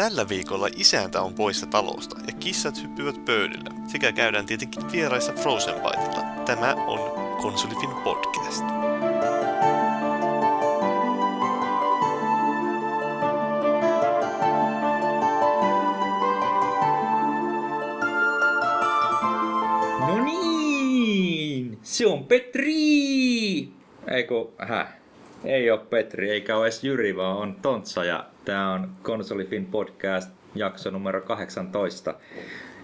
Tällä viikolla isäntä on poissa talosta ja kissat hyppyvät pöydällä sekä käydään tietenkin vieraissa Frozen Bytella. Tämä on Konsolifin podcast. No niin, se on Petri! Eiku, häh? Ei ole Petri, eikä ole edes Jyri, vaan on Tontsa ja tää on Konsolifin podcast jakso numero 18.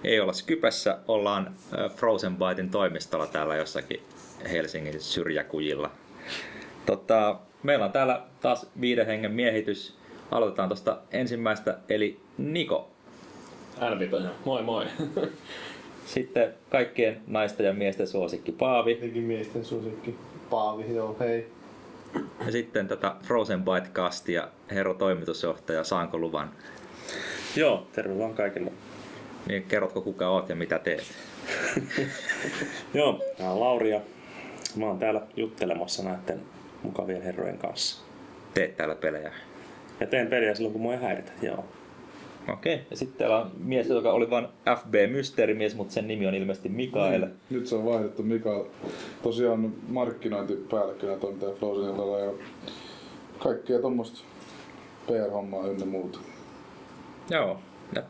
Ei olla Skypessä, ollaan Frozen Bytein toimistolla täällä jossakin Helsingin syrjäkujilla. Tota, meillä on täällä taas viiden hengen miehitys. Aloitetaan tuosta ensimmäistä, eli Niko. Älvitoja. Moi moi. Sitten kaikkien naisten ja miesten suosikki Paavi. Tietenkin miesten suosikki. Paavi, joo, hei. Ja sitten tätä Frozen Bite-kastia, Hero toimitusjohtaja, saanko luvan? Joo, terve vaan kaikille. Niin kerrotko kuka oot ja mitä teet? Joo, tää on Lauri ja mä oon täällä juttelemassa näiden mukavien herrojen kanssa. Teet täällä pelejä. Ja teen peliä silloin, kun mua ei häiritä. Joo. Okei. Okay. Ja sitten täällä on mies, joka oli vain FB-mysteerimies, mutta sen nimi on ilmeisesti Mikael. Niin, Nyt se on vaihdettu Mikael. Tosiaan markkinointipäällikkönä toimii Frozenilla ja kaikkea tuommoista PR-hommaa ynnä muuta. Joo. Ja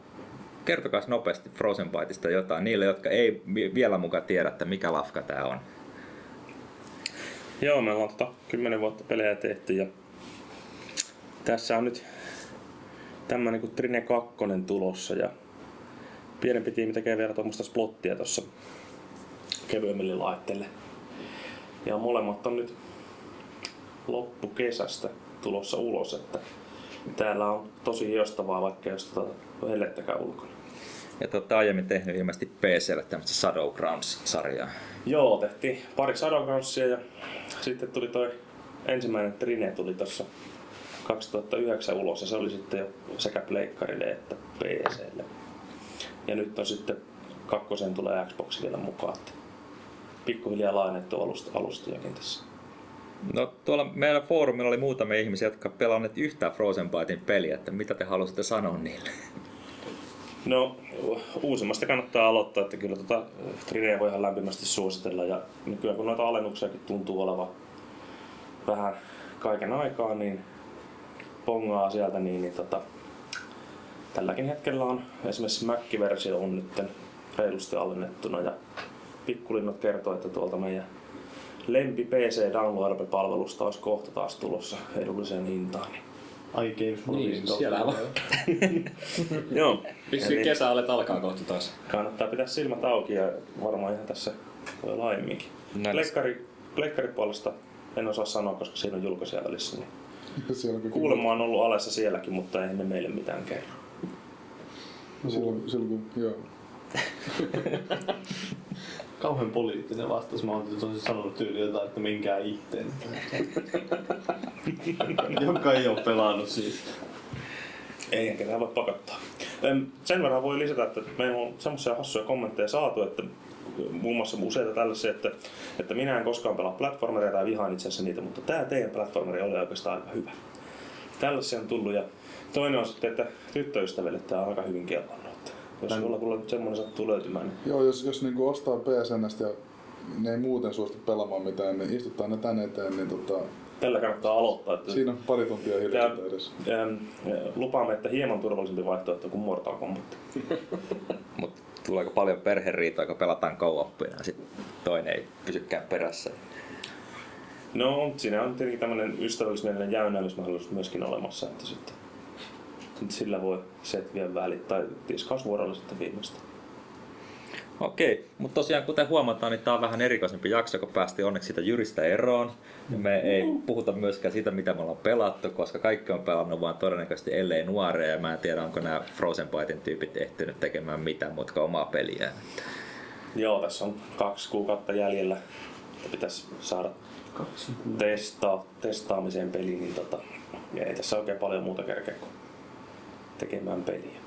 kertokaa nopeasti Frozen Byteista jotain niille, jotka ei vi- vielä mukaan tiedä, että mikä lafka tää on. Joo, me ollaan tota 10 vuotta pelejä tehty ja tässä on nyt tämmönen kuin Trine 2 tulossa ja pienempi tiimi tekee vielä tuommoista splottia tuossa kevyemmille laitteille. Ja molemmat on nyt loppukesästä tulossa ulos, että täällä on tosi hiostavaa, vaikka jos tota hellettäkään ulkona. Ja te olette aiemmin tehnyt ilmeisesti PClle tämmöistä Shadowgrounds-sarjaa. Joo, tehtiin pari Shadowgroundsia ja sitten tuli toi ensimmäinen Trine tuli tuossa 2009 ulos ja se oli sitten jo sekä pleikkarille että PClle. Ja nyt on sitten kakkosen tulee Xbox vielä mukaan. Pikkuhiljaa laajennettu alusta, alustojakin tässä. No tuolla meidän foorumilla oli muutamia ihmisiä, jotka pelanneet yhtään Frozen Bytein peliä, että mitä te halusitte sanoa niille? No, uusimmasta kannattaa aloittaa, että kyllä tota Trineä voi ihan lämpimästi suositella ja nykyään kun noita alennuksiakin tuntuu olevan vähän kaiken aikaa, niin pongaa sieltä, niin, niin tota, tälläkin hetkellä on esimerkiksi Mac-versio on nyt reilusti alennettuna ja pikkulinnat kertoo, että tuolta meidän lempi PC downloadable-palvelusta olisi kohta taas tulossa edulliseen hintaan. Niin. Ai Games for Niin, Windows. siellä on. Joo, Vissiin Eli kesäalet alkaa kohta taas. kannattaa pitää silmät auki ja varmaan ihan tässä voi laajemminkin. Pleikkari puolesta en osaa sanoa, koska siinä on julkaisija välissä. Niin kuulemma on ollut alessa sielläkin, mutta ei ne meille mitään kerro. Silloin, silloin kun, joo. Kauhean poliittinen vastaus. Mä oon tosi sanonut tyyli jotain, että minkään itteen. Joka ei oo pelannut siis. Ei ehkä tämä voi pakottaa. Sen verran voi lisätä, että meillä on semmoisia hassuja kommentteja saatu, että muun muassa useita tällaisia, että, että minä en koskaan pelaa platformeria tai vihaan itse asiassa niitä, mutta tämä teidän platformeri oli oikeastaan aika hyvä. Tällaisia on tullut ja toinen on sitten, että tyttöystäville tämä on aika hyvin kellannut. Että Jos sulla kuule nyt semmoinen sattuu löytymään, niin Joo, jos, jos niinku ostaa PSNstä ja ne ei muuten suostu pelaamaan mitään, niin istuttaa ne tänne eteen, niin tota, tällä kannattaa aloittaa. Että siinä on pari tuntia hiljaisuutta edessä. Ähm, lupaamme, että hieman turvallisempi vaihtoehto kuin Mortal Kombat. Mutta tuleeko paljon perheriitoja, kun pelataan co-oppina ja sitten toinen ei pysykään perässä? No, siinä on tietenkin tämmöinen ystävällismielinen jäynäilysmahdollisuus myöskin olemassa, että sitten, sitten sillä voi setviä välit tai tiskausvuorolla sitten viimeistä. Okei, mutta tosiaan kuten huomataan, niin tämä on vähän erikoisempi jakso, kun päästiin onneksi siitä Jyristä eroon. Ja me ei puhuta myöskään siitä, mitä me ollaan pelattu, koska kaikki on pelannut vaan todennäköisesti ellei nuoreja. Ja mä en tiedä, onko nämä Frozen Bytein tyypit ehtinyt tekemään mitään muuta kuin omaa peliään. Joo, tässä on kaksi kuukautta jäljellä, pitäisi saada testaa, testaamiseen peli, niin tota, ja ei tässä oikein paljon muuta kerkeä kuin tekemään peliä.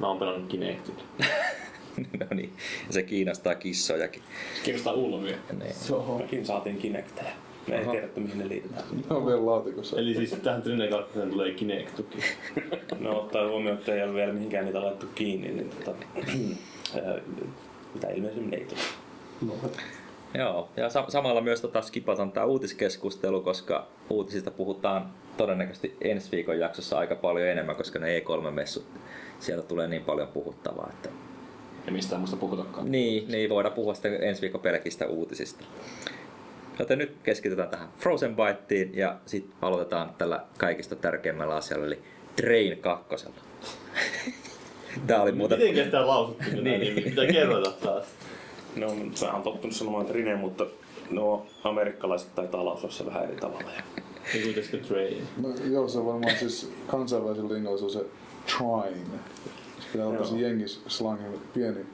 Mä oon pelannut Kinectillä. no niin, se kiinnostaa kissojakin. Kiinnostaa ulvia. Niin. Joo. Mekin saatiin Kinectejä. Me ei tiedetty mihin ne liitetään. Ne on vielä laatikossa. Eli siis tähän Trine 2 tulee Kinect-tuki. No ottaa huomioon, että ei ole vielä mihinkään niitä laittu kiinni, niin tota, mitä ilmeisemmin ei tule. Joo, ja sa- samalla myös tota skipataan tämä uutiskeskustelu, koska uutisista puhutaan todennäköisesti ensi viikon jaksossa aika paljon enemmän, koska ne E3-messut, sieltä tulee niin paljon puhuttavaa. Että... Ja mistään muusta puhutakaan. Niin, niin voidaan puhua sitten ensi viikon pelkistä uutisista. Joten nyt keskitytään tähän Frozen Byteen ja sitten aloitetaan tällä kaikista tärkeimmällä asialla, eli Train 2. Tämä oli muuten... Miten sitä lausuttiin Niin. niin. Pitää kerrota taas. No, mä oon tottunut sanomaan Trine, mutta no, amerikkalaiset taitaa lausua se vähän eri tavalla. Ja Niin kuitenkin Train. No, joo, se on varmaan siis kansainvälisellä linjalla se on se trine. Tosi Joo. jengis slangin pieni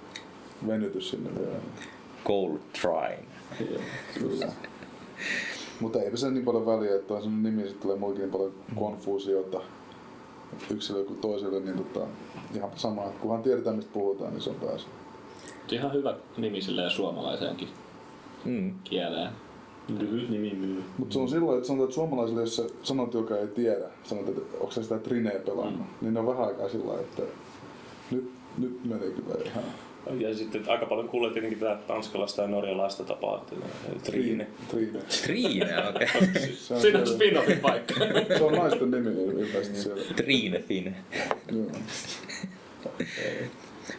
venytys sinne vielä. Gold Train. Kyllä. Mutta eipä se niin paljon väliä, että on sellainen nimi, sitten tulee mullekin niin paljon konfuusiota yksilölle kuin toiselle, niin tota, ihan sama. Kunhan tiedetään mistä puhutaan, niin se on pääsy. Ihan hyvä nimi silleen suomalaiseenkin Mm. kieleen. Lyhyt nimi myy. Mutta se on silloin, että sanotaan, että suomalaisille, jos sä sanot, joka ei tiedä, sanot, että onko sä sitä trineä pelannut, mm. niin ne on vähän aikaa sillä että nyt, meni kyllä ihan Ja sitten aika paljon kuulee tietenkin tätä tanskalaista ja norjalaista tapaa, että Trine. Trine. Trine, okei. Okay. Se on, Siinä on siellä- spin-offin paikka. se on naisten nimi ilmeisesti siellä. Trine Fin. Joo.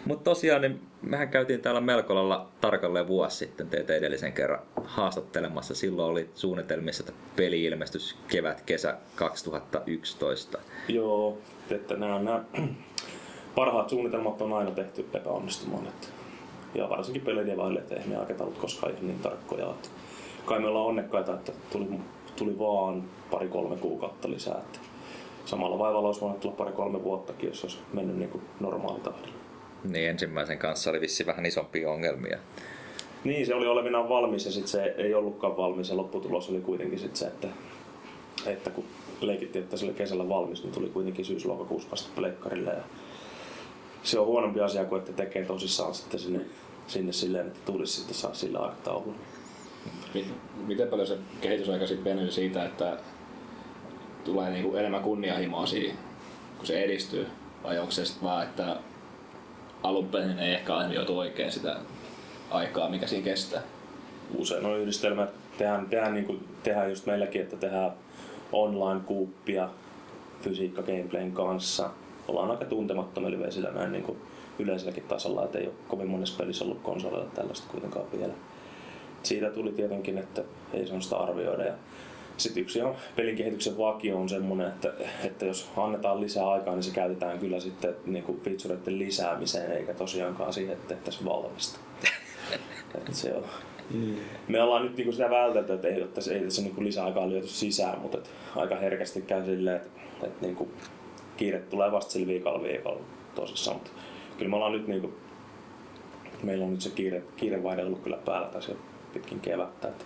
Mutta tosiaan, niin mehän käytiin täällä Melkolalla tarkalleen vuosi sitten teitä edellisen kerran haastattelemassa. Silloin oli suunnitelmissa, että peli ilmestys kevät-kesä 2011. Joo, että nämä, nämä parhaat suunnitelmat on aina tehty epäonnistumaan. Että, ja varsinkin peleiden vaille, että eihän ne aikataulut koskaan ihan niin tarkkoja. Että kai me ollaan onnekkaita, että tuli, tuli vaan pari-kolme kuukautta lisää. Että samalla vaivalla olisi voinut tulla pari-kolme vuottakin, jos olisi mennyt niin kuin normaalitahdilla. Niin ensimmäisen kanssa oli vissi vähän isompia ongelmia. Niin, se oli olevinaan valmis ja sitten se ei ollutkaan valmis ja lopputulos oli kuitenkin sit se, että, että kun leikittiin, että se oli kesällä valmis, niin tuli kuitenkin syys-lokakuussa vasta pleikkarille ja se on huonompi asia kuin että tekee tosissaan sitten sinne, sinne silleen, että tulisi sitten saa sillä aikataululla. Mi- Miten paljon se kehitysaika sitten venyy siitä, että tulee niinku enemmän kunnianhimoa siihen, kun se edistyy? Vai onko se sitten vaan, että alun perin ei ehkä arvioitu oikein sitä aikaa, mikä siinä kestää? Usein on yhdistelmä, tehdään, tehdään, niin kuin, tehdään just meilläkin, että tehdään online-kuuppia fysiikka gameplayn kanssa. Ollaan aika tuntemattomilla vesillä näin niin kuin yleiselläkin tasolla, että ei ole kovin monessa pelissä ollut konsolilla tällaista kuitenkaan vielä. Siitä tuli tietenkin, että ei sellaista arvioida. Ja sitten yksi on pelin kehityksen vakio on semmoinen, että, että jos annetaan lisää aikaa, niin se käytetään kyllä sitten niin kuin featureiden lisäämiseen, eikä tosiaankaan siihen, että tehtäisiin valmista. että se on, me ollaan nyt niinku sitä vältelty, että ei, ottaisi, ei tässä niinku lisäaikaa lyöty sisään, mutta et aika herkästi käy silleen, että et niinku kiire tulee vasta sillä viikolla viikolla tosissaan. Mutta kyllä me ollaan nyt niinku, meillä on nyt se kiire, kiirevaihde ollut kyllä päällä tässä jo pitkin kevättä. Että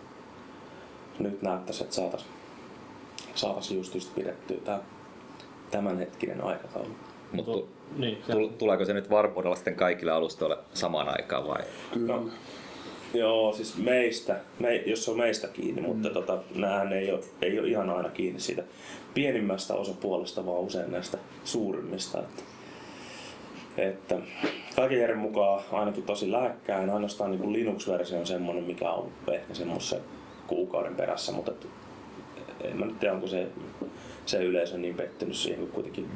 nyt näyttäisi, että saataisiin saatais just, just pidettyä tämä tämänhetkinen aikataulu. Mutta Tu- niin, se- tul- tuleeko se nyt varmuudella sitten kaikille alustoille samaan aikaan vai? Kyllä. No. Joo, siis meistä, me, jos se on meistä kiinni, mm. mutta tota, näähän ei ole, ei ole ihan aina kiinni siitä pienimmästä osapuolesta, vaan usein näistä suurimmista. Että, että kaiken järjen mukaan ainakin tosi lähekkäin, ainoastaan niin Linux-versio on semmoinen, mikä on ehkä semmoisen kuukauden perässä, mutta et, en mä nyt tiedä, onko se, se yleisö niin pettynyt siihen, kun kuitenkin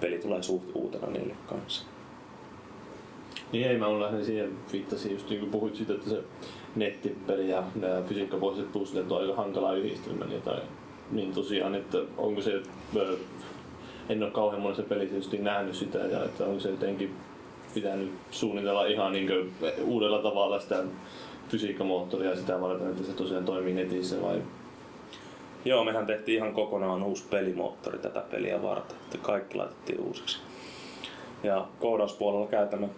peli tulee suht uutena niille kanssa. Niin ei, mä olen lähdin siihen viittasin just niin kuin puhuit siitä, että se nettipeli ja nämä fysiikkapohjaiset puzzlet on aika hankala yhdistelmä niin, tai, niin tosiaan, että onko se, en ole kauhean monessa pelissä nähnyt sitä ja että onko se jotenkin pitänyt suunnitella ihan niin uudella tavalla sitä fysiikkamoottoria sitä varten, että se tosiaan toimii netissä vai Joo, mehän tehtiin ihan kokonaan uusi pelimoottori tätä peliä varten, että kaikki laitettiin uusiksi. Ja koodauspuolella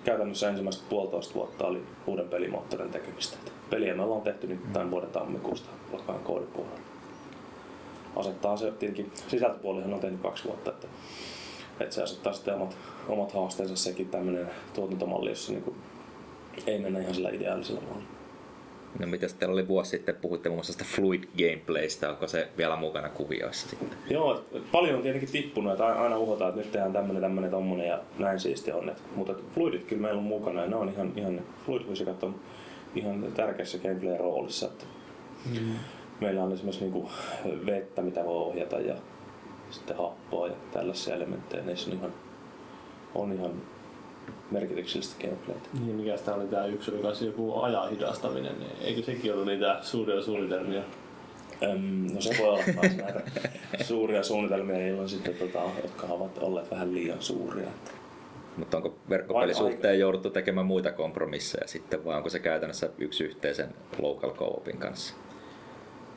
käytännössä, ensimmäistä puolitoista vuotta oli uuden pelimoottorin tekemistä. Peliä me ollaan tehty nyt tämän vuoden tammikuusta alkaen koodipuolella. Asettaa se tietenkin, sisältöpuolihan on tehnyt kaksi vuotta, että, että se asettaa sitten omat, omat haasteensa sekin tämmöinen tuotantomalli, jossa niin kuin ei mennä ihan sillä ideaalisella mallilla. No mitäs teillä oli vuosi sitten, puhuitte muun muassa sitä Fluid Gameplaystä, onko se vielä mukana kuvioissa sitten? Joo, et paljon on tietenkin tippunut, että aina uhotaan, että nyt tehdään tämmönen, tämmönen, tommonen ja näin siisti on. Et, mutta et fluidit kyllä meillä on mukana ja ne on ihan, ihan fluid on ihan tärkeässä gameplay-roolissa. Että mm. Meillä on esimerkiksi niinku vettä, mitä voi ohjata ja sitten happoa ja tällaisia elementtejä. Niissä on ihan, on ihan merkityksellistä gameplaytä. Niin, mikä sitä oli tää yksi, oli kanssa joku ajan hidastaminen, niin eikö sekin ollut niitä suuria suunnitelmia? Öm, no se voi olla taas näitä suuria suunnitelmia, joilla sitten, tota, jotka ovat olleet vähän liian suuria. Mutta onko verkkopelisuhteen jouduttu tekemään muita kompromisseja sitten, vai onko se käytännössä yksi yhteisen local co-opin kanssa?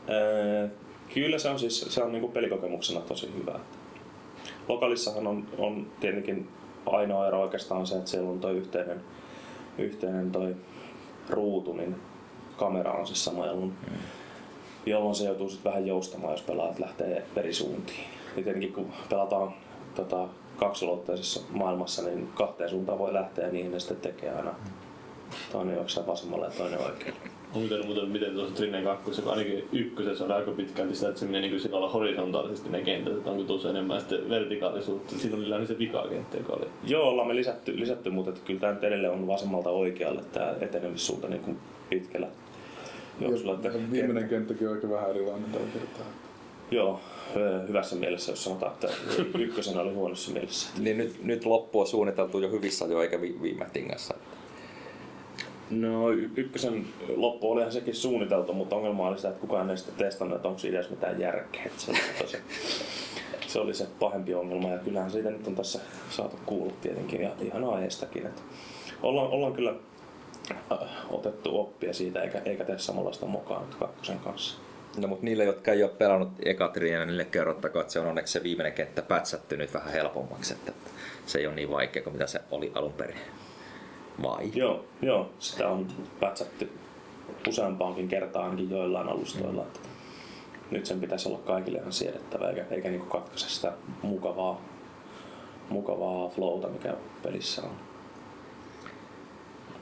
Öö, kyllä se on siis se on niinku pelikokemuksena tosi hyvä. Lokalissahan on, on tietenkin ainoa ero oikeastaan se, että siellä on toi yhteinen, yhteinen toi ruutu, niin kamera on siis sama, jolloin, mm. jolloin se joutuu sitten vähän joustamaan, jos pelaat lähtee eri suuntiin. Ja tietenkin kun pelataan tota, kaksulotteisessa maailmassa, niin kahteen suuntaan voi lähteä ja niihin ne sitten tekee aina. Toinen juoksee vasemmalle ja toinen oikein. On miten, miten, miten tuossa Trine 2, kun ainakin ykkösessä on aika pitkälti sitä, että se menee niin kuin horisontaalisesti ne kentät, että onko tuossa enemmän sitten vertikaalisuutta. Siinä oli lähinnä se vikakenttä, joka oli. Joo, ollaan me lisätty, lisätty mutta että kyllä tämä nyt edelleen on vasemmalta oikealle tämä etenemissuunta niin kuin pitkällä juoksulla. Että viimeinen kenttäkin on aika vähän erilainen tällä kertaa. Joo, hyvässä mielessä, jos sanotaan, että ykkösenä oli huonossa mielessä. Niin nyt, nyt loppu on suunniteltu jo hyvissä jo eikä viime tingassa. No ykkösen loppu olihan sekin suunniteltu, mutta ongelma oli sitä, että kukaan ei sitten testannut, että onko siinä mitään järkeä. Se oli, tosi, se oli se pahempi ongelma ja kyllähän siitä nyt on tässä saatu kuulla tietenkin ja ihan aiheestakin. Että ollaan, ollaan kyllä äh, otettu oppia siitä eikä, eikä tee samanlaista mukaan nyt kakkosen kanssa. No mutta niille, jotka ei ole pelannut ekatriina, niille kerrottakoon, että se on onneksi se viimeinen kenttä pätsätty nyt vähän helpommaksi, että se ei ole niin vaikea kuin mitä se oli alun perin. Vai? Joo, joo sitä on pätsätty useampaankin kertaan ainakin joillain alustoilla. Mm. Että nyt sen pitäisi olla kaikille ihan siedettävä, eikä, eikä niin katkaise sitä mukavaa, mukavaa flowta, mikä pelissä on.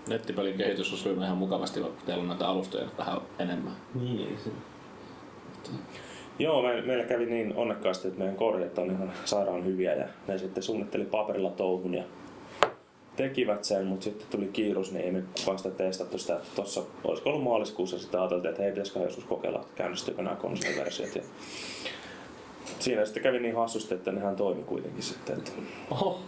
Nettipelin kehitys on sujunut ihan mukavasti, vaikka teillä on näitä alustoja vähän enemmän. Niin, se. Joo, me, meillä kävi niin onnekkaasti, että meidän koodit on ihan sairaan hyviä ja ne sitten suunnitteli paperilla touhun ja tekivät sen, mutta sitten tuli kiirus, niin ei me kukaan sitä testattu sitä, että tuossa olisiko ollut maaliskuussa sitten ajateltiin, että hei, pitäisikö joskus kokeilla, että käynnistyykö nämä konsoliversiot. Ja siinä sitten kävi niin hassusti, että nehän toimi kuitenkin sitten. Että Oho.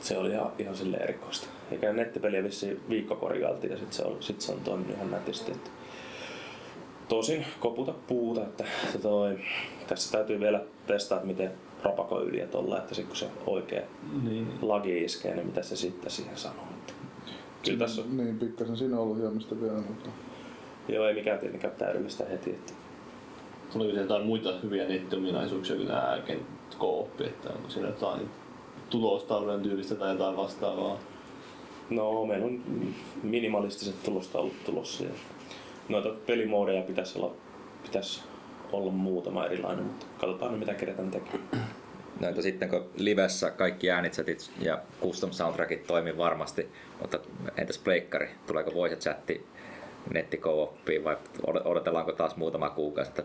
Se oli ihan, ihan sille erikoista. Eikä nettipeliä vissiin viikko korjailtiin ja sitten se, on, sit se on toiminut ihan nätisti. Että tosin koputa puuta, että, että toi, tässä täytyy vielä testata, miten rapakoi yli ja tolla, että sit kun se oikea niin. lagi iskee, niin mitä se sitten siihen sanoo. Että kyllä tässä on... Niin, pikkasen siinä on ollut hiomista vielä, mutta... Joo, ei mikään tietenkään täydellistä heti. Että... Tuliko jotain muita hyviä nettiominaisuuksia kuin nämä kooppi, että onko siinä jotain tulostaulujen tyylistä tai jotain vastaavaa? No, meillä on minimalistiset tulostaulut tulossa. Ja noita pelimoodeja pitäisi olla, pitäisi olla muutama erilainen, mutta katsotaan nyt mitä kerätään tekemään. No sitten kun livessä kaikki äänitsetit ja custom soundtrackit toimii varmasti, mutta entäs pleikkari? Tuleeko voice chatti netti vai odotellaanko taas muutama kuukausi, että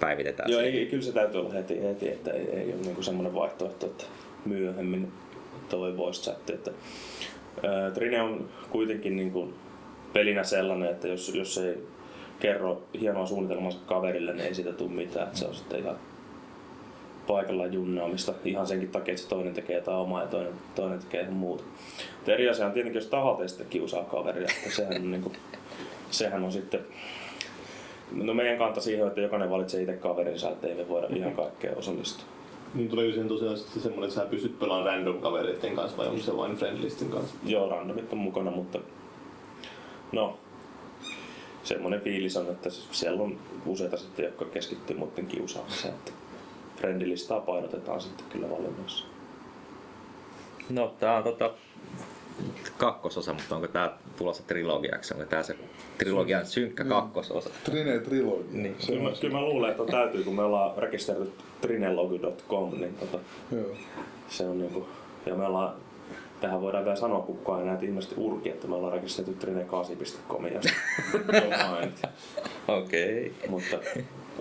päivitetään Joo, ei, kyllä se täytyy olla heti, heti että ei, ei ole niinku semmoinen vaihtoehto, että myöhemmin toi voice chat. Että, ää, Trine on kuitenkin niinku pelinä sellainen, että jos, jos ei kerro hienoa suunnitelmansa kaverille, niin ei siitä tule mitään. Että se on sitten ihan paikallaan junnaamista ihan senkin takia, että se toinen tekee jotain omaa ja toinen, toinen tekee ihan muuta. Mutta eri asia on tietenkin, jos tahalta sitten kiusaa kaveria, että sehän on, niin kuin, sehän on sitten No meidän kanta siihen, että jokainen valitsee itse kaverinsa, että ei me voida ihan kaikkea osallistua. Niin tuleeko siihen tosiaan sitten semmoinen, että sä pystyt pelaamaan random kavereiden kanssa vai onko se vain friendlistin kanssa? Joo, randomit on mukana, mutta no, semmoinen fiilis on, että siellä on useita sitten, jotka keskittyy muiden kiusaamiseen. Että friendilistaa painotetaan sitten kyllä valinnoissa. No, tää on tota, kakkososa, mutta onko tää tulossa trilogiaksi? Onko tää se trilogian synkkä niin. kakkososa? Trine trilogia. Niin. Kyllä, mä, kyllä mä luulen, että täytyy, kun me ollaan rekisteröity trinelogy.com, niin tota, Joo. se on niinku, ja me ollaan Tähän voidaan vielä sanoa, kun kukaan ei näet ilmeisesti urki, että me ollaan rekisteröity trine8.com ja. Okei. Mutta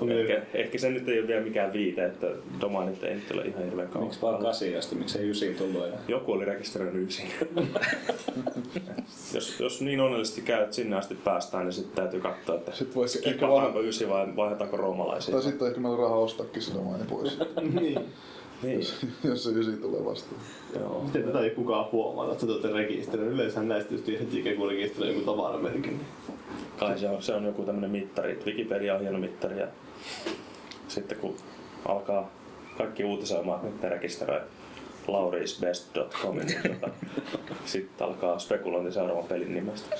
ehkä, ehkä, se nyt ei ole vielä mikään viite, että domainit ei nyt ole ihan hirveän kauan. Miksi vaan kasi asti, miksi ei ysiin tullut enää? Joku oli rekisteröinyt yksin. jos, jos niin onnellisesti käy, että sinne asti päästään, niin sitten täytyy katsoa, että Sitten voisi vaan... ysi vai vaihdetaanko roomalaisia. Tai sitten ehkä meillä on rahaa ostaakin sitä maini pois, niin. Niin. jos se ysi tulee vastaan. Joo. Miten tätä ei kukaan huomaa, että te olette rekisteröinyt? Yleensä näistä just heti kun rekisteröi joku tavaramerkin. Niin. Kai se on, se on joku tämmönen mittari. Wikipedia on hieno mittari ja sitten kun alkaa kaikki uutisoimaan, että nyt ne rekisteröi laurisbest.com, niin tota, sitten alkaa spekulointi seuraavan pelin nimestä.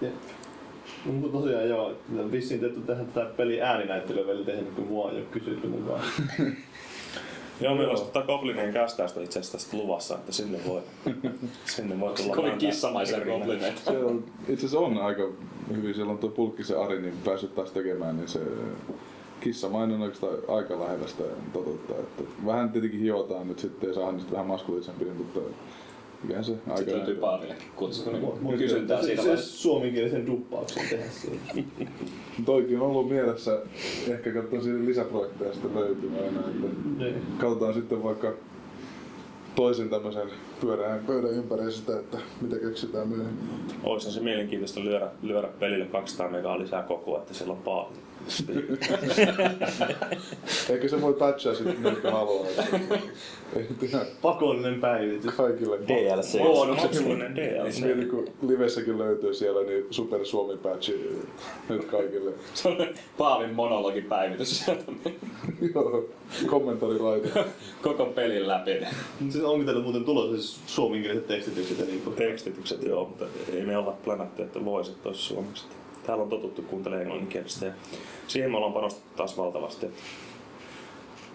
No, mutta tosiaan joo, vissiin te tehdä tätä peli ääninäyttelyä vielä tehnyt, kun mua ei ole kysytty mukaan. Joo, meillä olisi tota Goblinien kästäystä itse asiassa tästä luvassa, että sinne voi, sinne voi tulla Kovin kissamaisia goblineita. Se on, itse asiassa on aika hyvin, siellä on tuo Pulkkisen Ari niin päässyt taas tekemään, niin se kissamainen on oikeastaan aika lähellä sitä totuutta. Että vähän tietenkin hiotaan nyt sitten ja saadaan niistä vähän maskuliisempi, mutta kyllähän se aika... Sitten löytyy paarillekin kutsu, niin Mun kysyntää se, siitä se vaiheessa. suomenkielisen duppauksen tehdä siinä. Toikin on ollut mielessä, ehkä katsotaan siinä lisäprojekteja sitten löytyy aina, että Niin. katsotaan sitten vaikka toisen tämmöisen pyöreän pöydän ympäri sitä, että mitä keksitään myöhemmin. Olisi se mielenkiintoista lyödä, lyödä pelille 200 megaa lisää kokoa, että siellä on paali. Ehkä se voi patchaa sitten haluaa. Ei nyt ihan Pakollinen päivitys. kaikille. DLC. Maksullinen DLC. Mieti kun livessäkin löytyy siellä niin Super Suomi patchi nyt kaikille. Se on Paavin monologipäivitys sieltä Joo, kommentointilaite. koko pelin läpi. Siis onko teillä muuten tulossa siis suomenkieliset tekstitykset niin kuin? Tekstitykset joo, mutta ei me olla planattu, että voisi, että olisi suomeksi. Täällä on totuttu kuuntelemaan englanninkielistä ja siihen me ollaan panostettu taas valtavasti. Että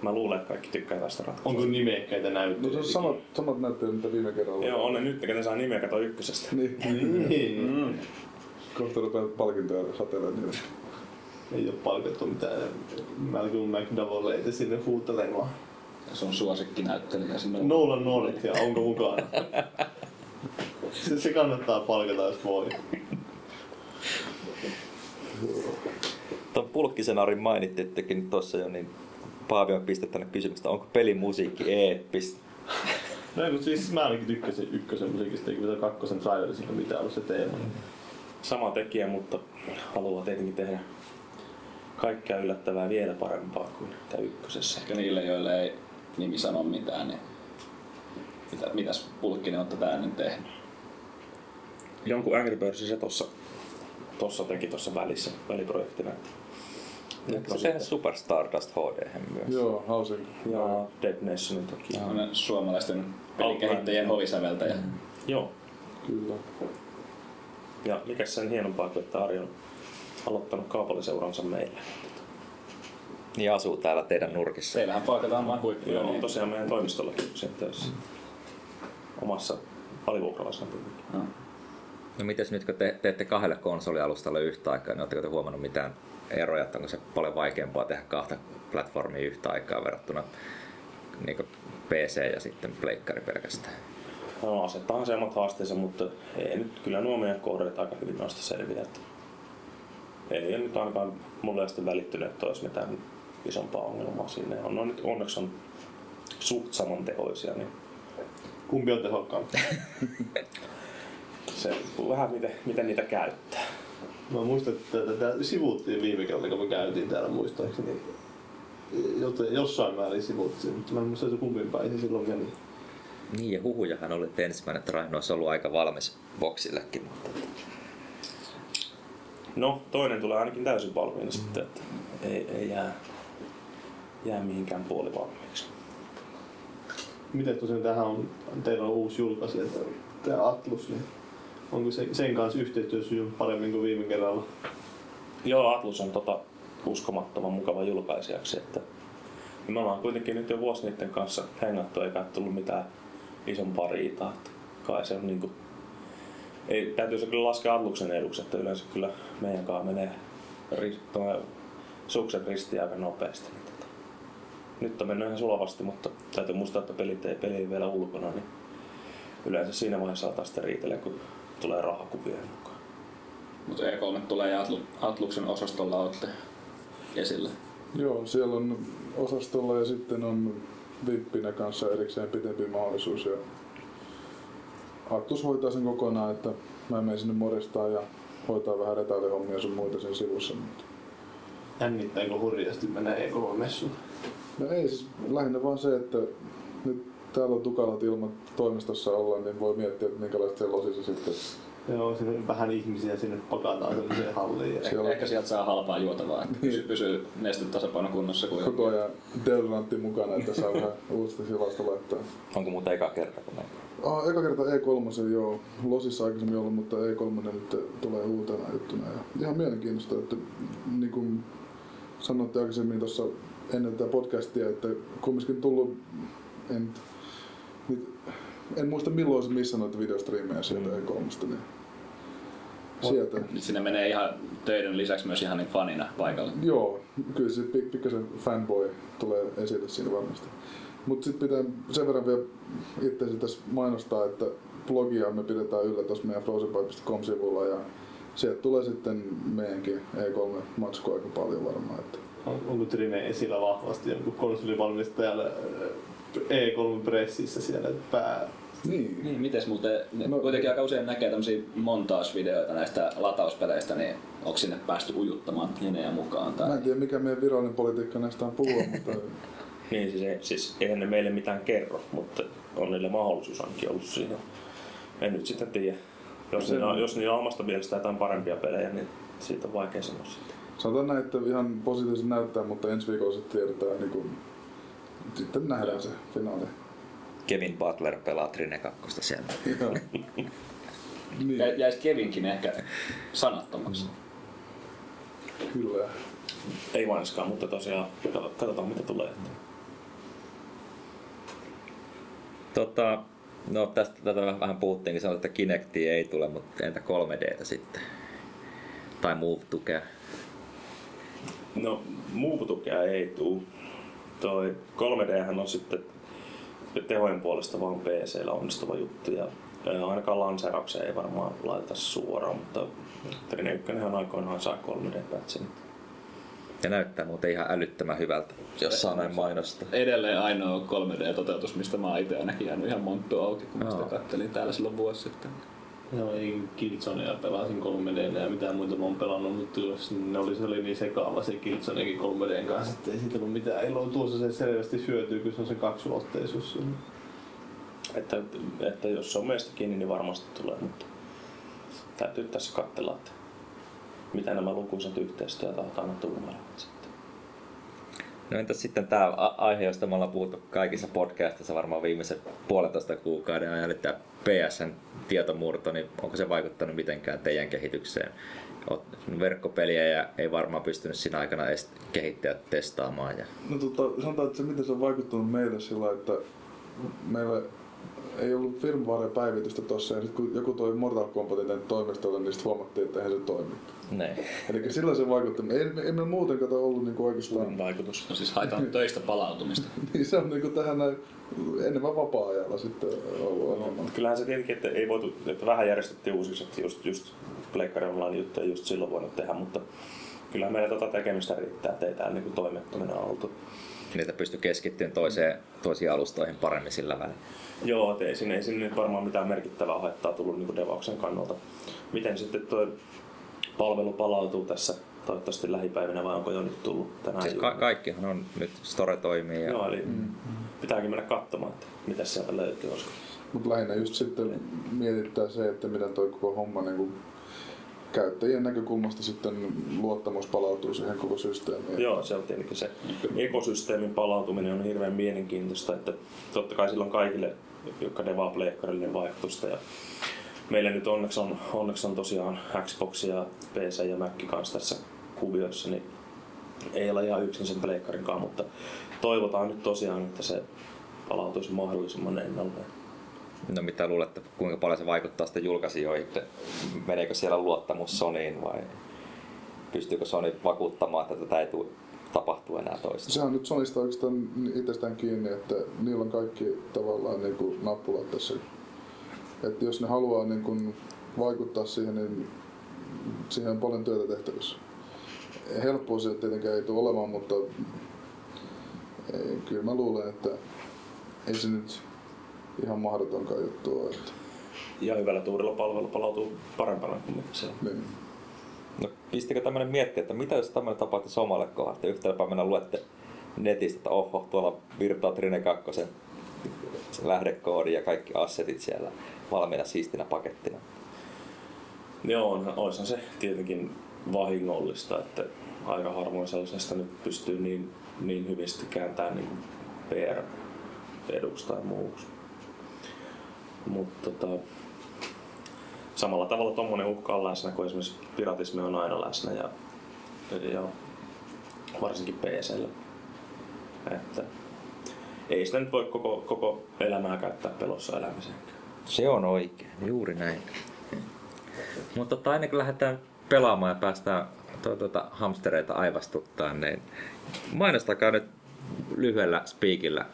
mä luulen, että kaikki tykkää tästä ratkaisusta. Onko nimekkäitä No se on samat, samat näyttelijät, mitä viime kerralla. Joo, on ne nyt, ketä saa nimeä kato ykkösestä. Niin, Niin. Mm. kohta rupeaa palkintoja satelemaan niille. Ei ole palkattu mitään Malcolm McDowelleita sinne huutelemaan. Se on suosikkinäyttelijä sinne. Nolan North ja onko mukana? Se, se kannattaa palkata, jos voi. Tuon Pulkkisen Arin mainittiinkin tuossa jo, niin Paavi on pistettänyt kysymystä, onko pelimusiikki eeppistä? No kun siis mä ainakin tykkäsin ykkösen musiikista, eikä vielä kakkosen trailerissa mitään ollut se teema. Sama tekijä, mutta haluaa tietenkin tehdä kaikkea yllättävää vielä parempaa kuin tämä ykkösessä. Ehkä niille, joille ei nimi sano mitään, niin mitä, mitäs Pulkkinen on tätä ennen tehnyt? Jonkun Angry Birdsin se tossa, tossa teki tuossa välissä, väliprojektina. Nyt Se sitten, Super Stardust HD myös. Joo, hausin. ja Dead Nationin toki. Sellainen suomalaisten pelikehittäjien hovisäveltäjä. Joo. Kyllä. Ja mikä sen hienompaa kuin, että Ari on aloittanut kaupalliseuransa meillä. Niin asuu täällä teidän nurkissa. Teillähän paikataan vain huippuja. Joo, on niin- tosiaan meidän toimistollakin sen töissä. Omassa alivuokralaisena tietenkin. No. No mites nyt kun te teette kahdelle konsolialustalle yhtä aikaa, niin oletteko te huomannut mitään eroja, että onko se paljon vaikeampaa tehdä kahta platformia yhtä aikaa verrattuna niin PC ja sitten pleikkari pelkästään? No, asettaa se omat haasteensa, mutta ei nyt kyllä nuo meidän kohdeet aika hyvin noista selviä. Että ei nyt ainakaan mulle sitten välittynyt, että olisi mitään isompaa ongelmaa siinä. On, no, nyt onneksi on suht samantehoisia, niin Kumpi on tehokkaampi? se vähän miten, miten niitä käyttää. Mä muistan, että tätä sivuttiin viime kerralla, kun me käytiin täällä muistaakseni. Joten jossain määrin sivuttiin, mutta mä en muista, että kumpi päin se silloin meni. Niin ja huhujahan oli, että ensimmäinen Traino olisi ollut aika valmis boksillekin, mutta No, toinen tulee ainakin täysin valmiina sitten, että ei, ei jää, jää mihinkään puolivalmiiksi. Miten tosiaan tähän on, teillä on uusi julkaisija, tämä Atlus, niin onko se, sen kanssa yhteistyö sujunut paremmin kuin viime kerralla? Joo, Atlus on tota uskomattoman mukava julkaisijaksi, että me ollaan kuitenkin nyt jo vuosi niiden kanssa hengattu, eikä tullut mitään isompaa riitaa. Että kai se on niinku, ei, täytyy se kyllä laskea Atluksen eduksi, että yleensä kyllä meidän kanssa menee ri, sukset ristiin aika nopeasti. Niin tota, nyt on mennyt ihan sulavasti, mutta täytyy muistaa, että pelit ei peli vielä ulkona, niin yleensä siinä vaiheessa alkaa sitten riitellä, kun tulee rahakuvia mukaan. Mutta E3 tulee ja Outlooksen osastolla olette esillä. Joo, siellä on osastolla ja sitten on vippinä kanssa erikseen pitempi mahdollisuus. Ja Attus hoitaa sen kokonaan, että mä menen sinne moristaan ja hoitaa vähän retailehommia sun muita sen sivussa. Mutta Jännittääkö hurjasti mennä E3-messuun? No ei siis lähinnä vaan se, että nyt täällä on tukalat ilmat toimistossa ollaan, niin voi miettiä, että minkälaista siellä losissa sitten. Joo, sinne vähän ihmisiä sinne pakataan sellaiseen halliin. Ja... Siellä on Ehkä sieltä saa halpaa juotavaa, että pysyy, pysyy nestetasapaino kunnossa kuin koko ajan deodorantti mukana, että saa vähän uutta silasta laittaa. Onko muuta eka kerta, kun me... Ah, eka kerta E3 joo, Losissa aikaisemmin ollut, mutta E3 nyt tulee uutena juttuna. Ja ihan mielenkiintoista, että niin kuin sanoitte aikaisemmin tuossa ennen tätä podcastia, että kumminkin tullut, en, nyt, en muista milloin olisi missannut noita videostriimejä sieltä mm. E3. Niin sieltä. Nyt sinne menee ihan töiden lisäksi myös ihan niin fanina paikalle. Joo, kyllä se pik- pikkasen fanboy tulee esille siinä varmasti. Mutta sitten pitää sen verran vielä itse tässä mainostaa, että blogia me pidetään yllä tuossa meidän frozenbyte.com-sivulla ja sieltä tulee sitten meidänkin E3-matskua aika paljon varmaan. Että On, onko Trine esillä vahvasti jonkun konsolivalmistajalle E3-pressissä siellä pää... niin, Niin, mites muuten, ne No- kuitenkin aika usein näkee tämmöisiä montausvideoita näistä latauspeleistä, niin onko sinne päästy ujuttamaan nimeä mukaan? Tai... mä en tiedä mikä meidän virallinen politiikka näistä on puhua, mutta Niin, siis, ei, siis eihän ne meille mitään kerro, mutta on niille mahdollisuus ainakin ollut siihen. En nyt sitten tiedä. Jos niillä, on, jos niillä on omasta mielestä jotain parempia pelejä, niin siitä on vaikea sanoa sitten. sanotaan näin, että ihan positiivisesti näyttää, mutta ensi viikolla sitten tiedetään, niin kuin, sitten nähdään se finaali. Kevin Butler pelaa Trine 2 siellä. Joo. niin, Jä- Jäisi Kevinkin ehkä sanattomaksi. kyllä. Ei vainaskaan, mutta tosiaan katsotaan mitä tulee. Tota, no tästä tätä vähän puhuttiinkin, sanoit, että Kinecti ei tule, mutta entä 3Dtä sitten? Tai Move-tukea? No, muutukea ei tuu. Toi 3D on sitten tehojen puolesta vaan PCllä onnistuva juttu ja ainakaan lanseeraukseen ei varmaan laiteta suoraan, mutta Trine 1 on aikoinaan saa 3D-pätsin. Ja näyttää muuten ihan älyttömän hyvältä, jos saa näin mainosta. Edelleen ainoa 3D-toteutus, mistä mä oon itse ainakin jäänyt ihan monttu auki, kun mä sitä kattelin täällä silloin vuosi sitten. Joo, ei Killzonea pelasin 3D ja mitään muita mä oon pelannut, mutta jos ne oli, se oli niin sekaava se Killzonekin 3D kanssa, että ei siitä ollut mitään iloa. Tuossa se selvästi hyötyy, kun se on se kaksulotteisuus. Että, että jos se on meistä kiinni, niin varmasti tulee, mutta täytyy tässä katsella, että mitä nämä lukuisat yhteistyötahot aina tuumailevat sitten. No entäs sitten tämä aihe, josta me ollaan puhuttu kaikissa podcastissa varmaan viimeisen puolentoista kuukauden ajan, eli tämä PSN tietomurto, niin onko se vaikuttanut mitenkään teidän kehitykseen? Oot verkkopeliä ja ei varmaan pystynyt siinä aikana edes kehittäjät testaamaan. Ja... No tota, sanotaan, että se miten se on vaikuttanut meille sillä, että meillä ei ollut firmware-päivitystä tossa ja sit kun joku toi Mortal Kombatin tänne toimistolle, niin sitten huomattiin, että eihän se toimi. Ne. Eli sillä se vaikutti. Ei, ei meillä muuten kato ollut niinku oikeastaan. vaikutus. No siis haetaan töistä palautumista. Niin se on niinku tähän näin enemmän vapaa-ajalla sitten ollut No, enemmän. kyllähän se tietenkin, että ei voitu, että vähän järjestettiin uusiksi, että just, just Pleikkari Online juttuja just silloin voinut tehdä, mutta kyllähän meillä tota tekemistä riittää, että ei täällä niinku toimettomina oltu. Niitä pystyy keskittymään toiseen, toisiin alustoihin paremmin sillä välillä. Joo, et ei sinne, ei sinne nyt varmaan mitään merkittävää haittaa tullut niin devauksen kannalta. Miten sitten tuo palvelu palautuu tässä toivottavasti lähipäivinä vai onko jo nyt tullut tänään? Siis ka- kaikkihan on nyt, Store toimii ja Joo, eli pitääkin mennä katsomaan, että mitä sieltä löytyy. Koska Mutta lähinnä just sitten mietittää se, että miten toi koko homma niin käyttäjien näkökulmasta sitten luottamus palautuu siihen koko systeemiin. Joo, se on tietenkin se ekosysteemin palautuminen on hirveän mielenkiintoista, että totta kai silloin kaikille, jotka devaa vaikutusta. Ja meillä nyt onneksi on, onneksi on tosiaan Xbox ja PC ja Mac kanssa tässä kuvioissa, niin ei ole ihan yksin sen pleikkarinkaan, mutta toivotaan nyt tosiaan, että se palautuisi mahdollisimman ennalleen. No mitä luulette, kuinka paljon se vaikuttaa sitten julkaisijoihin? Meneekö siellä luottamus Sonyin vai pystyykö Sony vakuuttamaan, että tätä ei tule tapahtuu enää toista. Sehän on nyt Sonista oikeastaan itsestään kiinni, että niillä on kaikki tavallaan niin kuin nappulat tässä. Että jos ne haluaa niin kuin vaikuttaa siihen, niin siihen on paljon työtä tehtävissä. Helppoa se tietenkään ei tule olemaan, mutta ei, kyllä mä luulen, että ei se nyt ihan mahdotonkaan juttu ole. Että, Ja hyvällä tuurilla palvelu palautuu parempana kuin mitä se on. niin. No pistikö tämmönen miettiä, että mitä jos tämmönen tapahtuisi omalle kohdalle, että yhtenä päivänä luette netistä, että oho, tuolla virtaa Trine 2 se lähdekoodi ja kaikki assetit siellä valmiina siistinä pakettina. Joo, on, olisihan se tietenkin vahingollista, että aika harvoin sellaisesta nyt pystyy niin, niin hyvin sitten kääntämään niin PR-eduksi tai muuksi. Mutta tota, samalla tavalla tuommoinen uhka on läsnä, kun esimerkiksi piratismi on aina läsnä ja, ja varsinkin PCllä. Että ei sitä nyt voi koko, koko elämää käyttää pelossa elämiseen. Se on oikein, juuri näin. Mutta tota, ennen kuin lähdetään pelaamaan ja päästään tuota, hamstereita aivastuttaa, niin mainostakaa nyt lyhyellä speakillä,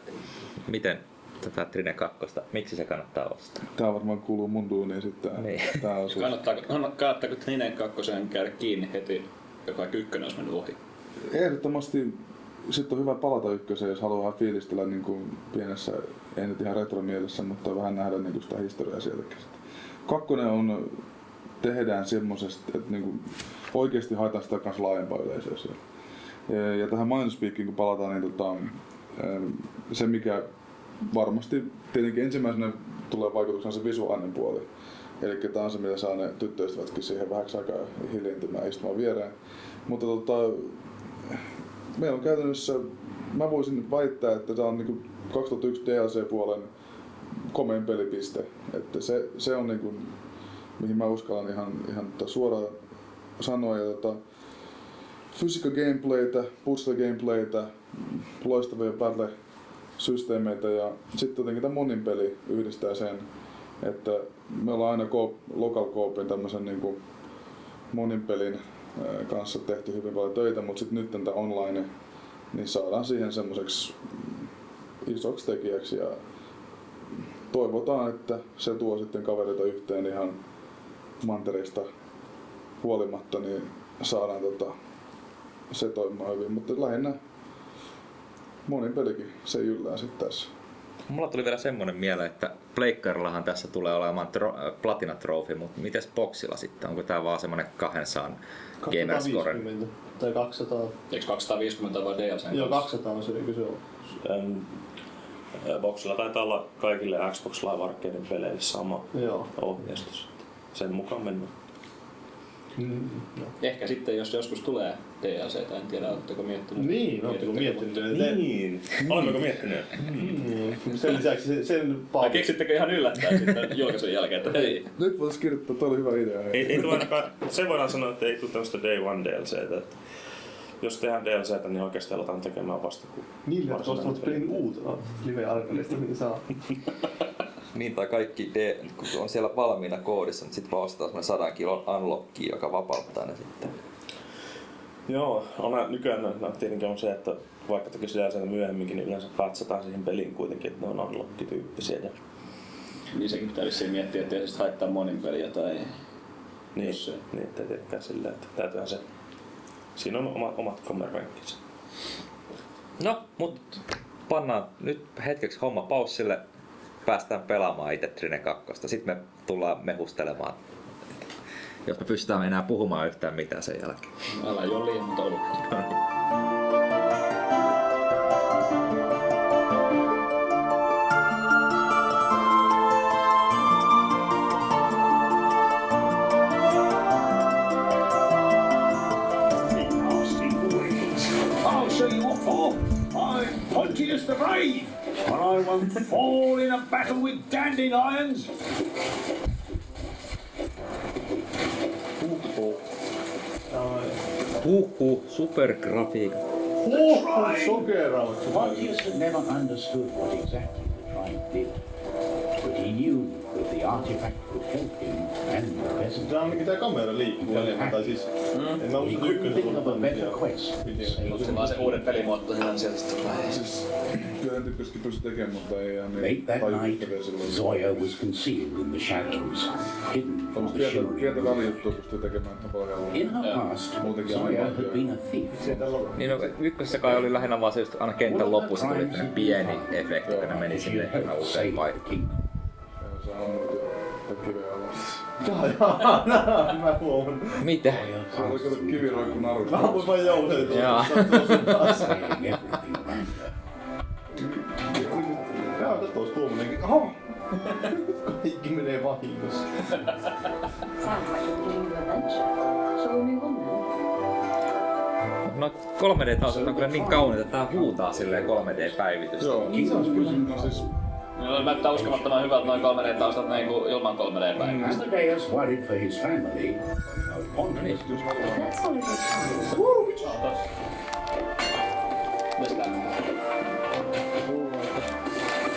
miten tätä Trine 2, miksi se kannattaa ostaa. Tää varmaan kuuluu mun duuniin sitten. Niin. Tää on sun. Kannattaako, kannattaako Trinen kakkoseen käydä kiinni heti, joka ykkönen olisi mennyt ohi? Ehdottomasti sitten on hyvä palata ykköseen, jos haluaa fiilistellä niin kuin pienessä, ei nyt ihan retromielessä, mutta vähän nähdä niin kuin sitä historiaa sieltäkin. Kakkonen on, tehdään semmoisesti, että niin kuin oikeasti haetaan sitä kanssa laajempaa yleisöä siellä. Ja, ja tähän mainospiikkiin kun palataan, niin tota, se mikä varmasti tietenkin ensimmäisenä tulee vaikutuksena se visuaalinen puoli. Eli tämä on se, mitä saa ne tyttöystävätkin siihen vähäksi aikaa hiljentymään istumaan viereen. Mutta tota, meillä on käytännössä, mä voisin väittää, että tämä on niinku 2001 DLC-puolen komein pelipiste. Että se, se on niinku, mihin mä uskallan ihan, ihan tota suoraan sanoa. Ja tota, fysiikka gameplaytä, puzzle gameplaytä, loistavia battle systeemeitä ja sitten jotenkin tämä monin peli yhdistää sen, että me ollaan aina co- local coopin tämmöisen niin monin pelin kanssa tehty hyvin paljon töitä, mutta sitten nyt tämä online, niin saadaan siihen semmoiseksi isoksi tekijäksi ja toivotaan, että se tuo sitten kavereita yhteen ihan mantereista huolimatta, niin saadaan tota, se toimimaan hyvin, mutta lähinnä monin pelikin se jyllää sitten tässä. Mulla tuli vielä semmonen mieleen, että Pleikkarillahan tässä tulee olemaan tro, äh, Platina Trophy, mutta mites Boxilla sitten? Onko tää vaan semmonen 200 gamerscore? 250 tai 200. Eikö 250 vai DLC? Joo, 200 on se kyse on. Boxilla taitaa olla kaikille Xbox Live Arcadein peleille sama Joo. ohjeistus. Sen mukaan mennään. Mm, joo. Ehkä sitten, jos joskus tulee DLC, en tiedä, oletteko miettinyt. Niin, ootteko miettinyt? että- Niin. Olemmeko miettineet? Mm. Sen lisäksi se- sen Vai Paavi. keksittekö ihan yllättäen sitten julkaisun jälkeen, että hei, Nyt voitaisiin kirjoittaa, toi oli hyvä idea. Ei, ei tule ainakaan, se voidaan sanoa, että ei tule tämmöistä Day One DLCtä. Että jos tehdään DLCtä, niin oikeasti aletaan tekemään vasta kun Niille, jotka varsinainen ostavat peli. pelin uutena live arcadesta, niin saa. Niin, tai kaikki D, kun on siellä valmiina koodissa, niin sitten vaan ostetaan semmonen 100 kilon unlocki, joka vapauttaa ne sitten. Joo, on, nykyään no, tietenkin on se, että vaikka tekisi DLCtä myöhemminkin, niin yleensä patsataan siihen peliin kuitenkin, että ne on unlock-tyyppisiä. Ja, niin sekin pitää vissiin miettiä, että ei haittaa monin peliä tai... niin, Jos se- niin, ettei tietenkään silleen, että täytyyhän se... Siinä on oma, omat kommervenkkinsä. No, mut pannaan nyt hetkeksi homma paussille. Päästään pelaamaan itse Trine 2. Sitten me tullaan mehustelemaan. Jos me pystytään enää puhumaan yhtään mitään sen jälkeen. Älä juo liian monta olutta. I'll show you what for. I'm Pontius the Brave, and I won't fall in a battle with dandelions. Huhhuh, supergrafiikat. Sokeraus. Pontius had never understood what exactly the tribe did, artifact would help him and the on ainakin tää kamera liikkuu enemmän, tai siis... En mä ykkösen of a. Se vaan se uuden pelimuoto ihan sieltä sitten tulee. Siis kyllä tykkäskin pysty tekemään, mutta ei ihan Late niin that night, tajuttavia silloin. Zoya was concealed in the shadows, hidden from the shimmering pientä välijuttua pystyy tekemään helpommin. In her past, Zoya had been a thief. Niin no, ykkösessä kai oli lähinnä vaan se just aina kentän lopussa tuli pieni efekti, kun ne meni sinne uuteen paikkaan. Jaa, jaa, mä. Mitä? Se oli kato kiviroikku narusta. Mä ammuin vaan jousen Jaa. Saying everything around her. Jaa, tätä olisi tuommoinenkin. Kaikki menee vahingossa. No 3D-taustat on kyllä niin kauniita, että tää huutaa silleen 3D-päivitystä. Joo, se on kyllä siis Joo, näyttää uskomattoman hyvältä noin 3D-taustat niinku ilman 3D-päivitystä. Asmodeus worried for his family. No wonder Niin. Let's all agree.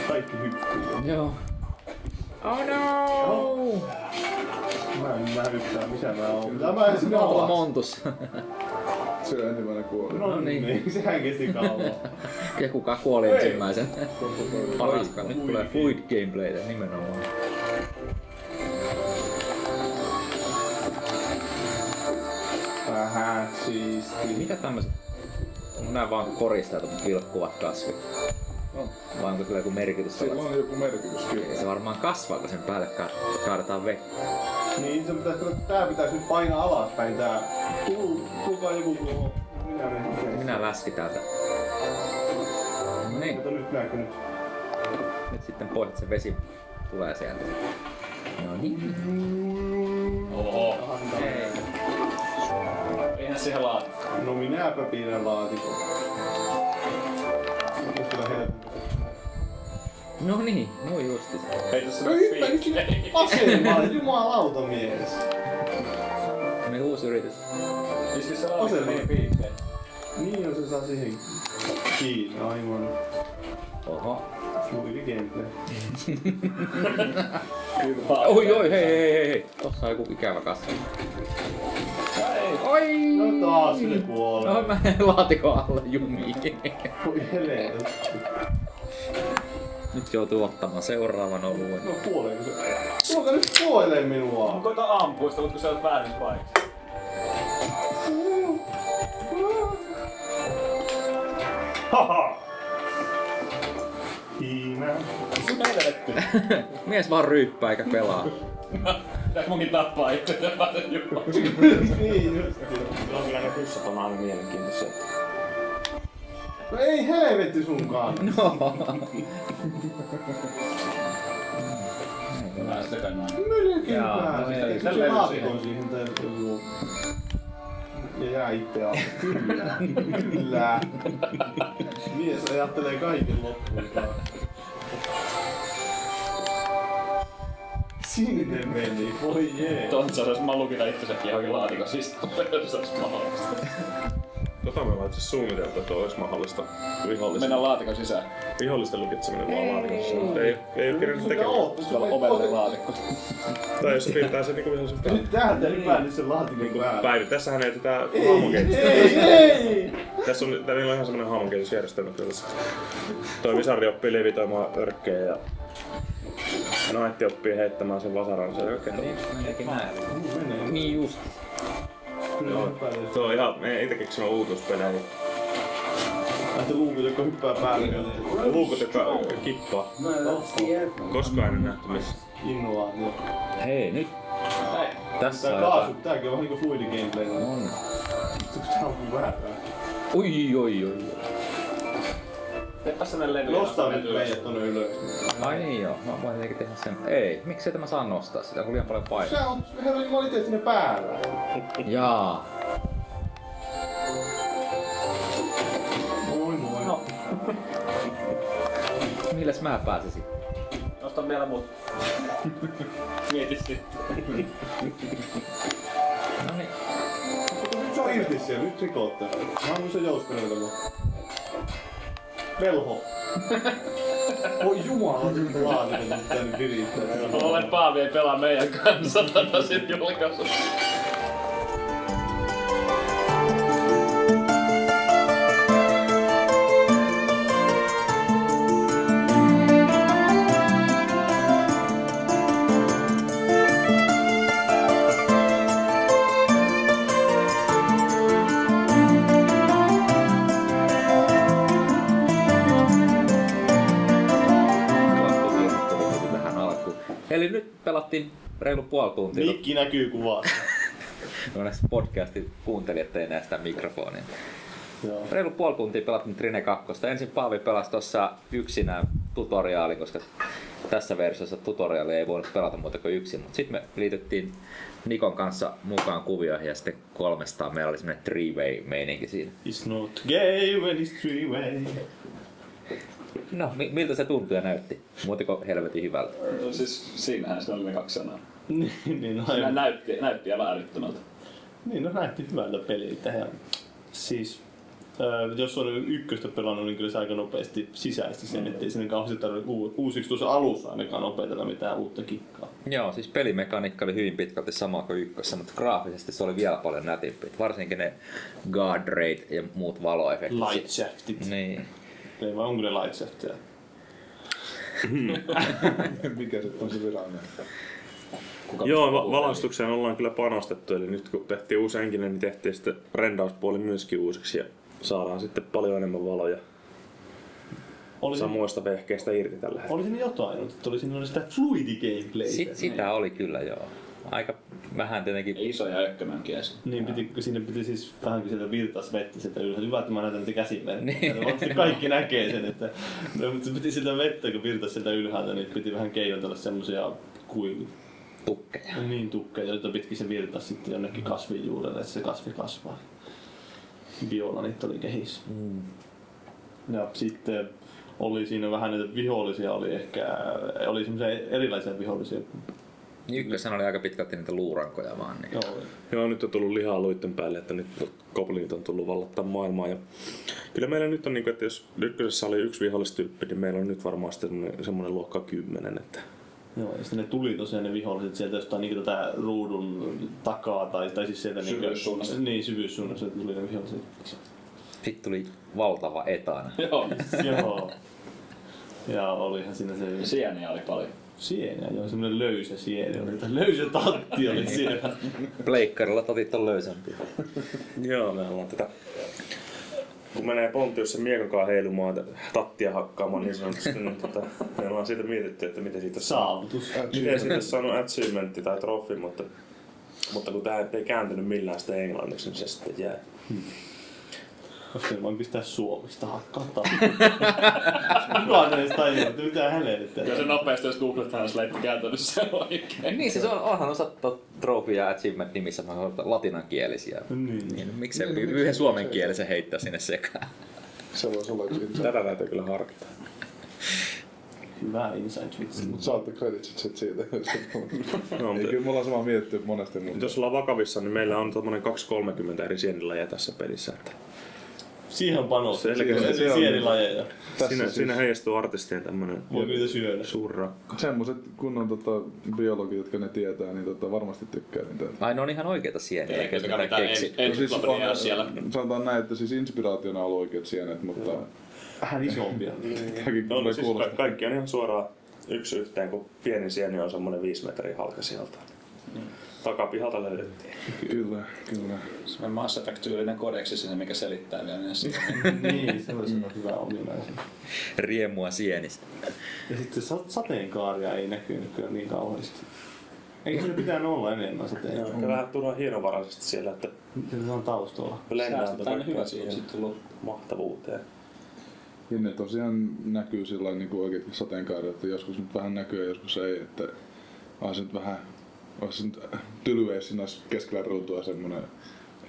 Kaikki hyppii. Joo. Oh no! Mä en mä hyppää, missä mä oon. Tämä ei sinä Tuolla alas. montus. se ensimmäinen kuoli. No niin. niin, sehän kesti kauan. Ja kuka kuoli ensimmäisen? Paraska. Nyt tulee fluid gameplaytä nimenomaan. Vähän siisti. Mitä tämmöset? Nää vaan koristeet, mutta vilkkuvat kasvit? Vai onko sillä joku merkitys? Sillä on joku merkitys kyllä. Se varmaan kasvaa, kun sen päälle ka- kaadetaan vettä. Niin, se pitäisi, tää pitäisi nyt painaa alaspäin tää. Tuu, tulkaa joku tuohon. Minä menen. Minä läski täältä. No niin, Kato nyt näkö nyt. nyt sitten pois, että se vesi tulee sieltä. No niin. Oho. Eihän siihen laata. No minäpä pidän laatikon. No niin, no justi. Hei tässä No hyppää nyt sinne asemaan, jumalauta mies. Niin uusi yritys. Iski se laatikko niin. Niin on se saa siihen kiinni, aivan. Oho. Fluidi gameplay. Oi, oi, hei, hei, hei, hei. Tossa on joku ikävä kasvi. Oi! No taas se kuolee. No mä laatikon alle jumiin. Voi helvetti. Nyt joutuu ottamaan seuraavan oluen. No kuoleeko se? Tuoka nyt kuolee minua. Koita ampua sitä, mutta kun sä oot väärin paikassa. Haha! Hiina. Mies vaan ryyppää eikä pelaa. Pitääkö munkin tappaa itse ja päätä jumaan? niin just. Kyllä kyllä ne pyssät on aina mielenkiintoisia. No ei helvetti sunkaan. No. Mä sekään Melkein Jaa, no ei. Eikö se Tällä laatikon siihen tai joku? Ja jää itse alle. Kyllä. Kyllä. Mies ajattelee kaiken loppuun. Sinne meni, voi jee. Tontsa sais malukita itsensäkin johonkin laatikon sisään, jos se olisi mahdollista. Tota me ollaan itse suunniteltu, että olisi mahdollista vihollisten, Mennään laatikon sisään. vihollisten lukitseminen vaan laatikon sisään. Ei, ei ole kirjannut tekemään. Tuolla ovella laatikko. Tai jos se piirtää sen niinku vihollisen päälle. Nyt täältä hypää nyt sen laatikon päälle. Päivi, tässähän ei tätä Ei, hahmonkehitystä. ei, ei! Tässä on, täällä on ihan semmonen hahmonkehitysjärjestelmä kyllä. Toi Visardi oppii levitoimaan örkkejä ja Naitti oppii heittämään sen vasaran sen oikein. Niin, meneekin näin. Menee. Niin just. Kyllä hyppää. Se on ihan, me itse keksimme uutuuspelejä. Näitä luukut, jotka hyppää päälle. Luukut, jotka kippaa. Koskaan en nähty missä. Innovaatio. Hei, nyt. Tässä Tää on kaasu, jotain. tääkin on vähän niinku fluidi gameplay. On. Tää on väärää. Oi, oi, oi. Teepä sellainen levy. Nostaa nyt meidät tonne ylös. Ai niin joo, mä voin tietenkin tehdä sen. Ei, miksei tämä saa nostaa sitä, kun liian paljon painoa. Sä on herra Jumala itse sinne päällä. Jaa. Moi moi. No. Milles mä pääsisin? Nostan vielä muut. Mieti sitten. No niin. Nyt se on irti siellä, nyt rikootte. Mä haluan se jouskanelta. Velho. Voi jumala, nyt laadun, tän virittää. Olen Paavi ei pelaa meidän kanssa tätä sit julkaisussa. Eli nyt pelattiin reilu puoli tuntia. Mikki näkyy kuvassa. No näistä podcastin kuuntelijat ei näe sitä mikrofonia. Joo. Reilu puoli tuntia pelattiin Trine 2. Ensin Paavi pelasi tuossa yksinään tutoriaali, koska tässä versiossa tutoriaali ei voinut pelata muuta kuin yksin. Mutta sitten me liityttiin Nikon kanssa mukaan kuvioihin ja sitten 300 meillä oli semmoinen three-way meininki siinä. It's not gay when it's three way. No, mi- miltä se tuntui ja näytti? Muutiko helvetin hyvältä? No siis siinähän se oli ne kaksi sanaa. niin, niin, no, Nä, aivan. näytti, näytti ja vääryttömältä. niin, no näytti hyvältä peliltä. Ja siis, äh, jos oli ykköstä pelannut, niin kyllä se aika nopeasti sisäisti sen, ettei sinne kauheasti tarvitse uu- uusiksi tuossa alussa ainakaan opetella mitään uutta kikkaa. Joo, siis pelimekaniikka oli hyvin pitkälti sama kuin ykkössä, mutta graafisesti se oli vielä paljon nätimpi. Varsinkin ne guard rate ja muut valoefektit. Light shaftit. Niin. Ei vai onko ne shaftia? Mikä sitten on se virallinen? Kuka Joo, va- valaistukseen ollaan kyllä panostettu, eli nyt kun tehtiin uusi enkinen, niin tehtiin sitten rendauspuoli myöskin uusiksi ja saadaan sitten paljon enemmän valoja Oli, samoista vehkeistä irti tällä hetkellä. oli siinä jotain, mutta oli siinä sitä fluidi gameplaytä. Sit, sitä oli kyllä joo. Aika vähän tietenkin. Isoja ökkömänkiäisiä. Niin, piti, kun sinne piti siis vähän kuin sieltä virtaas vettä sieltä ylhäällä. Hyvä, että mä näytän niitä käsimerkkejä. Niin. Kaikki näkee sen, että no, mutta se piti sitä vettä, kun virtaas sieltä ylhäältä, niin piti vähän keinotella semmosia kuin tukkeja. niin tukkeja, joita pitkin se virtaas sitten jonnekin kasvin juurelle, että se kasvi kasvaa. Biolanit oli kehissä. Mm. Ja sitten oli siinä vähän näitä vihollisia, oli ehkä, oli semmoisia erilaisia vihollisia. Ykkösen oli aika pitkälti niitä luurankoja vaan. Niin. Joo, Joo, nyt on tullut lihaa luitten päälle, että nyt goblinit on tullut vallottaa maailmaa. Ja kyllä meillä nyt on, niin kuin, että jos ykkösessä oli yksi vihollistyyppi, niin meillä on nyt varmaan sitten semmoinen, semmoinen luokka kymmenen. Että Joo, ja sitten ne tuli tosiaan ne viholliset sieltä jostain niin tätä ruudun takaa, tai, tai siis sieltä Syvyyssuunnasta. Niin, niin syvyyssuunnasta tuli ne viholliset. Sitten tuli valtava etana. Joo. Joo. Ja olihan siinä se Sieniä oli paljon. Sieniä, joo, semmoinen löysä sieni oli, tai löysä tatti oli siellä. Pleikkarilla totit on löysämpiä. Joo, me ollaan tätä kun menee Pontiossa miekakaan heilumaan tattia hakkaamaan niin sanotusti, niin tota, me ollaan siitä mietitty, että miten siitä saa, Saavutus. miten siitä saanut achievementti tai trofi, mutta, mutta kun tämä ei kääntynyt millään sitä englanniksi, niin se sitten jää. Koska ne vaan pistää Suomesta hakkaa. Kukaan ei edes tajunnut, että mitä helvettiä. Kyllä se nopeasti, jos Google Translate käytännössä oikein. Niin, siis on, onhan osattu trophy ja achievement nimissä mä sanon, latinankielisiä. Niin. Niin, no, miksei yhden suomenkielisen heittää sinne sekaan? Se voisi olla yksi inside. Tätä täytyy kyllä harkita. Hyvä inside vitsi. Mutta saatte creditsit sit siitä. No, Ei, mutta kyllä me ollaan samaa mietitty monesti, mutta jos ollaan vakavissa, niin meillä on tuommoinen 230 eri sienilajia tässä pelissä. Että Siihen on Se se on. sienilajeja. siinä, siis siinä heijastuu artistien tämmöinen Voi niitä syödä. suurrakka. semmoset kunnon tota, biologit, jotka ne tietää, niin tota, varmasti tykkää niitä. Ai ne on ihan oikeita sieniä, eikä Eikä mitään keksi. No siis ensiklopenia siellä. sanotaan näin, että siis inspiraationa on ollut oikeat sienet, mutta Vähän isompia. tämäkin No, niin siis ka- kaikki on ihan suoraan yksi yhteen, kun pieni sieni on semmoinen viisi metriä halka sieltä. Takapihalta löydettiin. Kyllä, kyllä. Semmoinen Mass Effect-tyylinen kodeksi sinne, mikä selittää vielä näissä. niin, se olisi mm. hyvä ominaisuus. Riemua sienistä. Ja sitten sa- sateenkaaria ei näkynyt kyllä niin kauheasti. Eikö se pitänyt olla enemmän sateenkaaria? Joo, vähän turhan hienovaraisesti siellä, että se on taustalla? lennään Säästetään kaikkea hyvät siihen sitten mahtavuuteen. Ja ne tosiaan näkyy sillä niin kuin oikeatkin sateenkaaret, että joskus nyt vähän näkyy ja joskus ei, että on se nyt vähän, olisi se nyt tylyä, jos siinä olisi keskellä ruutua semmoinen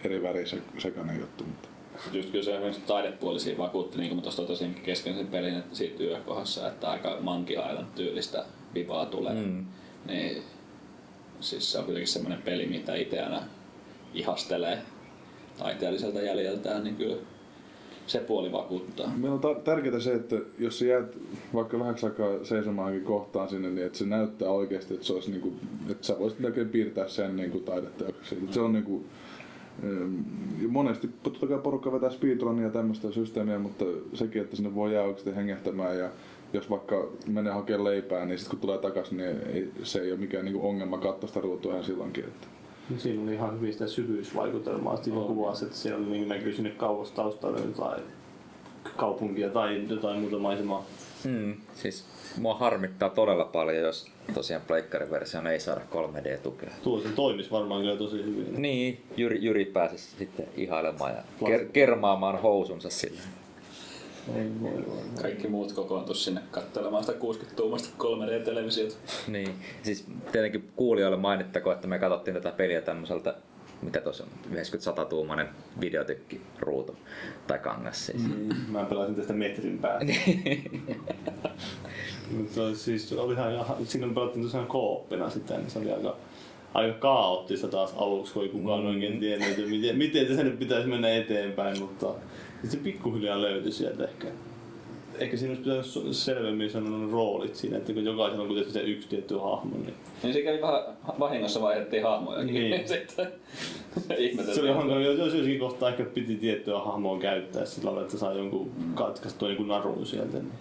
eri väri se, sekainen juttu, mutta Just kyllä se esimerkiksi taidepuoli siinä vakuutti, niin kuin mä tuossa totesin kesken sen pelin, että siitä yökohdassa, että aika Monkey Island tyylistä vivaa tulee. Mm. Niin siis se on kuitenkin semmoinen peli, mitä itse aina ihastelee taiteelliselta jäljeltään, niin kyllä se puoli vakuuttaa. Meillä on tar- tärkeää se, että jos sä jäät vaikka vähäksi aikaa seisomaankin kohtaan sinne, niin että se näyttää oikeasti, että, se olisi niinku, että sä voisit melkein piirtää sen niinku taideteoksi. Se on niinku, ähm, monesti totta kai porukka vetää speedrunia ja tämmöistä systeemiä, mutta sekin, että sinne voi jää oikeasti hengähtämään ja jos vaikka menee hakemaan leipää, niin sitten kun tulee takaisin, niin ei, se ei ole mikään niinku ongelma katsoa sitä ruutua ihan silloinkin. Että. Siinä oli ihan hyvin sitä syvyysvaikutelmaa. Siinä kuvasi, että siellä niin näkyy sinne kauas taustalle jotain kaupunkia tai jotain muuta maisemaa. Mm, siis mua harmittaa todella paljon, jos tosiaan pleikkariversioon ei saada 3D-tukea. Tuo se toimisi varmaan kyllä tosi hyvin. Niin, Jyri, Jyri pääsisi sitten ihailemaan ja ker- kermaamaan housunsa sillä. Ei voi voi. Kaikki muut kokoontus sinne katselemaan sitä 60-tuumasta 3D-televisiota. Niin, siis tietenkin kuulijoille mainittako, että me katsottiin tätä peliä tämmöiseltä mitä tuossa on, 90-100-tuumainen videotykkiruutu tai kangas siis. Mm, mä pelasin tästä metrin päästä. Mutta se oli siis, olihan, ihan- siinä pelattiin tosiaan kooppina sitten, niin se oli aika, aika kaoottista taas aluksi, kun ei kukaan mm. oikein tiennyt, että miten, miten tässä nyt pitäisi mennä eteenpäin, mutta se pikkuhiljaa löytyi sieltä ehkä. Ehkä siinä olisi pitänyt selvemmin sanoa roolit siinä, että kun jokaisella on kuitenkin se yksi tietty hahmo, niin Niin se kävi vähän vahingossa vaihdettiin hahmojakin. Niin. Sitten se oli hankala, jos jossakin kohtaa ehkä piti tiettyä hahmoa käyttää sillä lailla, että saa jonkun katkaistua jonkun narun sieltä. Niin.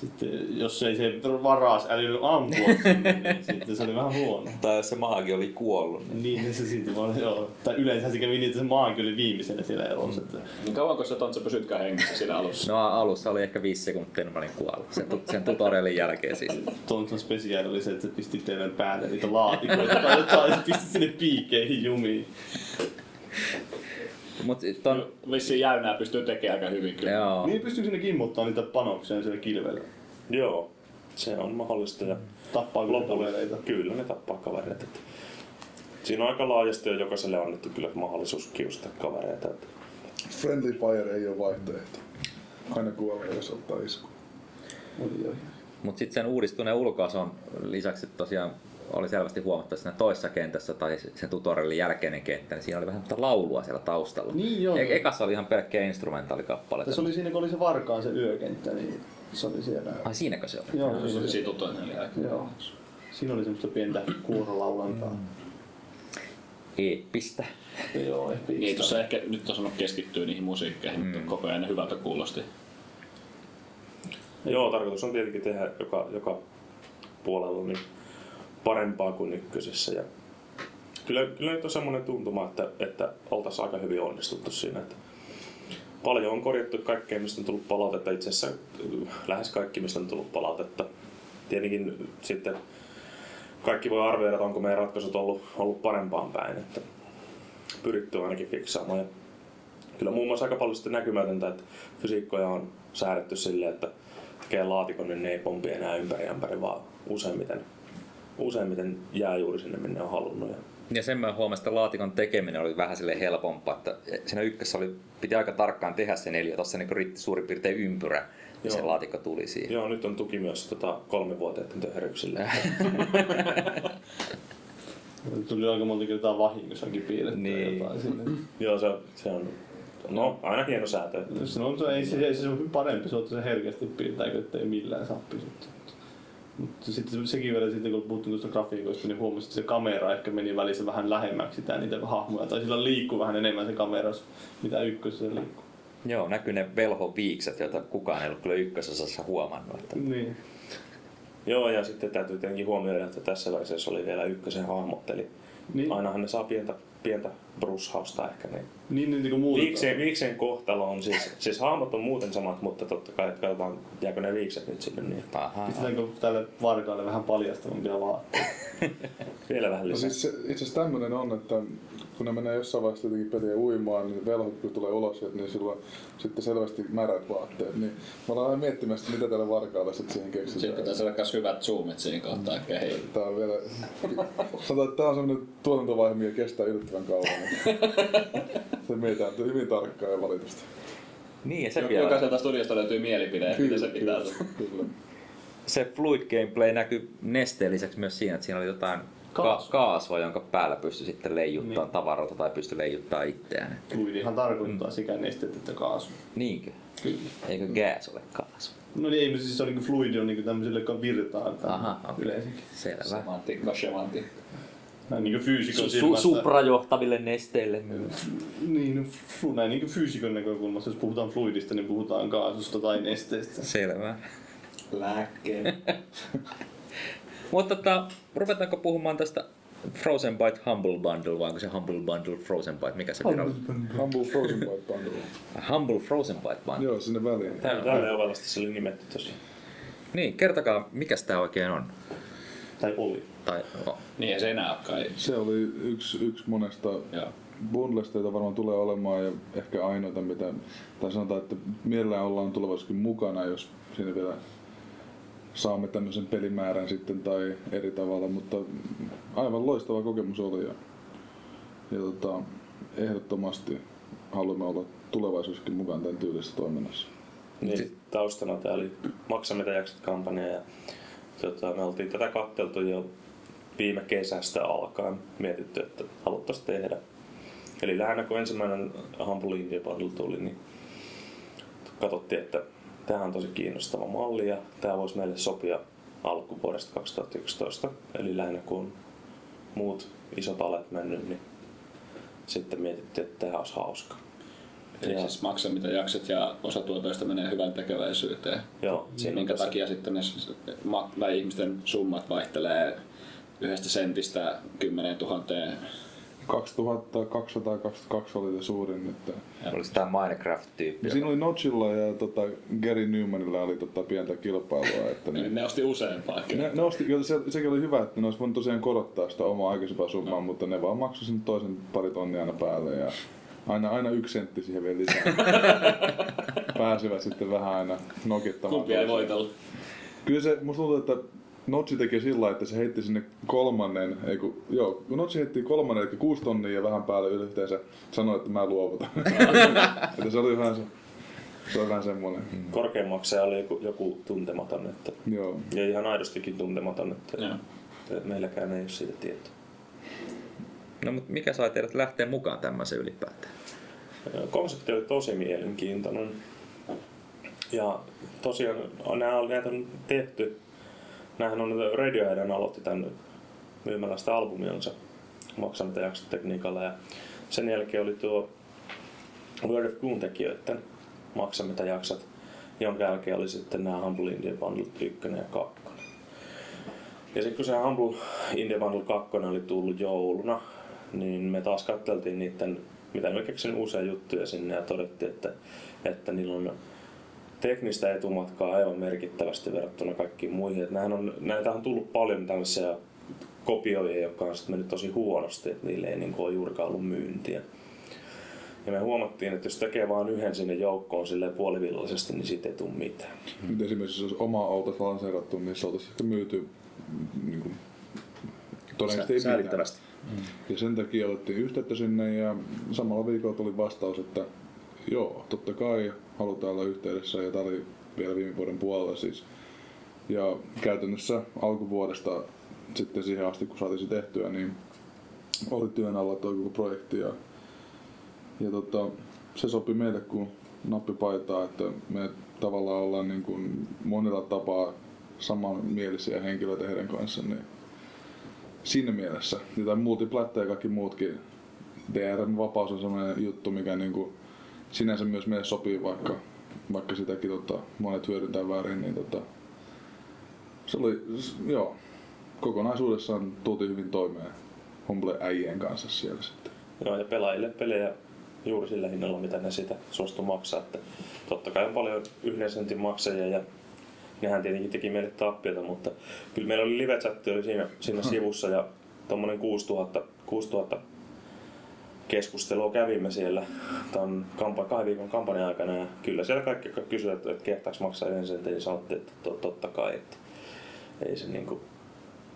Sitten jos ei se varas älynyt ampua sinne, niin sitten se oli vähän huono. Tai jos se maagi oli kuollut. Niin. Niin se sitten vaan, joo. Tai yleensä se kävi niin, että se maankin oli viimeisenä siellä elossa. Että Niin kauanko sä Tontsa pysytkään hengissä siinä alussa? No alussa oli ehkä viisi sekuntia, niin mä olin kuollut. Sen, sen tutorialin jälkeen siis. Tontsan spesiaali oli se, että se pisti teidän päälle niitä laatikoita tai jotain, ja pisti sinne piikkeihin jumiin. Mut ton, Vissiin jäynää pystyy tekemään aika hyvin kyllä. joo. Niin pystyykö sinne kimmottaa niitä panoksia siellä kilvellä? Joo, se on mahdollista. Ja Tappaa kyllä kavereita. Kyllä ne tappaa kavereita. Siinä on aika laajasti jo jokaiselle annettu kyllä mahdollisuus kiusata kavereita. Friendly fire ei ole vaihtoehto. Aina kuolee, jos ottaa isku. Mutta sitten sen uudistuneen ulkoason lisäksi tosiaan oli selvästi huomattu siinä toisessa kentässä tai sen tutorialin jälkeinen kenttä, niin siinä oli vähän tämmöistä laulua siellä taustalla. Niin joo. E- ekassa oli ihan pelkkiä instrumentaalikappaleita. Tässä oli siinä, kun oli se Varkaan se yökenttä, niin se oli siellä. Ai siinäkö se oli? Joo, Se se oli joo. Siinä oli semmoista pientä kuorolaulantaa. Eeppistä. Joo, ehkä Niin, tuossa ehkä nyt on sanonut keskittyä niihin musiikkeihin, mutta koko ajan ne hyvältä kuulosti. Joo, tarkoitus on tietenkin tehdä joka, joka puolella niin parempaa kuin ykkösessä. Ja kyllä, kyllä nyt on semmoinen tuntuma, että, että oltaisiin aika hyvin onnistuttu siinä. Että paljon on korjattu kaikkea, mistä on tullut palautetta. Itse asiassa äh, lähes kaikki, mistä on tullut palautetta. Tietenkin sitten kaikki voi arvioida, että onko meidän ratkaisut ollut, ollut parempaan päin. Että pyritty ainakin fiksaamaan. Ja kyllä muun muassa aika paljon sitten näkymätöntä, että fysiikkoja on säädetty silleen, että tekee laatikon, niin ne ei pompi enää ympäri ämpäri, vaan useimmiten, useimmiten jää juuri sinne, minne on halunnut. Ja sen mä huomasin, että laatikon tekeminen oli vähän sille helpompaa, että siinä ykkössä oli, piti aika tarkkaan tehdä se neljä, tuossa niin riitti suurin piirtein ympyrä, ja se Joo. laatikko tuli siihen. Joo, nyt on tuki myös tota, kolmevuotiaiden töherryksille. Tuli aika monta kertaa vahingossakin piirrettyä Niin. jotain sinne. Joo, se, on- se on no, aina hieno säätö. Se on, se, ei, se, ei, se on parempi, se on että se herkästi piirtää, kuin ettei millään saa pysyttyä. Mutta sitten se- sekin vielä sitten, kun puhuttiin tuosta grafiikoista, niin huomasin, että se kamera ehkä meni välissä vähän lähemmäksi sitä niitä hahmoja. Tai sillä liikkuu vähän enemmän se kamera, mitä ykkösessä liikkuu. Joo, näkyy ne velhoviikset, joita kukaan ei ollut kyllä ykkösosassa huomannut. Että... Niin. Joo, ja sitten täytyy tietenkin huomioida, että tässä versiossa oli vielä ykkösen hahmot, eli Niin. ainahan ne saa pientä, pientä brushausta ehkä. Niin. Niin, niin, niin kuin muuta. Viikseen, viikseen kohtalo on siis, siis hahmot on muuten samat, mutta totta kai, että katsotaan, jääkö ne viikset nyt sinne, niin Aha. Pistetäänkö tälle varkaalle vähän paljastavampia vaatteita? vielä vähän No lisää. siis se, itse asiassa tämmönen on, että kun ne menee jossain vaiheessa jotenkin peliä uimaan, niin velhot kun tulee ulos, sieltä, niin silloin sitten selvästi märät vaatteet. Niin mä olen aina miettimässä, että mitä tällä varkaalla sitten siihen Siinä keksitään. pitäisi olla myös hyvät zoomit siinä kohtaa, ehkä hei. Tää on vielä... Sanotaan, että tää on semmonen tuotantovaihe, mikä kestää yllättävän kauan. Se mietitään hyvin tarkkaan ja valitusti. Niin, ja se vielä. Jokaiselta studiosta löytyy mielipide, mitä se pitää. kyllä, kyllä. se fluid gameplay näkyy nesteen lisäksi myös siinä, että siinä oli jotain ka- kaasua, jonka päällä pystyi sitten leijuttaa niin. tavaroita tai pystyi leijuttaa itseään. Fluidihan tarkoittaa sekä nestettä että kaasua. Niinkö? Kyllä. Eikö gas ole kaasu? No niin, ei, mutta siis se on niinku fluidi on niinku tämmöiselle, joka virtaa Aha, okei. yleensäkin. Selvä. Semantiikka, semantiikka. Näin niinku fyysikon Su- silmästä. suprajohtaville nesteille. Niin, no, flu, näin niinku fyysikon näkökulmasta, jos puhutaan fluidista, niin puhutaan kaasusta tai nesteestä. Selvä. Lääkkeen. Mutta tota, ruvetaanko puhumaan tästä Frozen Bite Humble Bundle, vai onko se Humble Bundle Frozen Bite? Mikä se virallinen? Humble Frozen Bite Bundle. Humble Frozen Bite Bundle. Joo, sinne väliin. Täällä ovelasti se oli nimetty tosiaan. Niin, kertokaa, mikä tämä oikein on? Tai oli. Tai, oh, Niin ei se enää kai. Se oli yksi, yksi monesta Joo. bundlesta, joita varmaan tulee olemaan ja ehkä ainoita, mitä, tai sanotaan, että mielellään ollaan tulevaisuudessakin mukana, jos siinä vielä saamme tämmöisen pelimäärän sitten tai eri tavalla, mutta aivan loistava kokemus oli ja, ja tota, ehdottomasti haluamme olla tulevaisuudessakin mukana tämän tyylisessä toiminnassa. Niin, taustana tämä oli Maksa mitä jaksat kampanja ja tota, me oltiin tätä katteltu jo viime kesästä alkaen mietitty, että haluttaisiin tehdä. Eli lähinnä kun ensimmäinen Humble Bundle tuli, niin katsottiin, että tämä on tosi kiinnostava malli ja tämä voisi meille sopia alkuvuodesta 2011. Eli lähinnä kun muut isot alet mennyt, niin sitten mietittiin, että tämä olisi hauska. Eli Ja- siis maksa mitä jaksat ja osa tuotoista menee hyvän tekeväisyyteen. Joo, Siinä minkä tosi- takia sitten ne tai ihmisten summat vaihtelee yhdestä sentistä 10 000. 2222 oli se suurin nyt. oliko tämä Minecraft-tyyppi? Ja siinä oli Notchilla ja tota, Gary Newmanilla oli tota, pientä kilpailua. Että Niin ne, ne osti useampaa. ne, ne osti, se, sekin oli hyvä, että ne olisi voinut tosiaan korottaa sitä omaa aikaisempaa summaa, mutta ne vaan maksoi sen toisen pari tonnia aina päälle ja aina, aina yksi sentti siihen vielä lisää. Pääsivät sitten vähän aina nokittamaan. Kumpi ei voitella? Kyllä se, musta tuntuu, että Notsi teki sillä että se heitti sinne kolmannen, ei kun, joo, kun Notsi heitti kolmannen, eli kuusi tonnia ja vähän päälle yhteensä, sanoi, että mä luovutan. että se oli vähän se, se oli vähän semmoinen. korkein maksaja oli joku, joku tuntematon, että, Joo. ja ihan aidostikin tuntematon, että Joo. että meilläkään ei ole siitä tietoa. No, mutta mikä sai teidät lähteä mukaan tämmöiseen ylipäätään? Konsepti oli tosi mielenkiintoinen. Ja tosiaan nämä on, näitä on tehty. Nämähän on Radiohead aloitti tämän myymällä sitä albumionsa maksamatta jaksotekniikalla. Ja sen jälkeen oli tuo Word of Goon tekijöiden maksamita jaksat, jonka jälkeen oli sitten nämä Humble Indie Bundle 1 ja 2. Ja sitten kun se Humble Indie Bundle 2 oli tullut jouluna, niin me taas katteltiin niiden, mitä me keksin uusia juttuja sinne ja todettiin, että, että niillä on teknistä etumatkaa aivan merkittävästi verrattuna kaikkiin muihin. Että on, näitä on tullut paljon tällaisia kopioijia, jotka on sitten mennyt tosi huonosti, että niille ei niin ole juurikaan ollut myyntiä. Ja me huomattiin, että jos tekee vain yhden sinne joukkoon silleen puolivillallisesti, niin siitä ei tule mitään. Nyt esimerkiksi jos olisi oma auto lanseerattu, niin se olisi ehkä myyty mm, niin kuin, todennäköisesti ei mitään. Säälittävästi. Ja sen takia otettiin yhteyttä sinne ja samalla viikolla tuli vastaus, että joo, totta kai halutaan olla yhteydessä ja tämä oli vielä viime vuoden puolella siis. Ja käytännössä alkuvuodesta sitten siihen asti, kun saatiin se tehtyä, niin oli työn alla tuo koko projekti ja, ja tota, se sopi meille kuin nappipaitaa, että me tavallaan ollaan niin kuin monella tapaa samanmielisiä henkilöitä heidän kanssa, niin siinä mielessä. Ja tämä multiplatta ja kaikki muutkin. DRM-vapaus on sellainen juttu, mikä niinku sinänsä myös meille sopii, vaikka, vaikka sitäkin tota, monet hyödyntää väärin. Niin tota, se oli, joo, kokonaisuudessaan tultiin hyvin toimeen Humble äijien kanssa siellä sitten. Joo, ja pelaajille pelejä juuri sillä hinnalla, mitä ne sitä suostu maksaa. Että totta kai on paljon yhden sentin maksajia ja nehän tietenkin teki meille tappiota, mutta kyllä meillä oli live oli siinä, siinä sivussa ja tuommoinen 6000, 6000 keskustelua kävimme siellä tämän kampa, kahden viikon kampanjan aikana ja kyllä siellä kaikki, jotka kysyivät, että, että kehtaako maksaa yhden sentin, niin sanottiin, että to- totta kai, että ei se niinku,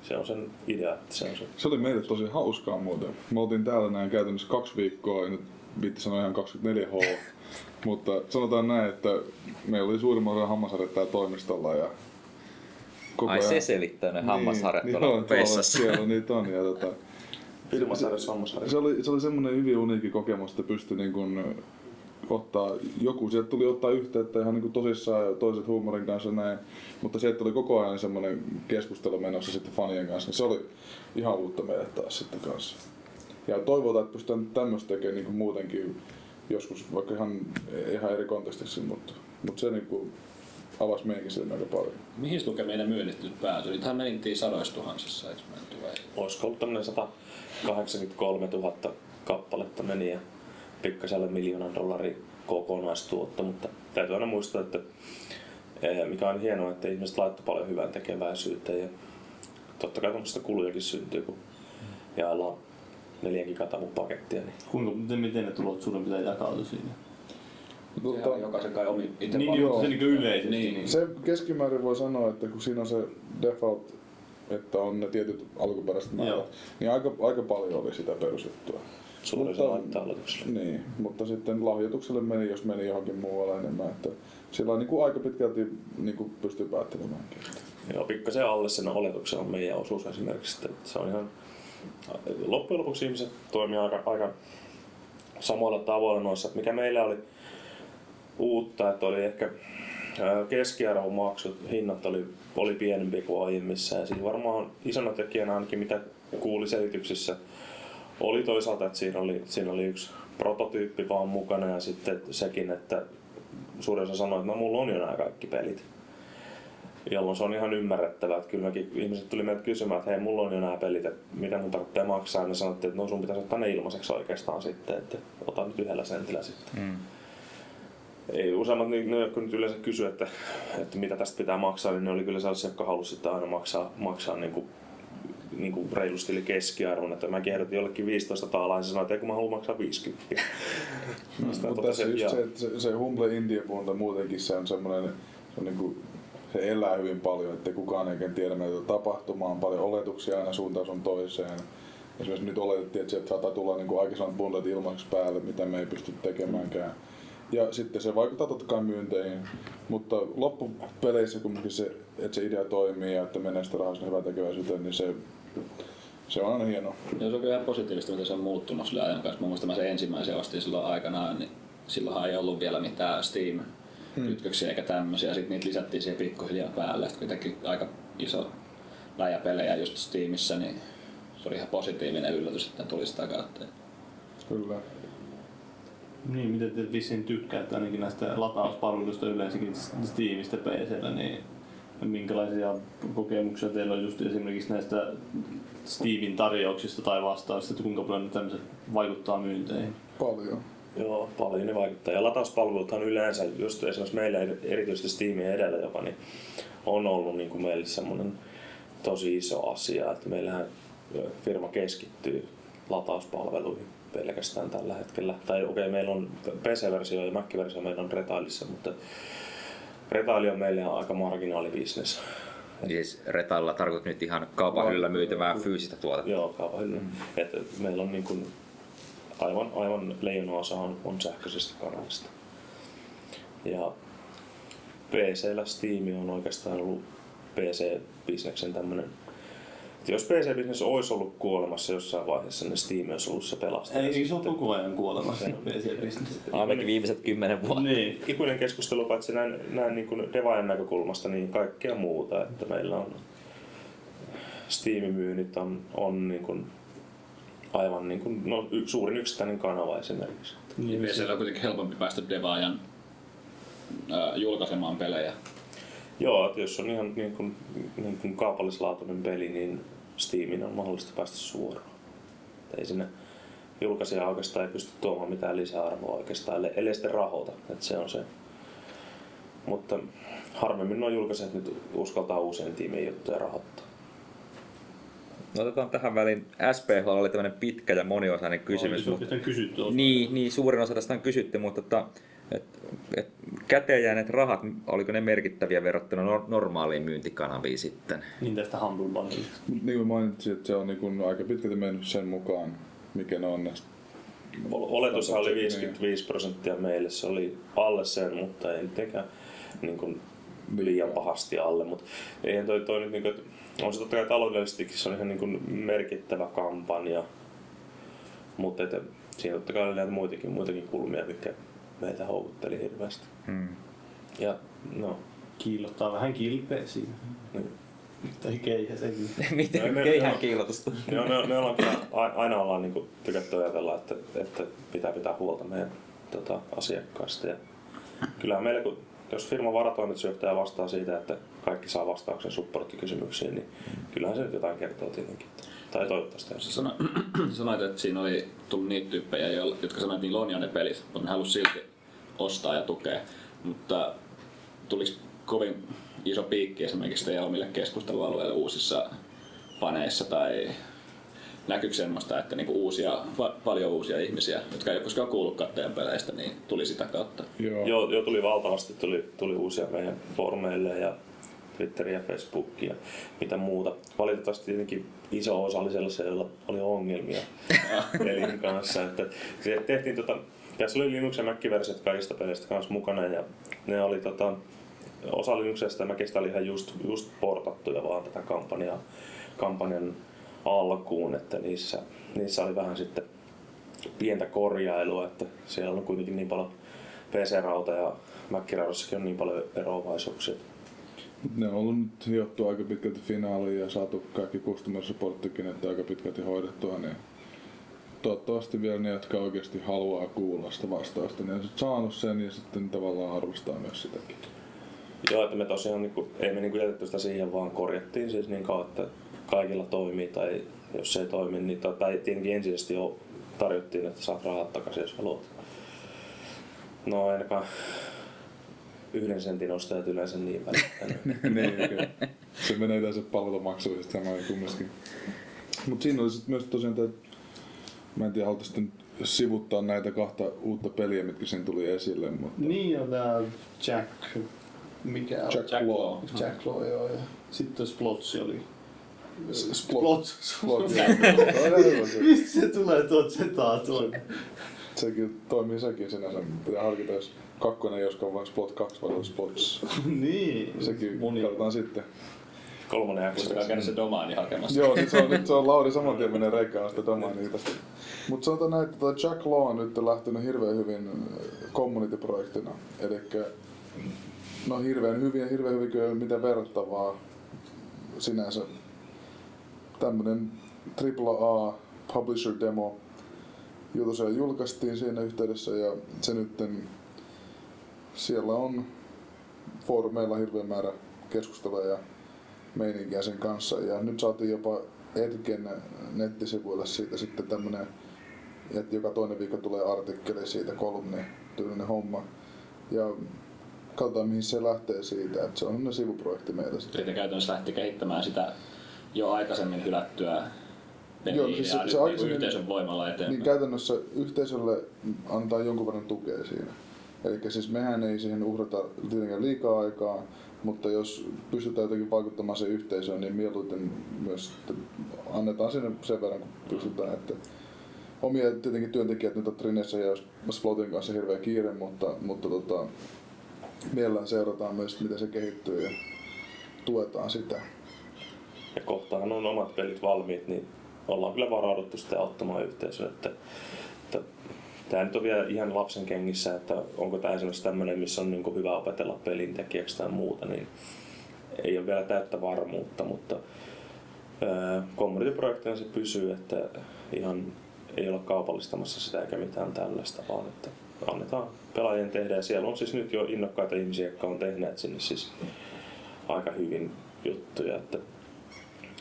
se on sen idea, että se on se Se oli meille tosi hauskaa muuten. Me oltiin täällä näin käytännössä kaksi viikkoa, en nyt viitti sanoa ihan 24H, mutta sanotaan näin, että meillä oli suurimman osan hammasarjat täällä toimistolla ja koko Ai ajan. se selittää ne hammasharjat niin, tuolla joo, tuolla vessassa. Siellä niitä on. Ja tota, Filmasarjassa hammasharja. se oli, se oli semmoinen hyvin uniikki kokemus, että pystyi niin kuin ottaa, joku sieltä tuli ottaa yhteyttä ihan niin kuin tosissaan ja toiset huumorin kanssa näin, mutta se, että oli koko ajan semmoinen keskustelu menossa sitten fanien kanssa, niin se oli ihan uutta meille taas sitten kanssa. Ja toivotaan, että pystytään tämmöistä tekemään niin kuin muutenkin joskus, vaikka ihan, ihan eri kontekstissa, mutta, mutta se niin kuin avasi meidänkin sen aika paljon. Mihin lukemiin ne myynnit nyt päätyi? Niitähän mentiin sadoissa tuhansissa, eikö menty vai? Olisiko ollut tämmöinen 183 000 kappaletta meni ja pikkaselle miljoonan dollarin kokonaistuotto, mutta täytyy aina muistaa, että eh, mikä on hienoa, että ihmiset laittoi paljon hyvän tekeväisyyteen ja totta kai tuommoista kulujakin syntyy, kun jaellaan neljän gigatavun pakettia. Niin Kuinka, miten, miten ne tulot suurin piirtein jakautuu siinä? On jokaisen kai omi itse Niin, niin, se niin yleisesti. Niin, niin. Se keskimäärin voi sanoa, että kun siinä on se default, että on ne tietyt alkuperäiset määrät, niin aika, aika paljon oli sitä perusjuttua. suurin aloitukselle. Niin, mutta sitten lahjoitukselle meni, jos meni johonkin muualle enemmän. Että sillä on niin kuin aika pitkälti niin kuin pystyy päättelemäänkin. Joo, pikkasen alle sen oletuksen on meidän osuus esimerkiksi. Että se on ihan, loppujen lopuksi ihmiset toimii aika, aika samoilla tavoilla noissa. Mikä meillä oli uutta, että oli ehkä ää, keskiarvon maksut, hinnat oli, oli pienempi kuin aiemmissa. Ja siinä varmaan isona tekijänä ainakin mitä kuuli selityksissä oli toisaalta, että siinä oli, siinä oli yksi prototyyppi vaan mukana ja sitten sekin, että suurin osa sanoi, että no mulla on jo nämä kaikki pelit jolloin se on ihan ymmärrettävää, että kyllä ihmiset tuli meiltä kysymään, että hei, mulla on jo nämä pelit, että mitä mun tarvitsee maksaa, ja ne sanottiin, että no sun pitäisi ottaa ne ilmaiseksi oikeastaan sitten, että ota nyt yhdellä sentillä sitten. Mm. Ei useimmat, niin ne, jotka nyt yleensä kysyy, että, että mitä tästä pitää maksaa, niin ne oli kyllä sellaisia, jotka halusivat sitten aina maksaa, maksaa niin kuin, niin kuin reilusti yli keskiarvon, että mä ehdotin jollekin 15 taalaa, niin se sanoi, että ei, kun mä haluan maksaa 50. Sitä Mutta tässä just joo. se, että se, se Humble Indie puolta muutenkin se on semmoinen, se, on niin kuin, se elää hyvin paljon, että kukaan ei tiedä mitä tapahtumaa, on paljon oletuksia aina suuntaan sun toiseen. Esimerkiksi nyt oletettiin, että sieltä saattaa tulla niin aikaisemmat bundlet ilmaiseksi päälle, mitä me ei pysty tekemäänkään. Ja sitten se vaikuttaa totta kai myynteihin, mutta loppupeleissä kumminkin se, että se idea toimii ja että menee sitä rahasta hyvää tekeväisyyteen, niin se, se on aina hienoa. Ja se on kyllä ihan positiivista, miten se on muuttunut sillä ajan kanssa. Mä muistan, mä sen ensimmäisen ostin silloin aikanaan, niin silloinhan ei ollut vielä mitään Steam kytköksiä eikä tämmöisiä. Sitten niitä lisättiin siihen pikkuhiljaa päälle. Sitten kuitenkin aika iso läjä pelejä just Steamissa, niin se oli ihan positiivinen yllätys, että ne tuli sitä kautta. Kyllä. Niin, miten te vissiin tykkäätte ainakin näistä latauspalveluista yleensäkin Steamista PCllä, niin minkälaisia kokemuksia teillä on just esimerkiksi näistä Steamin tarjouksista tai vastaavista, että kuinka paljon ne tämmöiset vaikuttaa myynteihin? Paljon. Joo, paljon ne vaikuttaa. Ja latauspalveluthan yleensä, just esimerkiksi meillä erityisesti Steamin edellä jopa, niin on ollut niin kuin meille semmoinen tosi iso asia, että meillähän firma keskittyy latauspalveluihin pelkästään tällä hetkellä. Tai okei, okay, meillä on PC-versio ja Mac-versio meillä on retailissa, mutta retaili on meille aika marginaalibisnes. Siis retalla tarkoitat nyt ihan kaupan hyllyllä myytävää fyysistä tuotetta. Joo, kaupahylly. Mm. Että meillä on niin kuin aivan, aivan leijona-osa on, on sähköisestä kanavasta. Ja PCllä Steam on oikeastaan ollut PC-bisneksen tämmönen että jos PC-bisnes olisi ollut kuolemassa jossain vaiheessa, niin Steam olisi ollut se pelastaja. Ei, se on koko ajan kuolemassa PC-bisnes. Ainakin viimeiset kymmenen vuotta. Niin. Ikuinen keskustelu paitsi näin, näin niin kuin devaajan näkökulmasta, niin kaikkea muuta. Että meillä on Steam-myynnit on, on niin kuin aivan niin kuin, no, y- suurin yksittäinen kanava esimerkiksi. Niin PCllä on kuitenkin helpompi päästä devaajan ää, julkaisemaan pelejä. Joo, että jos on ihan niin kuin, niin kuin kaupallislaatuinen peli, niin Steamin on mahdollista päästä suoraan. Että ei sinne julkaisija oikeastaan ei pysty tuomaan mitään lisäarvoa oikeastaan, ellei- ellei sitten rahoita. Että se on se. Mutta harvemmin nuo julkaisijat nyt uskaltaa uusien tiimien juttuja rahoittaa. No otetaan tähän väliin. SPH oli tämmöinen pitkä ja moniosainen kysymys. On mutta- kysytty osa. Niin, niin, suurin osa tästä on kysytty, mutta että, et, et, käteen jääneet rahat, oliko ne merkittäviä verrattuna nor- normaaliin myyntikanaviin sitten? Niin tästä Humble niin kuin mainitsin, että se on niin kuin aika pitkälti mennyt sen mukaan, mikä ne on ne Ol- Oletushan oli Niin. 55 prosenttia meille, se oli alle sen, mutta ei mitenkään niin kuin liian pahasti alle, mutta eihän toi, toi nyt niinku, että on se totta kai taloudellisestikin se on ihan niinku merkittävä kampanja, mutta siinä totta kai oli näitä muitakin, muitakin kulmia, mitkä meitä houkutteli hirveästi. Hmm. Ja no, Kiillottaa vähän kilpeä siinä. niin. Tai keihä sekin. Miten No, no. kiilotusta? Joo, me, me ollaan kyllä, aina ollaan niin tykätty ajatella, että, että pitää pitää huolta meidän tota, asiakkaista. Ja kyllähän meillä, kun, jos firman varatoimitusjohtaja vastaa siitä, että kaikki saa vastauksen supporttikysymyksiin, niin kyllähän se nyt jotain kertoo tietenkin. Tai toivottavasti. Sä sano, sanoit, että siinä oli tullut niitä tyyppejä, jotka sanoivat, että niillä on jo ne pelit, mutta ne halusi silti ostaa ja tukea. Mutta tuliko kovin iso piikki esimerkiksi teidän omille keskustelualueille uusissa faneissa tai näkyykö semmoista, että niinku uusia, va- paljon uusia ihmisiä, jotka ei ole koskaan kuullutkaan teidän peleistä, niin tuli sitä kautta? Joo. Joo, joo, tuli valtavasti, tuli, tuli uusia meidän foorumeille ja Twitteriä, Facebookia ja mitä muuta. Valitettavasti tietenkin iso osa oli sellaisia, joilla oli ongelmia pelin kanssa. Että se tehtiin tota, tässä oli Linux ja Mac-versiot kaikista peleistä kanssa mukana ja ne oli tota, osa Linuxesta ja Macista oli ihan just, just portattuja vaan tätä kampanjaa, kampanjan alkuun, että niissä, niissä oli vähän sitten pientä korjailua, että siellä on kuitenkin niin paljon PC-rauta ja Mac-raudassakin on niin paljon eroavaisuuksia. Ne on ollut nyt hiottu aika pitkälti finaaliin ja saatu kaikki customer supporttikin että aika pitkälti hoidettua, niin toivottavasti vielä ne, jotka oikeasti haluaa kuulla sitä vastausta, niin on saanut sen ja sitten tavallaan arvostaa myös sitäkin. Joo, että me tosiaan niinku, ei me niinku jätetty sitä siihen, vaan korjattiin siis niin kauan, että kaikilla toimii tai jos se ei toimi, niin to, tai tietenkin ensisijaisesti jo tarjottiin, että saat rahat takaisin, jos haluat. No ainakaan yhden sentin ostajat yleensä niin välittänyt. niin, kyllä. Se menee yleensä palvelumaksuista samoin kumminkin. Mut siinä oli sit myös tosiaan tää, mä en tiedä haluta sitten sivuttaa näitä kahta uutta peliä, mitkä siinä tuli esille, mutta Niin on tää Jack... Mikä on? Jack, Jack Law. Law. Jack Law, joo. Ja sitten Splotsi oli. Splot. Splot. Splot. joo. Mistä se tulee tuot setaa tuonne? Sekin toimii sekin sinänsä. Pitää harkita, jos kakkonen joskaan vai Splot 2 vai olisi Splots. niin. Sekin Moni. katsotaan sitten. Kolmonen jakso. käydä se domaani hakemassa. Joo, nyt se on, nyt se on Lauri saman tien menee reikään sitä domaania tästä. Mutta sanotaan näin, että Jack Law on nyt lähtenyt hirveän hyvin äh, community-projektina. Eli no hirveän hyvin ja hirveän hyvin kyllä mitään verrattavaa sinänsä. Tämmönen AAA publisher demo jota se julkaistiin siinä yhteydessä ja se nytten siellä on foorumeilla hirveän määrä keskustelua ja meininkiä sen kanssa. Ja nyt saatiin jopa Edgen nettisivuille siitä sitten tämmönen, että joka toinen viikko tulee artikkeli siitä, kolumni tyylinen homma. Ja katsotaan mihin se lähtee siitä, että se on sivuprojekti meillä sitten. Eli käytännössä lähti kehittämään sitä jo aikaisemmin hylättyä peliä Joo, siis se- se aikaisemmin- yhteisön voimalla eteenpäin. Niin käytännössä yhteisölle antaa jonkun verran tukea siinä. Eli siis mehän ei siihen uhrata tietenkään liikaa aikaa, mutta jos pystytään jotenkin vaikuttamaan siihen yhteisöön, niin mieluiten myös annetaan sinne sen verran, kun pystytään. Että omia tietenkin työntekijät nyt on Trinessä ja Splotin kanssa hirveä kiire, mutta, mutta tota, mielellään seurataan myös, miten se kehittyy ja tuetaan sitä. Ja kohtahan on omat pelit valmiit, niin ollaan kyllä varauduttu sitten auttamaan yhteisöä. Että, että tämä nyt on vielä ihan lapsen kengissä, että onko tämä esimerkiksi tämmöinen, missä on niin hyvä opetella pelintekijäksi tai muuta, niin ei ole vielä täyttä varmuutta, mutta community-projektina se pysyy, että ihan ei olla kaupallistamassa sitä eikä mitään tällaista, vaan että annetaan pelaajien tehdä. Ja siellä on siis nyt jo innokkaita ihmisiä, jotka on tehneet sinne siis aika hyvin juttuja, että,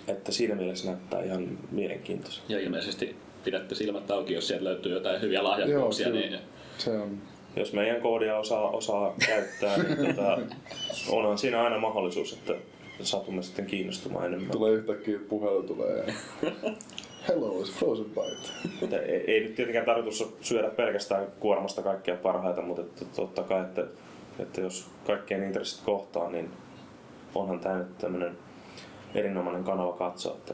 että siinä mielessä näyttää ihan mielenkiintoista. Ja ilmeisesti pidätte silmät auki, jos sieltä löytyy jotain hyviä lahjakkuuksia, Joo, niin. Se on Jos meidän koodia osaa, osaa käyttää, niin tota, onhan siinä aina mahdollisuus, että satumme sitten kiinnostumaan enemmän. Tulee yhtäkkiä puhelu tulee Hello, it's Frozen Bite. Mutta ei, ei nyt tietenkään tarkoitus syödä pelkästään kuormasta kaikkea parhaita, mutta että totta kai, että, että jos kaikkien intressit kohtaa, niin onhan tämä nyt tämmöinen erinomainen kanava katsoa, että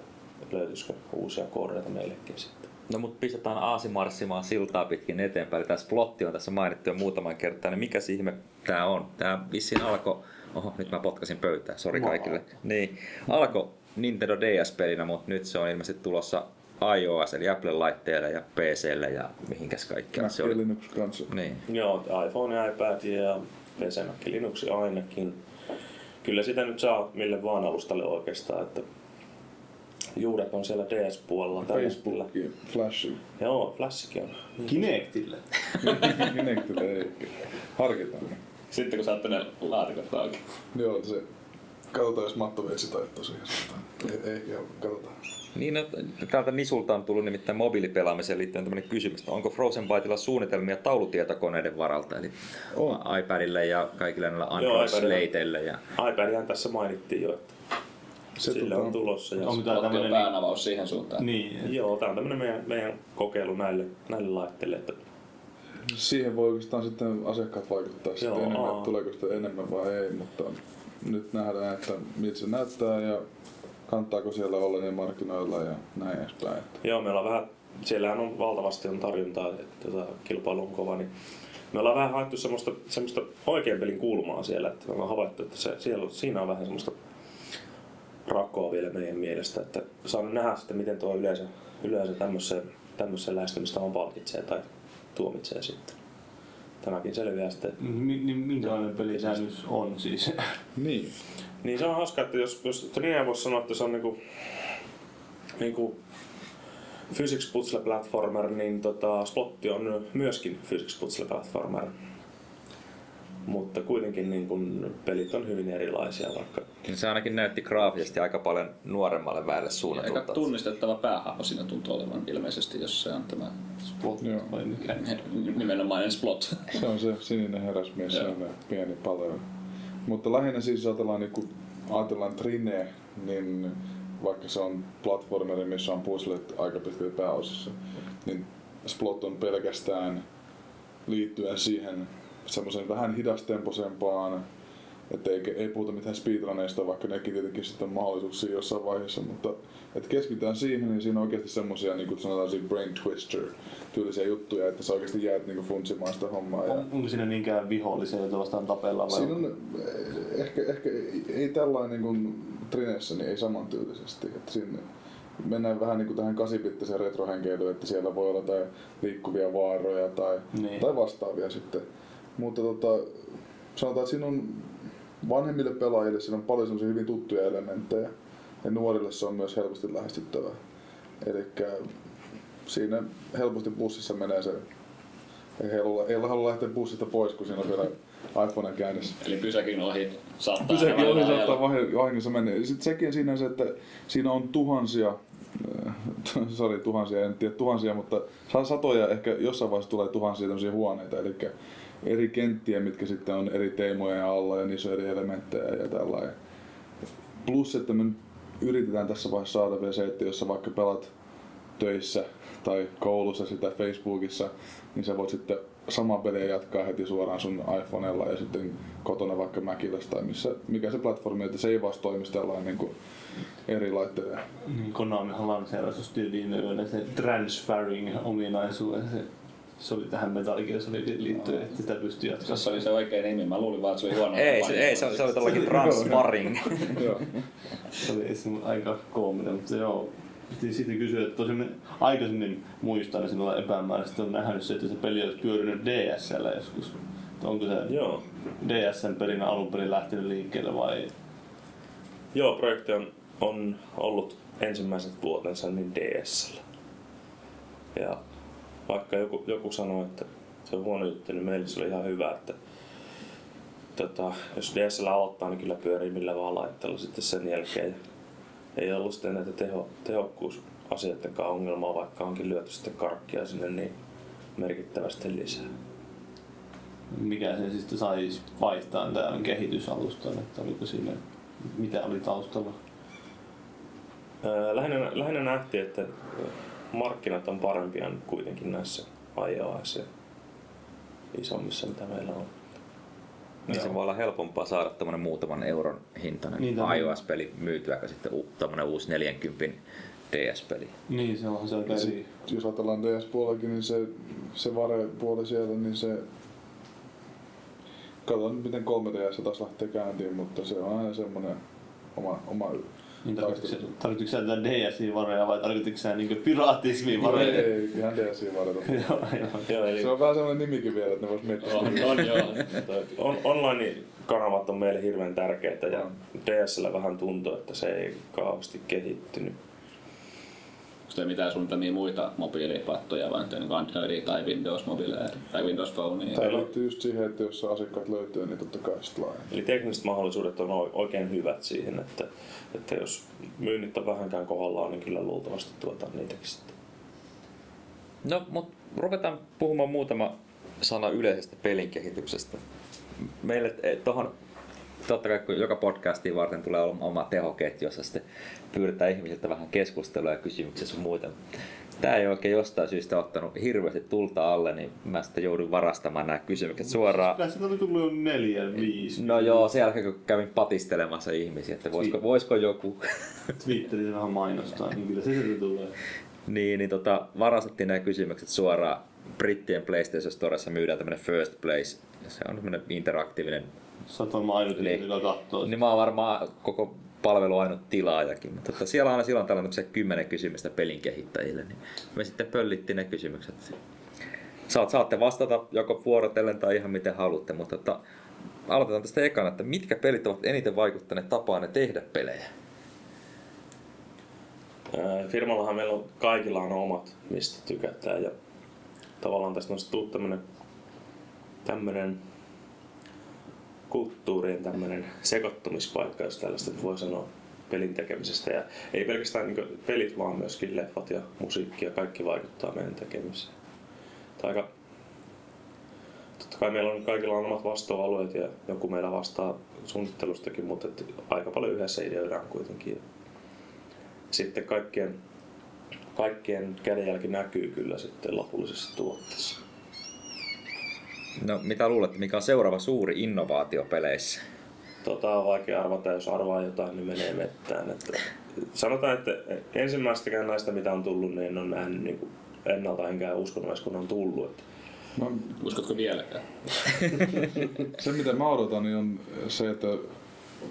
löytyisikö uusia koodeita meillekin sitten. No mut pistetään Aasi marssimaan siltaa pitkin eteenpäin. Tämä splotti on tässä mainittu jo muutaman kertaan. Niin mikä ihme tää on? Tää vissiin alkoi... Oho, nyt mä potkasin pöytää. Sori kaikille. Niin, alkoi Nintendo DS-pelinä, mutta nyt se on ilmeisesti tulossa iOS eli Apple-laitteelle ja PClle ja mihinkäs kaikkialla se oli. Linux kanssa. Niin. Joo, iPhone ja iPad ja PC Mac Linux ainakin. Kyllä sitä nyt saa mille vaan alustalle oikeastaan, että juuret on siellä DS-puolella. Facebookiin, Flashiin. Joo, Flashikin on. Kinectille. Kinectille ei. Harkitaan. Sitten kun saatte ne laatikot auki. Joo, se... Katsotaan, jos Matto veitsi taittaa siihen. Ei, ei, joo, katsotaan. Niin, no, täältä Nisulta on tullut nimittäin mobiilipelaamiseen liittyen tämmöinen kysymys, että onko Frozen Bytella suunnitelmia taulutietokoneiden varalta, eli On. iPadille ja kaikille näillä iPadilla. Android-sleiteille. Ja... iPadihan tässä mainittiin jo, että Se sille tota- on tulossa. Ja Onko jo tämmönen... päänavaus siihen suuntaan. Niin, Joo, tämä on tämmöinen meidän, meidän kokeilu näille, näille laitteille, että Siihen voi oikeastaan sitten asiakkaat vaikuttaa sitten Joo, enemmän, aa. että tuleeko sitä enemmän vai ei, mutta nyt nähdään, että miltä se näyttää ja kannattaako siellä olla niin markkinoilla ja näin edespäin. Että Joo, meillä on vähän, siellähän on valtavasti on tarjontaa, että tota, kilpailu on kova, niin me ollaan vähän haettu semmoista, semmoista oikean pelin kulmaa siellä, että me ollaan havaittu, että se, siellä, on- siinä on vähän semmoista rakkoa vielä meidän mielestä, että saan nähdä sitten, miten tuo yleensä, yleensä tämmöiseen, tämmöiseen lähestymistavan palkitsee tai tuomitsee sitten. Tämäkin selviää sitten. Mi- niin minkälainen pelisäännös on siis? niin, Niin se on hauska, että jos, jos Trinea voisi sanoa, että se on niinku, niinku Physics Puzzle Platformer, niin tota, Splotti on myöskin Physics Puzzle Platformer. Mutta kuitenkin niin kun, pelit on hyvin erilaisia, vaikka Niin Se ainakin näytti graafisesti aika paljon nuoremmalle väelle Aika suunnatulta. tunnistettava päähahmo siinä tuntuu olevan ilmeisesti, jos se on tämä Spot Joo. vai mikä? nimenomainen Splot. se on se sininen herrasmies, se on pieni paljon. Mutta lähinnä siis ajatellaan, niin kun ajatellaan Trine, niin vaikka se on platformeri, missä on puzzlet aika pitkälti pääosassa, niin Splot on pelkästään liittyen siihen semmoisen vähän hidastemposempaan, että ei, ei puhuta mitään speedruneista, vaikka nekin tietenkin sitten on mahdollisuuksia jossain vaiheessa, mutta et keskitytään siihen, niin siinä on oikeasti semmoisia, niin kuin sanotaan siinä brain twister tyylisiä juttuja, että sä oikeasti jäät niin funtsimaan sitä hommaa. Ja On, onko siinä niinkään vihollisia, joita vastaan tapellaan vai Siinä on eh, ehkä, ehkä ei, tällainen niin kuin Trinessä, niin ei samantyylisesti. Että siinä mennään vähän niin kuin tähän kasipittiseen retrohenkeilyyn, että siellä voi olla jotain liikkuvia vaaroja tai, Niin. tai vastaavia sitten. Mutta tota, sanotaan, että siinä on vanhemmille pelaajille siinä on paljon semmoisia hyvin tuttuja elementtejä ja nuorille se on myös helposti lähestyttävää. Eli siinä helposti bussissa menee se, ei halua, ei halua lähteä bussista pois, kun siinä on vielä iPhoneen käynnissä. Eli pysäkin ohi saattaa Pysäkin ohi saattaa vahingossa mennä. Sitten sekin siinä se, että siinä on tuhansia, äh, sorry tuhansia, en tiedä tuhansia, mutta saa satoja, ehkä jossain vaiheessa tulee tuhansia tämmöisiä huoneita, eli eri kenttiä, mitkä sitten on eri teemoja alla ja niissä on eri elementtejä ja tällainen. Plus, että me yritetään tässä vaiheessa saada vielä se, että jos sä vaikka pelat töissä tai koulussa sitä Facebookissa, niin sä voit sitten samaa peliä jatkaa heti suoraan sun iPhonella ja sitten kotona vaikka Macilla tai missä, mikä se platformi, että se ei vasta toimisi tällainen niin kuin eri laitteiden. Niin, Konamihan lanseerasi just viime yönä se transferring-ominaisuuden. Se, se oli tähän Metal Gear Solidiin liittyen, että sitä pystyy jatkamaan. Se oli se oikein nimi. Mä luulin vaan, että se oli huono. Ei, se, ei, se, oli- se oli todellakin Transmaring. Joo. Se oli aika koominen, mutta joo. Piti sitten kysyä, että tosiaan aikaisemmin muistan, että sinulla epämääräisesti on nähnyt se, että se peli olisi pyörinyt DSL joskus. Että Onko se joo. DSn perinä alun perin lähtenyt liikkeelle vai Joo, projekti on, on ollut ensimmäiset vuotensa niin DSL. Ja vaikka joku, joku sanoi, että se on huono juttu, niin meille se oli ihan hyvä, että tota, jos DSL aloittaa, niin kyllä pyörii millä vaan laitteella sitten sen jälkeen. Ja ei ollut sitten näitä teho, tehokkuusasioidenkaan ongelmaa, vaikka onkin lyöty sitten karkkia sinne niin merkittävästi lisää. mikä se sitten saisi vaihtaa tämän kehitysalustan, että oliko siinä, mitä oli taustalla? Ää, Lähinnä, lähinnä nähtiin, että markkinat on parempia nyt kuitenkin näissä iOS ja isommissa, mitä meillä on. Niin se voi olla helpompaa saada tämmönen muutaman euron hintainen Niin, niin, iOS-peli myytyä, kuin sitten u- tämmönen uusi 40 DS-peli. Niin, se onhan se aika Ja eri. jos ajatellaan DS-puolellakin, niin se, se vare-puoli siellä, niin se... Katsotaan nyt miten 3DS taas lähtee käyntiin, mutta se on aina semmonen oma, oma Niin tarkoititko sä- tarkoititko sä tätä DSI-vareja vai tarkoititko sä niinku piraattismi-vareja? Ei, ihan DSi varata. Joo, joo. Joo, eli Se on vähän semmonen nimikin vielä, että ne vois miettiä. On, on joo. on, online-kanavat on meille hirveän tärkeitä ja. DSL vähän tuntuu, että se ei kauheasti kehittynyt. Onko teillä mitään suunnitelmia muita mobiilipattoja vai niin Android tai Windows mobiileja tai Windows Phonea? Tämä liittyy just siihen, että jos asiakkaat löytyy, niin totta kai sit laajenee. Eli tekniset mahdollisuudet on oikein hyvät siihen, että, että jos myynnit on vähänkään kohdallaan, niin kyllä luultavasti tuotaan niitäkin sitten. No, mutta ruvetaan puhumaan muutama sana yleisestä pelin kehityksestä. Meille eh, tohon, totta kai kun joka podcastiin varten tulee olla oma tehoketju, jossa sitten pyydetään ihmisiltä vähän keskustelua ja kysymyksiä sun muuta. Tämä ei oikein jostain syystä ottanut hirveästi tulta alle, niin mä sitten joudun varastamaan nämä kysymykset suoraan. Kyllä sitä oli tullut jo neljä, viisi. No joo, sen jälkeen kun kävin patistelemassa ihmisiä, että voisiko, voisiko joku Twitterissä vähän mainostaa, niin kyllä se sieltä tulee. Niin, niin tota, varastettiin nämä kysymykset suoraan. Brittien PlayStation Storessa myydään tämmönen First Place. Se on tämmönen interaktiivinen. Sä oot varmaan ainut, Niin. joka katsoo. Niin mä oon varmaan koko palvelu ainut tilaajakin. Mutta tota, siellä on aina silloin tällainen se kymmenen kysymystä pelin kehittäjille. Niin me sitten pöllittiin ne kysymykset. Saat, saatte vastata joko vuorotellen tai ihan miten haluatte, mutta tota, aloitetaan tästä ekana, että mitkä pelit ovat eniten vaikuttaneet tapaanne tehdä pelejä? Ää, Firmallahan meillä on, kaikilla on omat, mistä tykätään ja tavallaan tästä on tullut tämmönen, tämmönen kulttuurien tämmönen sekoittumispaikka, jos tällaista voi sanoa pelin tekemisestä. Ja ei pelkästään niin pelit, vaan myöskin leffat ja musiikki ja kaikki vaikuttaa meidän tekemiseen. Aika... Totta kai meillä on kaikilla on omat vastuualueet ja joku meillä vastaa suunnittelustakin, mutta et aika paljon yhdessä ideoidaan kuitenkin. Sitten kaikkien, kaikkien kädenjälki näkyy kyllä sitten lopullisessa tuotteessa. No mitä luulet, mikä on seuraava suuri innovaatio peleissä? Tota on vaikea arvata, jos arvaa jotain, niin menee mettään. Että sanotaan, että ensimmäistäkään näistä, mitä on tullut, niin en ole nähnyt niin kuin ennalta enkä uskonut kun on tullut. Että Mä, Uskotko vieläkään? se mitä mä odotan niin on se, että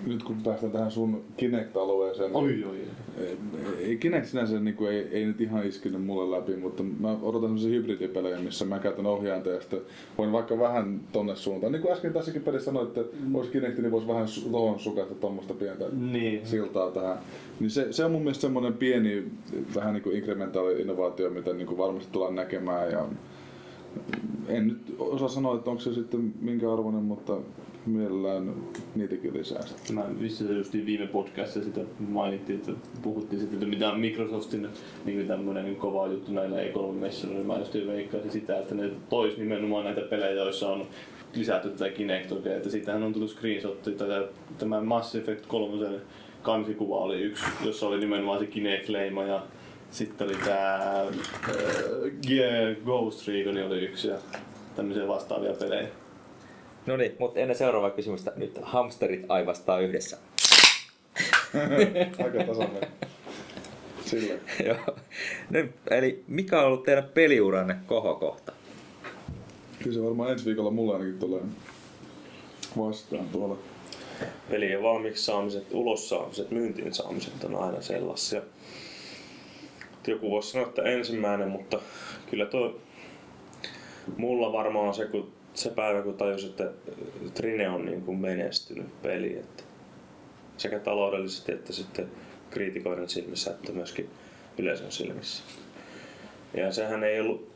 nyt kun päästään tähän sun Kinect-alueeseen, Oi, niin oi, ei, Kinect sinänsä niin kuin, ei, ei, nyt ihan iskenyt mulle läpi, mutta mä odotan sellaisia hybridipelejä, missä mä käytän ohjainta ja sitten voin vaikka vähän tonne suuntaan. Niin kuin äsken tässäkin pelissä sanoit, että olisi Kinect, niin voisi vähän su- tohon sukasta tuommoista pientä Niin. siltaa tähän. Niin se, se on mun mielestä semmoinen pieni, vähän niin kuin inkrementaali innovaatio, mitä niin kuin varmasti tullaan näkemään. Ja en nyt osaa sanoa, että onko se sitten minkä arvoinen, mutta mielellään niitäkin lisää. Mä vissiin justiin viime podcastissa sitä mainittiin, että puhuttiin sitten, että mitä on Microsoftin niin tämmöinen kova juttu näillä E3-messuilla, niin mä justiin veikkaisin sitä, että ne tois nimenomaan näitä pelejä, joissa on lisätty tätä Kinect että siitähän on tullut screenshotti, tätä, tämä Mass Effect 3 kansikuva oli yksi, jossa oli nimenomaan se Kinect-leima ja sitten oli tää äh, Ghost Recon oli yksi ja tämmöisiä vastaavia pelejä. No niin, mutta ennen seuraavaa kysymystä nyt hamsterit aivastaa yhdessä. Aika tasainen. Sillä. Joo. Nyt, eli mikä on ollut teidän peliuranne kohokohta? Kyllä se varmaan ensi viikolla mulle ainakin tulee vastaan tuolla. pelien valmiiksi saamiset, ulos saamiset, myyntiin saamiset on aina sellaisia. Joku voisi sanoa, että ensimmäinen, mutta kyllä tuo mulla varmaan on se, kun, se päivä, kun tajus, että Trine on niin kuin menestynyt peli. Että sekä taloudellisesti että sitten kriitikoiden silmissä että myöskin yleisön silmissä. Ja sehän ei ollut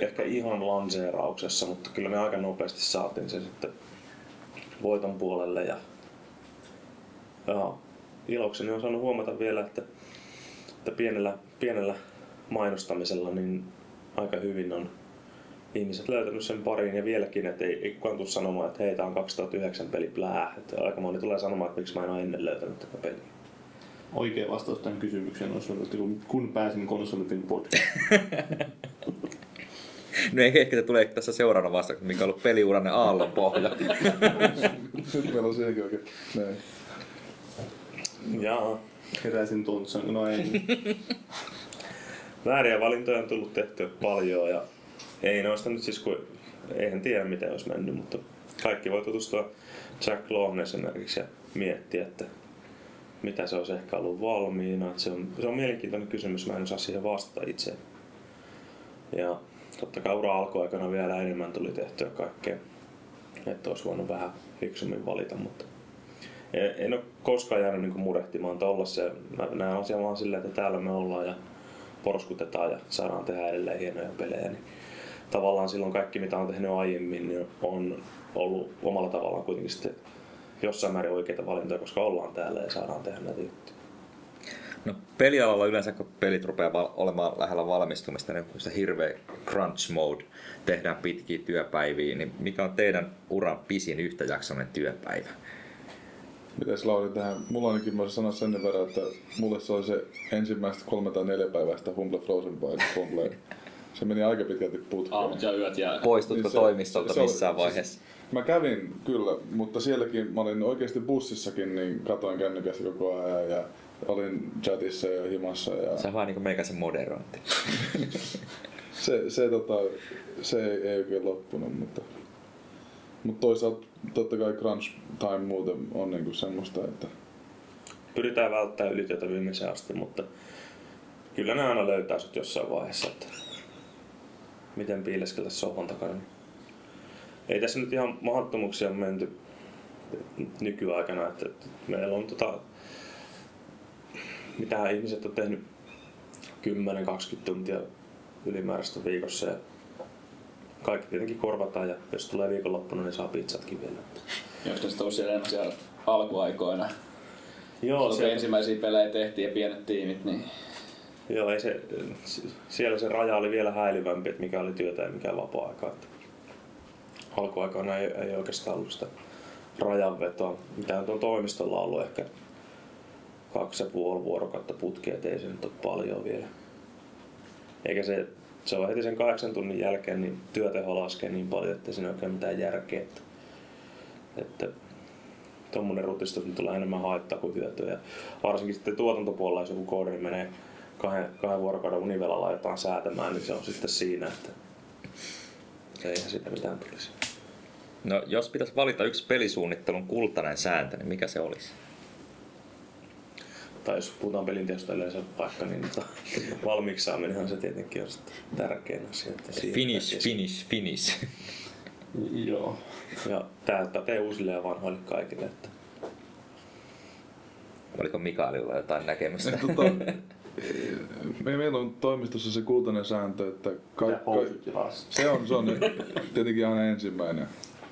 ehkä ihan lanseerauksessa, mutta kyllä me aika nopeasti saatiin se sitten voiton puolelle ja, ja ilokseni on saanut huomata vielä, että, että pienellä, pienellä mainostamisella niin aika hyvin on ihmiset löytänyt sen pariin ja vieläkin, että ei, ei kukaan tule sanomaan, että hei, tää on 2009 peli plää. Että aika moni tulee sanomaan, että miksi mä en ole ennen löytänyt tätä peliä. Oikea vastaus tähän kysymykseen olisi ollut, että kun, kun pääsin konsolipin podcast. No ei, ehkä se tulee tässä seuraavana vasta, mikä on ollut peliuranne aallonpohja. Nyt meillä on siihenkin oikein. Näin. Jaa. Heräsin tuntsan, no ei. Vääriä valintoja on tullut tehtyä paljon ja ei noista nyt siis kun, eihän tiedä miten olisi mennyt, mutta kaikki voi tutustua Jack Lawhon esimerkiksi ja miettiä, että mitä se olisi ehkä ollut valmiina. Se, on, se on mielenkiintoinen kysymys, mä en osaa siihen vastata itse. Ja totta kai ura alkuaikana vielä enemmän tuli tehtyä kaikkea, että olisi voinut vähän fiksummin valita, mutta en, en ole koskaan jäänyt niin murehtimaan tollassa. Mä näen asian vaan silleen, että täällä me ollaan ja porskutetaan ja saadaan tehdä edelleen hienoja pelejä. Niin tavallaan silloin kaikki, mitä on tehnyt aiemmin, niin on ollut omalla tavallaan kuitenkin sitten jossain määrin oikeita valintoja, koska ollaan täällä ja saadaan tehdä näitä juttuja. No pelialalla yleensä, kun pelit rupeaa val- olemaan lähellä valmistumista, niin se hirveä crunch mode, tehdään pitkiä työpäiviä, niin mikä on teidän uran pisin yhtäjaksoinen työpäivä? Mites Lauri tähän? Mulla ainakin mä sanoa sen verran, että mulle se oli se ensimmäistä kolme tai neljä päivästä Humble Frozen Bite Humble. Se meni aika pitkälti putkeen. Aamut ja yöt jää. Poistutko Niin se- toimistolta se oli- missään siis- vaiheessa? Mä kävin kyllä, mutta sielläkin mä olin oikeasti bussissakin, niin katoin kännykästä koko ajan ja olin chatissa ja himassa. Ja Se on vaan niin meikäisen moderointi. se, se, tota, se ei, ei oikein loppunut, mutta, mutta toisaalta totta kai crunch time muuten on niinku semmoista, että Pyritään välttämään ylityötä viimeiseen asti, mutta kyllä ne aina löytää sut jossain vaiheessa, että miten piileskellä sohvan takana. Ei tässä nyt ihan mahdottomuuksia on menty nykyaikana, että, meillä on tota, mitä ihmiset on tehnyt 10-20 tuntia ylimääräistä viikossa ja kaikki tietenkin korvataan ja jos tulee viikonloppuna, niin saa pizzatkin vielä. Onko ne sitten ollut siellä siellä alkuaikoina? Joo, kun sieltä- ensimmäisiä pelejä tehtiin ja pienet tiimit, niin Joo, ei se, siellä se raja oli vielä häilyvämpi, että mikä oli työtä ja mikä vapaa-aikaa. Että Alkuaikana ei, ei oikeastaan ollut sitä rajanvetoa. Mitä on toimistolla ollut ehkä kaksi ja puoli vuorokautta putkea, ei se nyt ole paljon vielä. Eikä se, se on heti sen kahdeksan tunnin jälkeen, niin työteho laskee niin paljon, että siinä ei oikein mitään järkeä. Että, että tuommoinen rutistus tulee enemmän haittaa kuin hyötyä. Ja varsinkin sitten tuotantopuolella, jos joku menee kahden, kahden vuorokauden univelalla jotain säätämään, niin se on sitten siinä, että eihän siitä mitään tulisi. No jos pitäisi valita yksi pelisuunnittelun kultainen sääntö, niin mikä se olisi? Tai jos puhutaan pelinteosta yleensä paikka, niin tota, valmiiksi saaminenhan se tietenkin on sitten tärkein asia. Että Finish, finish, finish. Joo. Ja tämä pätee uusille ja vanhoille kaikille. Että Oliko Mikaelilla jotain näkemystä? tota, meillä on toimistossa se kultainen sääntö, että ka, Ja ka, housut jalassa. se on, se on tietenkin aina ensimmäinen.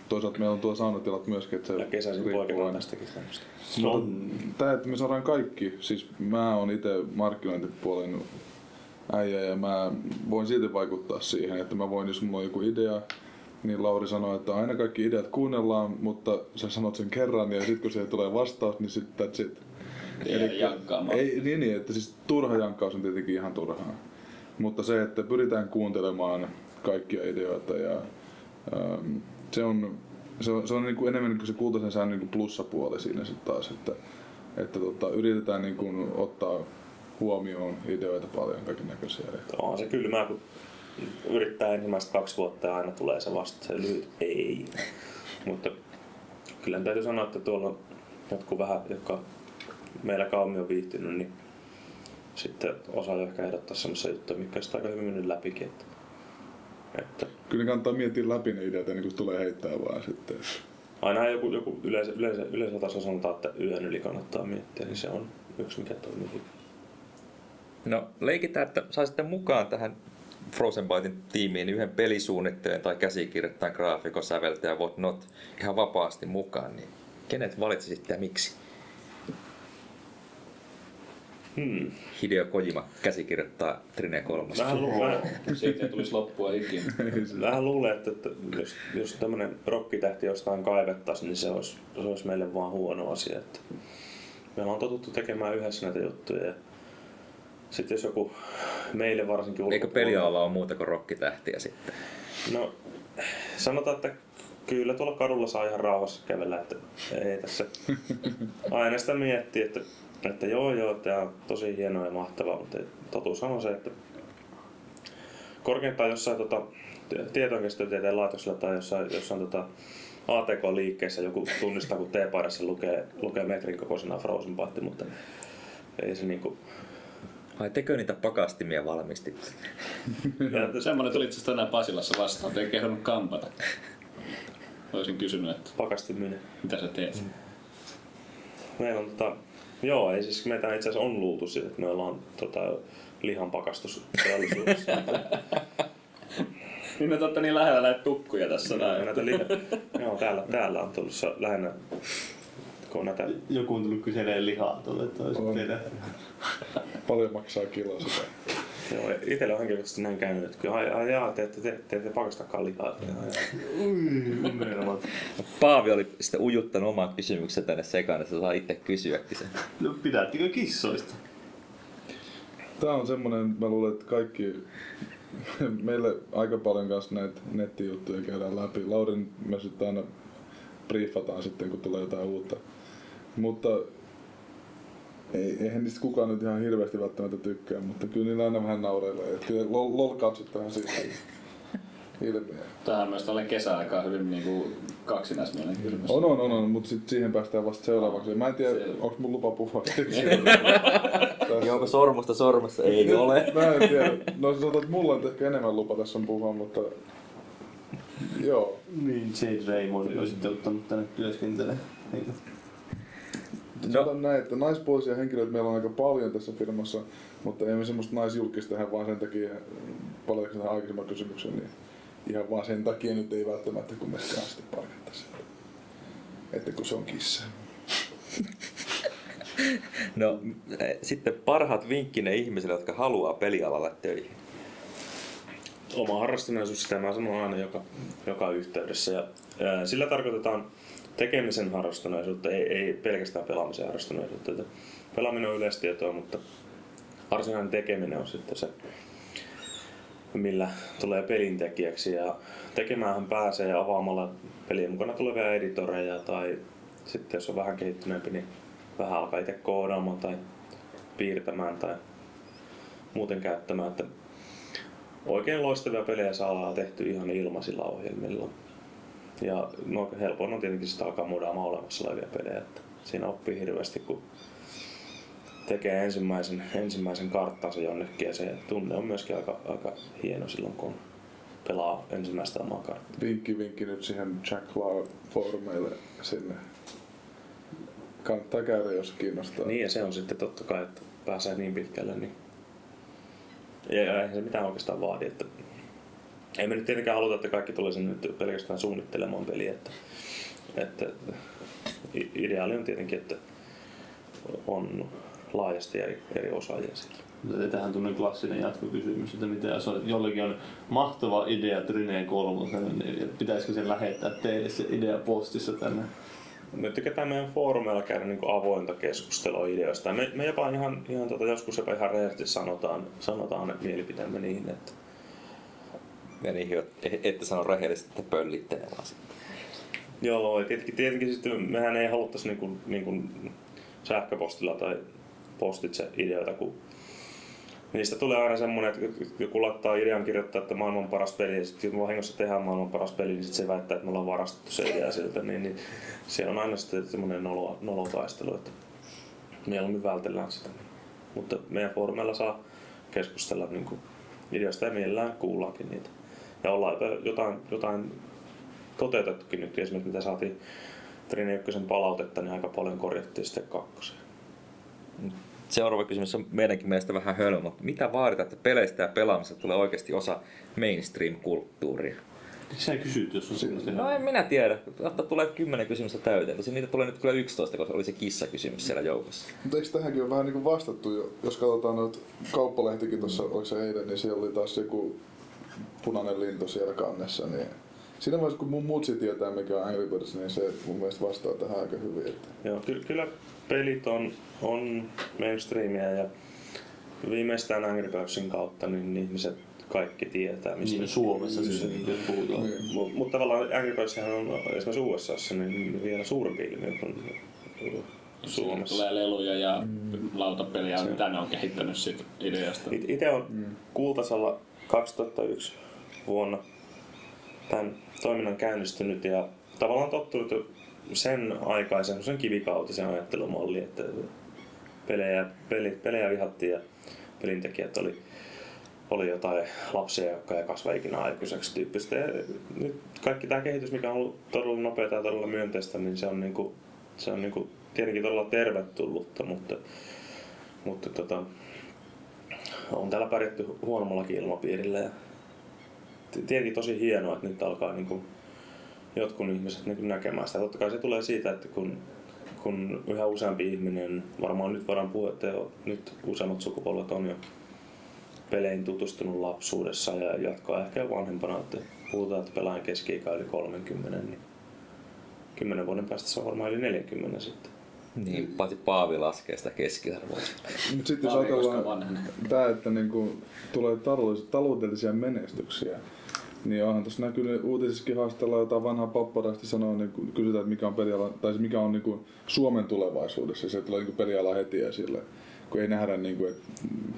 Toisaalta meillä on tuo saunatilat myöskin, että se ja kesäisin riippuu poiketaan aina. tästäkin semmoista. Mutta tämä, että me saadaan kaikki, siis mä oon itse markkinointipuolen äijä ja mä voin silti vaikuttaa siihen, että mä voin, jos mulla on joku idea, niin Lauri sanoi, että aina kaikki ideat kuunnellaan, mutta sä sanot sen kerran ja sitten kun siihen tulee vastaus, niin sitten that's it. Jäädä jankkaamaan. Ei, niin, niin, että siis turha jankkaus on tietenkin ihan turhaa. Mutta se, että pyritään kuuntelemaan kaikkia ideoita ja ähm, se on, se on, se on niin kuin enemmän niin kuin se kultaisen sään niin kuin plussapuoli siinä sitten taas, että, että tota, yritetään niin kuin ottaa huomioon ideoita paljon kaiken näköisiä. On se kylmää, kun yrittää ensimmäistä kaksi vuotta ja aina tulee se vasta se lyhyt ei. Mutta kyllä täytyy sanoa, että tuolla on jotkut vähän, jotka meillä kauemmin on viihtynyt, niin sitten osaa ehkä ehdottaa semmoisia juttuja, mitkä on aika hyvin mennyt läpikin. Että, että Kyllä kannattaa miettiä läpi ne ideat ennen kuin tulee heittää vaan sitten. aina joku, joku yleisö, yleisö, yleisellä tasolla sanotaan, että yön yli kannattaa miettiä, niin se on yksi, mikä toimii hyvin. No leikitään, että saisitte mukaan tähän Frozen Bytein tiimiin yhden pelisuunnittelijan tai käsikirjoittajan, graafikon, säveltäjä, what not, ihan vapaasti mukaan, niin kenet valitsisitte ja miksi? Hmm. Hideo Kojima käsikirjoittaa Trine 3. Vähän, lu- vähän, Siitä ei tulisi loppua ikinä. Vähän luulen, että, että jos, jos tämmöinen rokkitähti jostain kaivettaisiin, niin se olisi, se olisi meille vaan huono asia. Että me ollaan totuttu tekemään yhdessä näitä juttuja. Ja sitten jos joku meille varsinkin Eikö pelialalla ole muuta kuin rokkitähtiä sitten? No, sanotaan, että kyllä tuolla kadulla saa ihan rauhassa kävellä, että ei tässä aina sitä miettii, että, että joo joo, tämä on tosi hienoa ja mahtavaa, mutta totuus on se, että korkeintaan jossain tota, tietokonkäsityötieteen laitoksella tai jossain, jossain tota, ATK-liikkeessä joku tunnistaa, kun T-paidassa lukee, lukee metrin kokoisena Frozen Patti, mutta ei se niinku... Ai tekö niitä pakastimia valmisti? Ja Semmoinen tuli itse asiassa tänään Pasilassa vastaan, ei kehdannut kampata. Olisin kysynyt, että pakastiminen. mitä sä teet. Meillä on tota, joo, ei siis meitä itse asiassa on luultu siitä, että me ollaan tota, lihanpakastusteollisuudessa. Niin me totta niin lähellä näitä tukkuja tässä Näin, näin. näitä liha, joo, täällä, täällä on tullut se lähinnä, kun näitä, Joku on tullut kyselemään lihaa tuolle, että olisi On. Paljon maksaa kilo sitä. Joo, itsellä on henkilökohtaisesti näin käynyt, että kyllä, ai, ai jaa, te ette, te, te ette pakastakaan lihaa. Paavi oli sitten ujuttanut oman kysymyksen tänne sekaan, että se saa itse kysyäkin sen. No pidättekö kissoista? Tää on semmonen, mä luulen, että kaikki, meille aika paljon kanssa näitä nettijuttuja käydään läpi. Laurin me sitten aina briefataan sitten, kun tulee jotain uutta. Mutta ei, eihän niistä kukaan nyt ihan hirveästi välttämättä tykkää, mutta kyllä niillä aina vähän naureilee. Kyllä lol, lol katsotaan siis ilmiö. Tähän myös tälle kesäaikaan hyvin niinku kaksinaismielinen kysymys. On, on, on, on mutta sit siihen päästään vasta seuraavaksi. Mä en tiedä, Se- onko mun lupa puhua. Onko sormusta sormessa? Ei ole. Mä en tiedä. No sanotaan, että mulla on ehkä enemmän lupa tässä on puhua, mutta joo. Niin, Jade Raymond on sitten ottanut tänne työskentelemään. No, Sanotaan näin, että naispuolisia henkilöitä meillä on aika paljon tässä firmassa, mutta emme semmoista naisjulkista tehdä vaan sen takia, palataanko tähän aikaisemman kysymykseen, niin ihan vaan sen takia nyt ei välttämättä, kun me sitten parkettaisiin. Että kun se on kissa. no eh, sitten parhaat vinkkinne ihmisille, jotka haluaa pelialalle töihin. oma harrastuneisuus, sitä mä sanon aina joka, joka yhteydessä. Ja, ää, sillä tarkoitetaan tekemisen harrastuneisuutta, ei, ei pelkästään pelaamisen harrastuneisuutta. Että pelaaminen on yleistietoa, mutta varsinainen tekeminen on sitten se, millä tulee pelintekijäksi. Ja tekemäänhän pääsee avaamalla pelien mukana tulevia editoreja tai sitten jos on vähän kehittyneempi, niin vähän alkaa itse koodaamaan tai piirtämään tai muuten käyttämään. Että oikein loistavia pelejä saa tehty ihan ilmaisilla ohjelmilla. Ja no, helpoin on tietenkin sitä alkaa modaamaan olemassa olevia pelejä. Että siinä oppii hirveästi, kun tekee ensimmäisen, ensimmäisen karttansa jonnekin ja se tunne on myöskin aika, aika hieno silloin, kun pelaa ensimmäistä omaa karttaa. Vinkki vinkki nyt siihen Jack Law foorumeille sinne. Kannattaa käydä, jos kiinnostaa. Niin ja se on sitten totta kai, että pääsee niin pitkälle, niin ja ja eihän se mitään oikeastaan vaadi, että ei me nyt tietenkään haluta, että kaikki tulee sinne nyt pelkästään suunnittelemaan peliä, että, että ideaali on tietenkin, että on laajasti eri, eri osaajia siitä. Mutta Tähän tulee klassinen jatkokysymys, että mitä jos on, jollekin on mahtava idea Trineen kolmosen, niin pitäisikö sen lähettää teille se idea postissa tänne? Me tykätään meidän foorumeilla käydä niin avointa keskustelua ideoista. Me, me jopa ihan, ihan tota, joskus jopa ihan rehellisesti sanotaan, sanotaan mielipiteemme niihin, että Ja niihin, et- ette sano rehellisesti, että pöllitte vaan sitten. Joo, tietenkin, tietenkin sitten mehän ei haluttaisi niin kuin, niin kuin sähköpostilla tai postitse ideoita, kun niistä tulee aina semmoinen, että joku laittaa idean kirjoittaa, että maailman paras peli, ja sitten vahingossa tehdään maailman paras peli, niin sitten se väittää, että me ollaan varastettu se idea siltä, niin, niin se on aina sitten semmoinen nolo, nolotaistelu, että mieluummin vältellään sitä. Mutta meidän foorumeilla saa keskustella niin kuin ideoista ja mielellään kuullaankin niitä. Ja ollaan jotain, jotain toteutettukin nyt, esimerkiksi mitä saatiin Trine ykkösen palautetta, niin aika paljon korjattiin sitten kakkoseen. Seuraava kysymys on meidänkin mielestä vähän hölmö, mutta mitä vaaditaan, että peleistä ja pelaamisesta tulee oikeasti osa mainstream-kulttuuria? Sä kysyt, jos on semmoista No en minä tiedä. Ottaa tulee 10 kysymystä täyteen. Tosin niitä tulee nyt kyllä 11, koska oli se kissakysymys siellä joukossa. Mutta eikö tähänkin ole vähän niin kuin vastattu jo? Jos katsotaan noita kauppalehtikin tuossa, oliko se eilen, niin siellä oli taas joku punainen lintu siellä kannessa. Niin siinä vaiheessa, kun mun mutsi tietää, mikä on Angry Birds, niin se mun mielestä vastaa tähän aika hyvin. Että Joo, ky- kyllä pelit on, on mainstreamia ja viimeistään Angry Birdsin kautta niin ihmiset kaikki tietää, mistä Niin, Suomessa siis, jos puhutaan. Mutta mut tavallaan Angry Birdshän on esimerkiksi USAssa niin vielä suurempi ilmiö kuin Suomessa. Tulee leluja ja lautapeliä, mitä ne on kehittänyt siitä ideasta. Itse on Kultasalla 2001 vuonna tämän toiminnan käynnistynyt ja tavallaan tottunut sen aikaisen sen kivikautisen ajattelumalli, että pelejä, peli, pelejä vihattiin ja pelintekijät oli, oli jotain lapsia, jotka ei kasva ikinä aikuiseksi tyyppistä. Ja nyt kaikki tämä kehitys, mikä on ollut todella nopeaa ja todella myönteistä, niin se on, niinku, se on niinku tietenkin todella tervetullutta, mutta, mutta tota, on täällä pärjätty huonommallakin ilmapiirillä. Ja tietenkin tosi hienoa, että nyt alkaa niin kuin jotkut ihmiset niin kuin näkemään sitä. Totta kai se tulee siitä, että kun, kun yhä useampi ihminen, varmaan nyt voidaan puhua, että jo, nyt useammat sukupolvet on jo peleihin tutustunut lapsuudessa ja jatkaa ehkä vanhempana, että puhutaan, että pelaajan keski-ikä yli 30, niin 10 vuoden päästä se on varmaan yli 40 sitten. Niin, paitsi Paavi laskee sitä keskiarvoa. Mutta sitten jos ajatellaan tämä, että niinku tulee taloudellisia, menestyksiä, niin onhan tuossa näkynyt uutisissakin haastella jotain vanhaa papparasti sanoa, niin kun kysytään, että mikä on peliala, tai se mikä on niin kuin Suomen tulevaisuudessa, se tulee niin peliala heti esille. Kun ei nähdä, niin kuin, että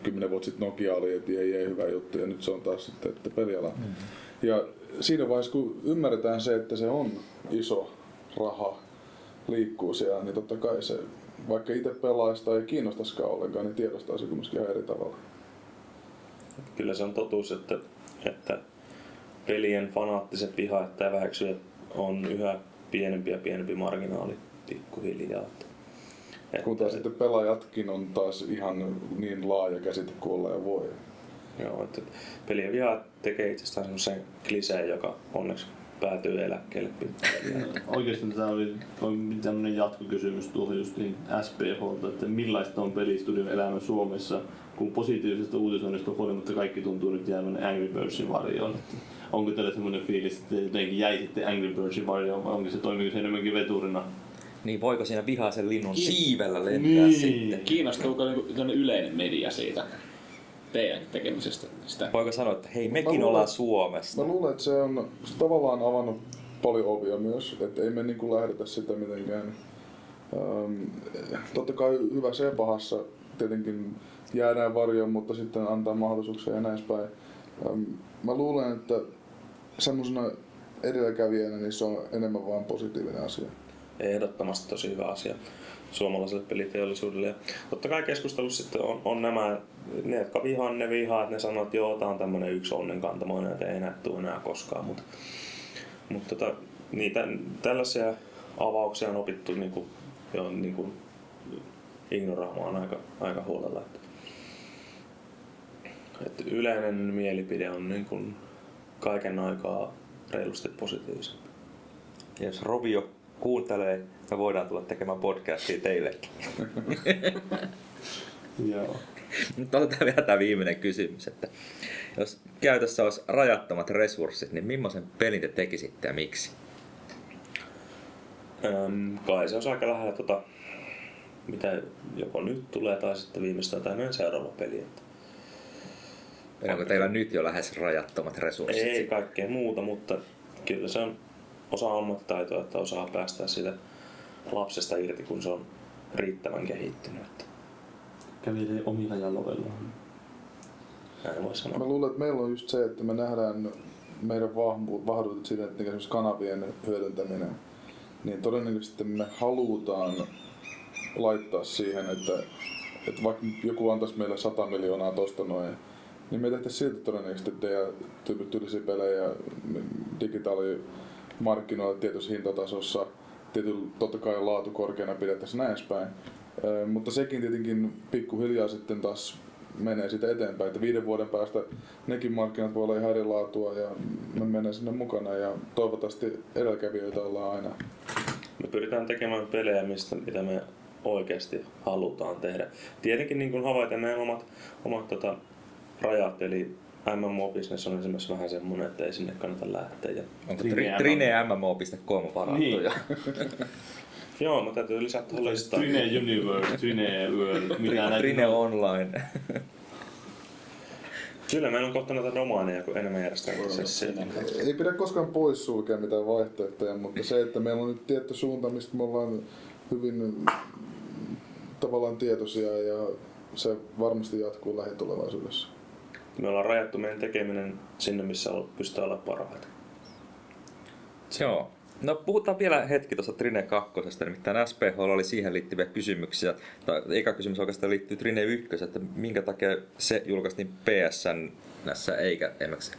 kymmenen vuotta sitten Nokia oli, että ei, ei hyvä juttu, ja nyt se on taas sitten, että peliala. Mm-hmm. Ja siinä vaiheessa, kun ymmärretään se, että se on iso raha, liikkuu siellä, niin totta kai se, vaikka itse pelaisi tai ei kiinnostaisikaan ollenkaan, niin tiedostaa se kumminkin ihan eri tavalla. Kyllä se on totuus, että, että pelien fanaattiset vihaajat ja väheksyjät on yhä pienempi ja pienempi marginaali pikkuhiljaa. Että, Kun taas sitten pelaajatkin on taas ihan niin laaja käsite kuin olla ja voi. Joo, että pelien vihaajat tekee itsestään semmoisen kliseen, joka onneksi päätyy eläkkeelle pikkuhiljaa. Oikeastaan tämä oli, oli tämmöinen jatkokysymys tuohon justiin SPHlta, että millaista on pelistudion elämä Suomessa, kun positiivisesta uutisoinnista huolimatta kaikki tuntuu nyt jäävän Angry Birdsin varjoon. Onko teillä semmoinen fiilis, että te jotenkin jäisitte Angry Birdsin varjoon vai onko se toimiko se enemmänkin veturina? Niin voiko siinä vihaisen linnun siivellä lentää Niin. sitten? Kiinnostuuko niinku yleinen media siitä teidän tekemisestä? Sitä? Voiko sanoa, että hei, mekin luulen- ollaan Suomesta? Mä luulen, että se on se tavallaan avannut paljon ovia myös, että ei me niinku lähdetä sitä mitenkään. Ähm, totta kai hyvässä ja pahassa tietenkin jäädään varjoon, mutta sitten antaa mahdollisuuksia ja näin päin. Ähm, mä luulen, että semmoisena edelläkävijänä niin se on enemmän vaan positiivinen asia. Ehdottomasti tosi hyvä asia suomalaiselle peliteollisuudelle. Ja totta kai keskustelussa sitten on, on nämä, ne jotka vihaa, ne vihaa, että ne sanoo, että joo, tää on tämmönen yksi onnenkantamoinen, että ei enää tule enää koskaan. Mutta, mutta tota, niitä, tällaisia avauksia on opittu niin kuin, jo niin kuin, ignoraamaan aika, aika huolella. Että, että yleinen mielipide on niin kuin kaiken aikaa reilusti positiivisempi. Jos Rovio kuuntelee, me voidaan tulla tekemään podcastia teillekin. Joo. Mutta otetaan vielä tämä viimeinen kysymys, että jos käytössä olisi rajattomat resurssit, niin millaisen pelin te tekisitte ja miksi? Öm, kai se on aika lähellä tota, mitä joko nyt tulee tai sitten viimeistään tai meidän seuraava peli. Että Eli onko teillä nyt jo lähes rajattomat resurssit? ei kaikkea muuta, mutta kyllä se on osa ammattitaitoa, että osaa päästä siitä lapsesta irti, kun se on riittävän kehittynyt. Kävelee omilla jaloillaan. näin voi Mä sanoa. luulen, että meillä on just se, että me nähdään meidän vahvu- vahvuudet siinä, että esimerkiksi kanavien hyödyntäminen, niin todennäköisesti me halutaan laittaa siihen, että, että vaikka joku antaisi meille 100 miljoonaa tosta noin, niin me tehtäisiin silti todennäköisesti teidän tyylisiä pelejä digitaalimarkkinoilla tietyssä hintatasossa, tietyllä totta kai laatu korkeana pidettäisiin näin edespäin. Mutta sekin tietenkin pikkuhiljaa sitten taas menee siitä eteenpäin, että viiden vuoden päästä nekin markkinat voi olla ihan eri laatua ja me menee sinne mukana ja toivottavasti edelläkävijöitä ollaan aina. Me pyritään tekemään pelejä, mistä, mitä me oikeasti halutaan tehdä. Tietenkin niin kuin havaiten meidän omat, omat tota, rajat, eli MMO-business on esimerkiksi vähän semmoinen, että ei sinne kannata lähteä. Ja, Onko Trine tri- trinemmo.com varattu Niin. jo? joo, mä täytyy lisätä tuohon listaan. Trine Universe, Trine World, mitä näitä Trine Online. Kyllä meillä on kohta näitä romaaneja, kun enemmän järjestetään. Ei pidä koskaan poissulkea mitään vaihtoehtoja, mutta se, että meillä on nyt tietty suunta, mistä me ollaan hyvin tavallaan tietoisia ja se varmasti jatkuu lähitulevaisuudessa. Me ollaan rajattu meidän tekeminen sinne, missä pystytään olla parhaita. Joo. No puhutaan vielä hetki tuosta Trine 2. Nimittäin SPH oli siihen liittyviä kysymyksiä. Tai eka kysymys oikeastaan liittyy Trine 1, että minkä takia se julkaistiin PSN näissä eikä esimerkiksi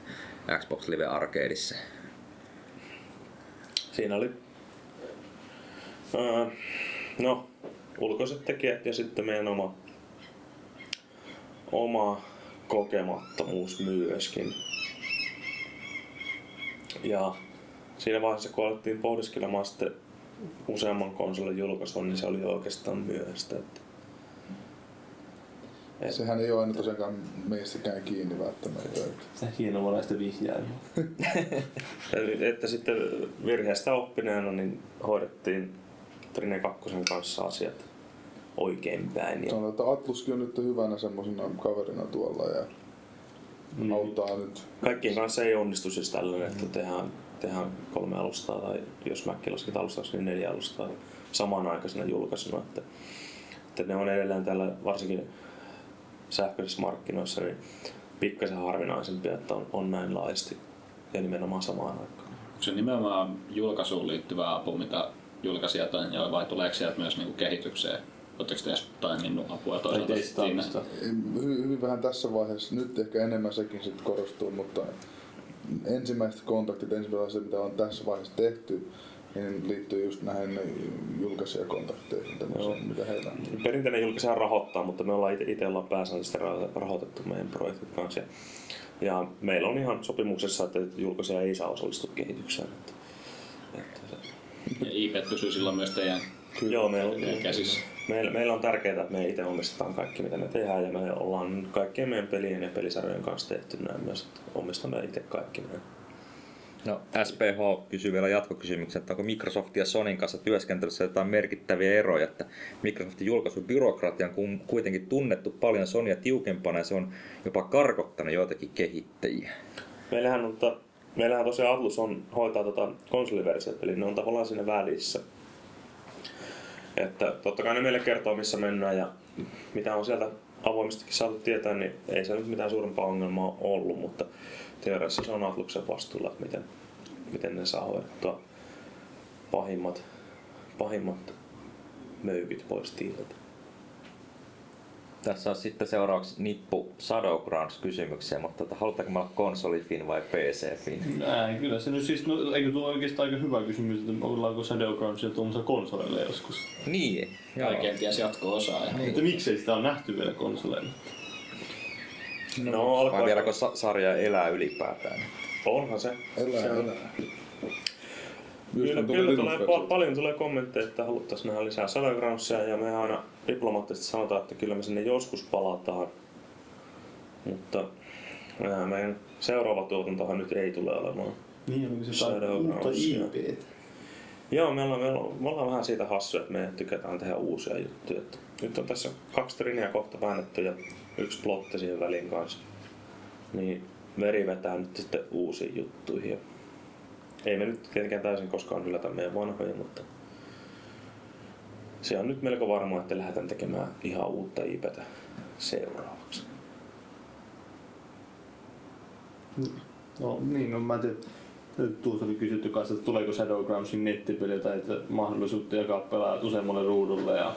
Xbox Live Arcadeissa. Siinä oli ää, no, ulkoiset tekijät ja sitten meidän oma, oma kokemattomuus myöskin. Ja siinä vaiheessa, kun alettiin pohdiskelemaan sitten useamman konsolin julkaisua, niin se oli oikeastaan myöhäistä. Että Sehän ei ole aina tosiaankaan meistäkään kiinni välttämättä. että- Se hienovaraista vihjailu. Eli että sitten virheestä oppineena niin hoidettiin Trine 2 kanssa asiat oikein päin. Ja Sanotaan, että Atluskin on nyt hyvänä semmoisena kaverina tuolla ja Mm. auttaa nyt. kaikkien kanssa ei onnistu siis tällainen, että tehdään, tehdään kolme alustaa tai jos Mäkki lasket alustaksi, niin neljä alustaa samanaikaisena julkaisuna. Että, että ne on edelleen tällä varsinkin sähköisissä markkinoissa niin pikkasen harvinaisempia, että on, on näin laajasti ja nimenomaan samaan aikaan. Onko se nimenomaan julkaisuun liittyvä apu, mitä julkaisijat tarjoaa, vai tuleeko sieltä myös niinku kehitykseen? Oletteko te edes toiminut apua Tai toisaalta siinä? hyvin vähän tässä vaiheessa, nyt ehkä enemmän sekin sit korostuu, mutta ensimmäiset kontaktit, ensimmäiset asiat, mitä on tässä vaiheessa tehty, niin liittyy just näihin julkaisijakontakteihin, tämmöisiin, mitä heillä on. Perinteinen julkaisija rahoittaa, mutta me ollaan itse ollaan pääsääntöisesti ra- rahoitettu meidän projektit kanssa. Ja, ja meillä on ihan sopimuksessa, että julkaisija ei saa osallistua kehitykseen. Että, että se, Ja IP pysyy silloin myös teidän Joo, meillä, teidän käsissä. Meillä, meillä on tärkeää, että me itse omistetaan kaikki, mitä me tehdään, ja me ollaan kaikkien meidän pelien ja pelisarjojen kanssa tehty näin myös, että omistamme itse kaikki näin. No, SPH kysyy vielä jatkokysymyksen, että onko Microsoft ja Sonin kanssa työskentelyssä jotain merkittäviä eroja, että Microsoftin julkaisubyrokratia on ku- kuitenkin tunnettu paljon Sonia tiukempana ja se on jopa karkottanut joitakin kehittäjiä. Meillähän, on, tota, meillähän tosiaan Atlus on, hoitaa tota konsoliversiot, eli ne on tavallaan siinä välissä. Että totta kai ne meille kertoo, missä mennään ja mitä on sieltä avoimestikin saatu tietää, niin ei se nyt mitään suurempaa ongelmaa ollut, mutta teoriassa se on Atluksen vastuulla, että miten, miten ne saa hoidettua pahimmat, pahimmat möykyt pois tiiltä. Tässä on sitten seuraavaksi nippu Shadowgrounds kysymykseen, mutta tota, halutaanko me olla konsolifin vai PC-fin? Näin, kyllä se nyt siis, no, eikö tuo oikeastaan aika hyvä kysymys, että ollaanko Shadowgroundsia tuommoisella konsoleilla joskus? Niin, joo. Tai kenties jatko-osaa. Ja Että miksei sitä on nähty vielä konsoleilla? No, alkaa, Vai vieläkö sa- sarja elää ylipäätään? onhan se. Elää, se on- elää. Kyllä, kyllä tulee, pa- paljon tulee kommentteja, että haluttaisiin nähdä lisää Shadowgroundsia ja me aina diplomaattisesti sanotaan, että kyllä me sinne joskus palataan. Mutta ää, meidän seuraava tuotantohan nyt ei tule olemaan. Niin, onko se uutta. IPtä? Joo, me ollaan, me, ollaan, me ollaan vähän siitä hassuja, että me tykätään tehdä uusia juttuja. Että nyt on tässä kaksi trinia kohta väännetty ja yksi plotti siihen väliin kanssa. Niin veri vetää nyt sitten uusiin juttuihin. Ei me nyt tietenkään täysin koskaan hylätä meidän vanhoja, mutta se on nyt melko varmaa, että lähdetään tekemään ihan uutta IPtä seuraavaksi. No niin, no mä en tiedä. Tuossa oli kysytty kanssa, että tuleeko Shadowgroundsin nettipeli tai että mahdollisuutta jakaa pelaajat useammalle ruudulle ja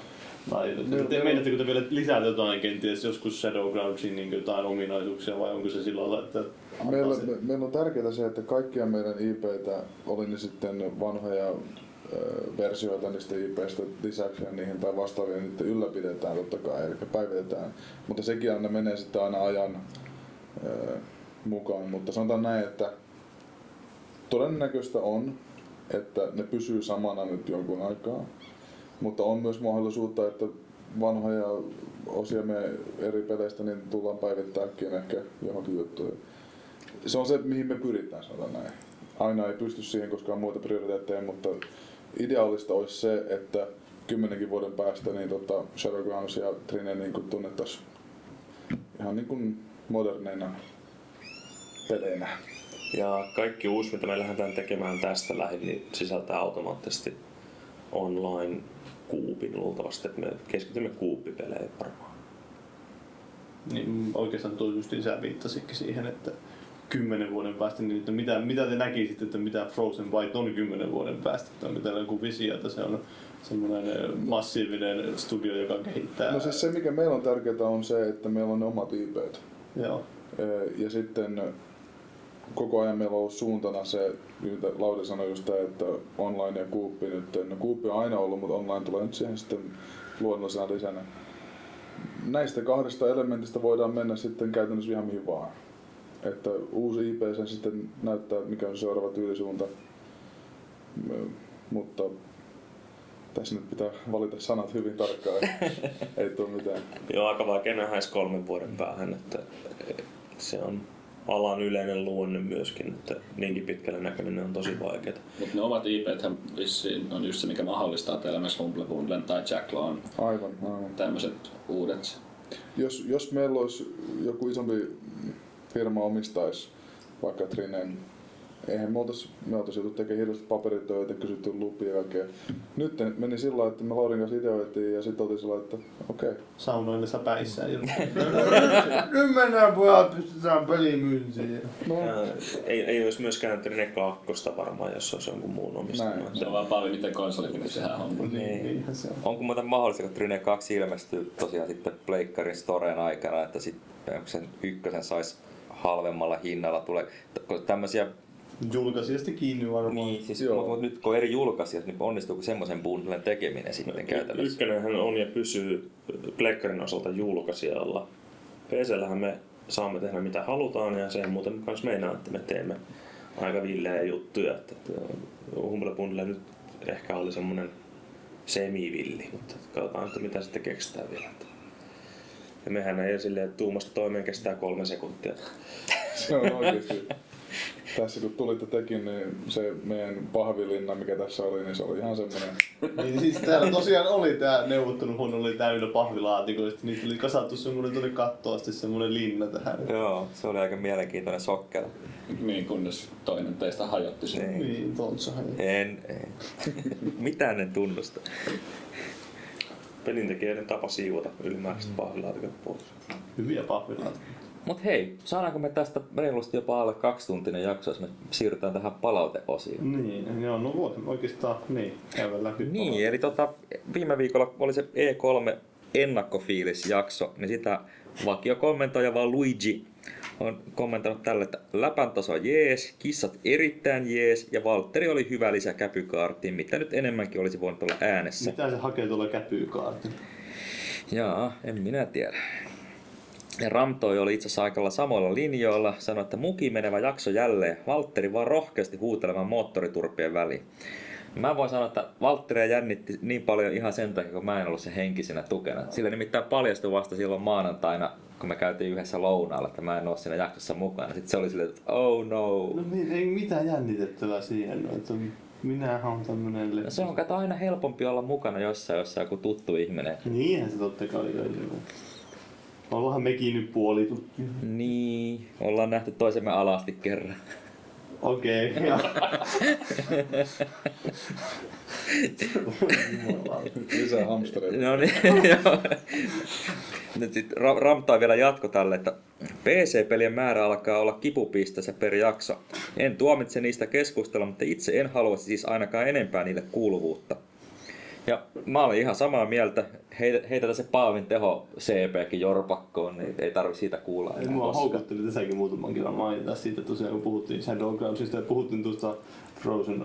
tai te, meinaatteko te vielä lisätä jotain kenties joskus Shadowgroundsin niin jotain ominaisuuksia vai onko se sillä lailla, että Meillä, me, meillä on tärkeää se, että kaikkia meidän IPtä, oli ne sitten vanhoja versioita niistä IPistä lisäksi niihin tai vastaavia, niitä ylläpidetään totta kai, eli päivitetään. Mutta sekin aina menee sitten aina ajan mukaan. Mutta sanotaan näin, että todennäköistä on, että ne pysyy samana nyt jonkun aikaa. Mutta on myös mahdollisuutta, että vanhoja osia me eri peleistä niin tullaan päivittääkin ehkä johonkin juttuun. Se on se, mihin me pyritään, sanotaan näin. Aina ei pysty siihen, koska on muita prioriteetteja, mutta ideaalista olisi se, että kymmenenkin vuoden päästä niin tota Shadowgrounds ja Trine niin kuin tunnettaisiin ihan niin kuin moderneina peleinä. Ja kaikki uusi, mitä me lähdetään tekemään tästä lähin, niin sisältää automaattisesti online kuupin luultavasti, että me keskitymme kuuppipeleihin varmaan. Niin oikeastaan tuo just sä viittasitkin siihen, että kymmenen vuoden päästä, niin että mitä, mitä te näkisitte, että mitä Frozen White on kymmenen vuoden päästä? Että onko teillä joku visio, että se on semmoinen eh, massiivinen studio, joka kehittää? No siis se, mikä meillä on tärkeää, on se, että meillä on ne omat IPt. Joo. Ö, Ja sitten koko ajan meillä on ollut suuntana se, mitä Lauri sanoi just tämä, että online ja kuuppi nyt. No kuuppi on aina ollut, mutta online tulee nyt siihen sitten luonnollisena lisänä. Näistä kahdesta elementistä voidaan mennä sitten käytännössä ihan mihin vaan. Että uusi IP sen sitten näyttää, mikä on se seuraava tyylisuunta. Mutta tässä nyt pitää valita sanat hyvin tarkkaan, ei tule mitään. Joo, aika vaikea nähdä edes kolmen vuoden päähän, että se on alan yleinen luonne myöskin, että niinkin pitkälle näkeminen on tosi vaikeaa. Mutta ne omat ip vissiin on just se, mikä mahdollistaa teillä myös Humble Bundlen tai Jacklawn Aivan, aivan. tämmöiset uudet. Jos, jos meillä olisi joku isompi firma omistaisi vaikka Trinen, eihän me oltais, me oltais joutu tekemään hirveästi paperitöitä, kysytty lupia ja kaikkea. Nyt meni sillä lailla, että me Laurin kanssa ideoitiin ja sitten oltiin sillä lailla, että okei. Okay. Saunoillessa päissään. Ja... Nyt mennään pojat, pistetään pelimyyntiin. No, Ja ei, ei olisi myöskään ne kakkosta varmaan, jos se olisi jonkun muun omistama. Se on vaan paljon, miten konsolifini sehän on. niin, on. Onko muuten mahdollista, kun Trine 2 ilmestyy tosiaan sitten Pleikkarin Storeen aikana, että sitten sen ykkösen saisi halvemmalla hinnalla tulee tämmöisiä, Julkaisijasta kiinni varmaan. niin siis mutta, mutta nyt kun on eri julkaisijat, niin onnistuuko semmoisen bundlen tekeminen sitten käytännössä? Ykkönenhän on ja pysyy Plekkarin osalta julkaisijalla. PCllähän me saamme tehdä mitä halutaan ja se on muuten myös meinaa, että me teemme aika villejä juttuja. Että Humble Bundle nyt ehkä oli semmoinen semivilli, mutta katsotaan, että mitä sitten keksitään vielä. Ja mehän ei silleen, että tuumasta toimeen kestää kolme sekuntia. se on oikeesti. Tässä kun tulitte tekin, niin se meidän pahvilinna, mikä tässä oli, niin se oli ihan semmoinen. Niin siis täällä tosiaan oli tää neuvotteluhuone oli täynnä pahvilaatikoista, niitä oli kasattu semmonen tuonne kattoon asti semmonen linna tähän. Joo, se oli aika mielenkiintoinen sokkela. Niin, kunnes toinen teistä hajotti sen. Niin. Niin, tontsahan. En, en. Mitään en tunnusta. Pelintekijöiden tapa siivota ylimääräiset pahvilaatikot pois. Hyviä pahvilaatikoita. Mut hei, saadaanko me tästä reilusti jopa alle kaksituntinen jakso, jos me siirrytään tähän palauteosioon? Niin, joo, no voisin oikeastaan niin, käydä läpi. Niin, eli tota, viime viikolla oli se E3 ennakkofiilisjakso, niin sitä vakiokommentoija vaan Luigi on kommentoinut tälle, että läpän taso jees, kissat erittäin jees ja Valtteri oli hyvä lisä käpykaartiin, mitä nyt enemmänkin olisi voinut olla äänessä. Mitä se hakee tuolla käpykaartin? Jaa, en minä tiedä. Ja Ramtoi oli itse asiassa aikalla samoilla linjoilla, sanoi, että muki menevä jakso jälleen, Valtteri vaan rohkeasti huutelemaan moottoriturpien väliin. Mä voin sanoa, että Valtteria jännitti niin paljon ihan sen takia, kun mä en ollut se henkisenä tukena. Sillä nimittäin paljastui vasta silloin maanantaina, kun me käytiin yhdessä lounaalla, että mä en ole siinä jaksossa mukana. Sitten se oli silleen, että oh no. No niin, ei mitään jännitettävää siihen, no, että minähän on tämmönen No se on kato aina helpompi olla mukana jossain, jossa joku tuttu ihminen. Niinhän se totta kai on joo. Ollaanhan mekin nyt puoli tuttuja. Niin, ollaan nähty toisemme alasti kerran. Okei. Okay. Lisää hamstereita. No niin, joo. Nyt sit Ra- Ramtaa vielä jatko tälle, että PC-pelien määrä alkaa olla kipupisteessä per jakso. En tuomitse niistä keskustella, mutta itse en haluaisi siis ainakaan enempää niille kuuluvuutta. Ja mä olin ihan samaa mieltä. Heitä, heitä se Paavin teho CPkin jorpakkoon, niin ei tarvi siitä kuulla enää Mua houkatteli tässäkin muutaman kerran mainita siitä tosiaan, kun puhuttiin Shadowgroundsista ja puhuttiin tuosta Frozen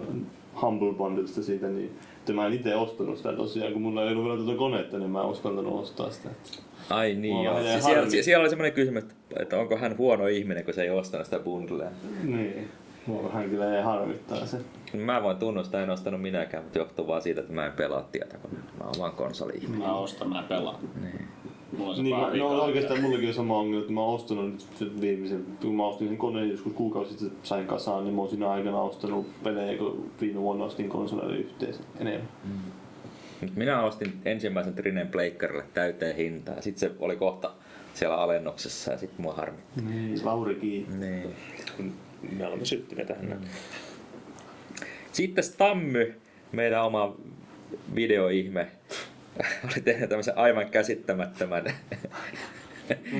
Humble Bundlesta siitä, niin että mä en itse ostanut sitä tosiaan, kun mulla ei ollut vielä tuota konetta, niin mä en uskaltanut ostaa sitä. Ai niin joo. siellä, siellä oli semmoinen kysymys, että- että onko hän huono ihminen, kun se ei ostanut sitä bundlea. Niin. Mua vähän kyllä ei harmittaa se. Mä voin tunnustaa, en ostanut minäkään, mutta johtuu vaan siitä, että mä en pelaa tietokonetta. Mä oon vaan konsoli Mä ostan, mä pelaan. Mulla on Niin, pari no oikeastaan mullakin on sama ongelma, että mä oon ostanut nyt sen viimeisen, kun mä ostin sen koneen joskus kuukausi sitten sain kasaan, niin mä oon siinä aikana ostanut pelejä, kun viime vuonna ostin konsoleille yhteensä enemmän. Mut minä ostin ensimmäisen Trinen pleikkarille täyteen hintaan. Sitten se oli kohta siellä alennuksessa ja sitten mua harmitti. Niin, Lauri kiittää. Niin. Me olemme syttyneet tähän. Mm. Sitten Stammy, meidän oma videoihme, oli tehnyt tämmöisen aivan käsittämättömän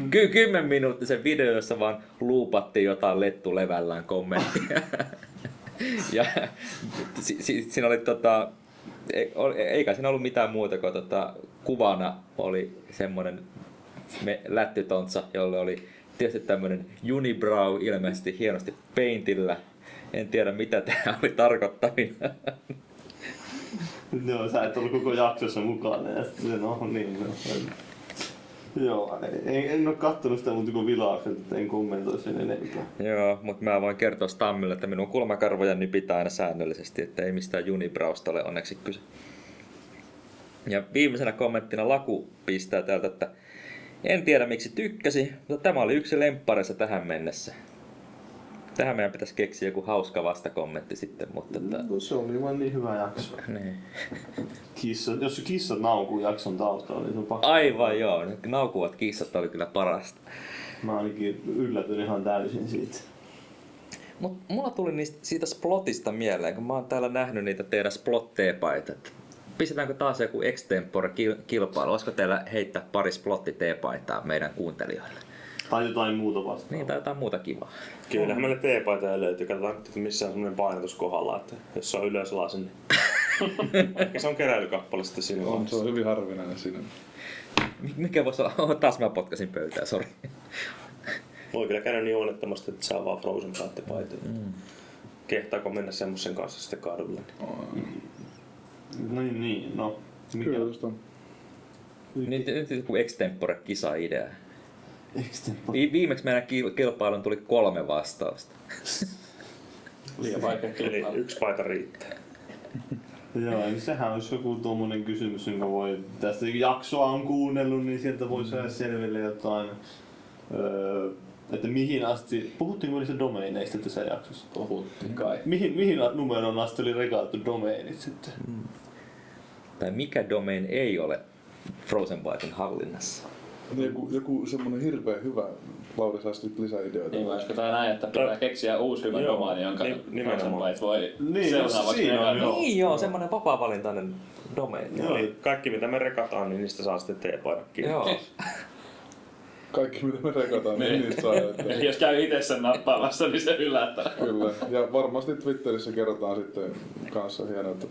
Ky- kymmen minuuttisen video, jossa vaan luupattiin jotain lettu levällään kommenttia. ja si- si- siinä oli tota, ol- eikä siinä ollut mitään muuta kuin tota, kuvana oli semmoinen me, lättytontsa, jolle oli tietysti tämmöinen unibrow ilmeisesti hienosti paintillä. En tiedä mitä tämä oli tarkoittaminen. Joo, sä et ollut koko jaksossa mukana ja sitten se, no niin, no. Joo, en, en ole kattonut sitä muuta kuin vilaukset, että en kommentoi sen enempää. Joo, mutta mä voin kertoa Stammille, että minun kulmakarvoja nypitään aina säännöllisesti, että ei mistään unibrausta ole onneksi kyse. Ja viimeisenä kommenttina Laku pistää täältä, että en tiedä miksi tykkäsi, mutta tämä oli yksi lemppareissa tähän mennessä. Tähän meidän pitäisi keksiä joku hauska vastakommentti sitten, mutta että... No, se oli vaan niin hyvä jakso. Niin. Kissa, jos kissat naukuu jakson taustalla, niin se on pakko. Aivan joo, ne naukuvat kissat oli kyllä parasta. Mä ainakin yllätyin ihan täysin siitä. Mut mulla tuli niistä, siitä splotista mieleen, kun mä oon täällä nähnyt niitä teidän splot-teepaita. Pistetäänkö taas joku extempore kil- kilpailu? Olisiko teillä heittää pari splotti-teepaitaa meidän kuuntelijoille? Tai jotain muuta vastaavaa. Niin, tai jotain muuta kivaa. Kyllähän meille teepaitoja löytyy. Katsotaan, että missä on semmoinen painotus kohdalla, että jos se on ylöslasin, niin ehkä se on keräilykappale sitten sinun On, se on hyvin harvinainen siinä. Mi- Mikä voisi olla? Oh, taas mä potkasin pöytää, sori. Voi kyllä käydä niin onnettomasti, että saa vaan Frozen paitoja. Mm. Kehtaako mennä semmoisen kanssa sitten kadulle? Niin, niin, no. Mikä? Kyllä just on. Nyt, nyt joku extempore kisa-idea. Extempore. Vi- viimeksi meidän kil- kilpailun tuli kolme vastausta. Liian vaikea Eli kilpailu. yksi paita riittää. Joo, niin sehän olisi joku tuommoinen kysymys, jonka voi, tästä jaksoa on kuunnellut, niin sieltä voi saada selville jotain, öö, että mihin asti, puhuttiinko niistä domeineista tässä jaksossa? Puhuttiin kai. Mihin, mihin numeroon asti oli regaattu domeinit sitten? Tai mikä domain ei ole Frozen Bytein hallinnassa? Joku, joku semmonen hirveän hyvä. Lauri saisi nyt lisää ideoita. Niin voisiko tää näin, että pitää keksiä uusi hyvä Joo, domaini, jonka. Frozenbyte voi Niin, seuraavaksi siinä on joo. Niin joo, semmoinen vapaa-valintainen domain. Joo. Eli kaikki mitä me rekataan, niin niistä saa sitten teepaidakin. Joo. Kaikki mitä me rekataan, niin niistä saa. Että, Eli jos käy itse sen nappaamassa, niin se yllättää. kyllä. Ja varmasti Twitterissä kerrotaan sitten kanssa hienoa, että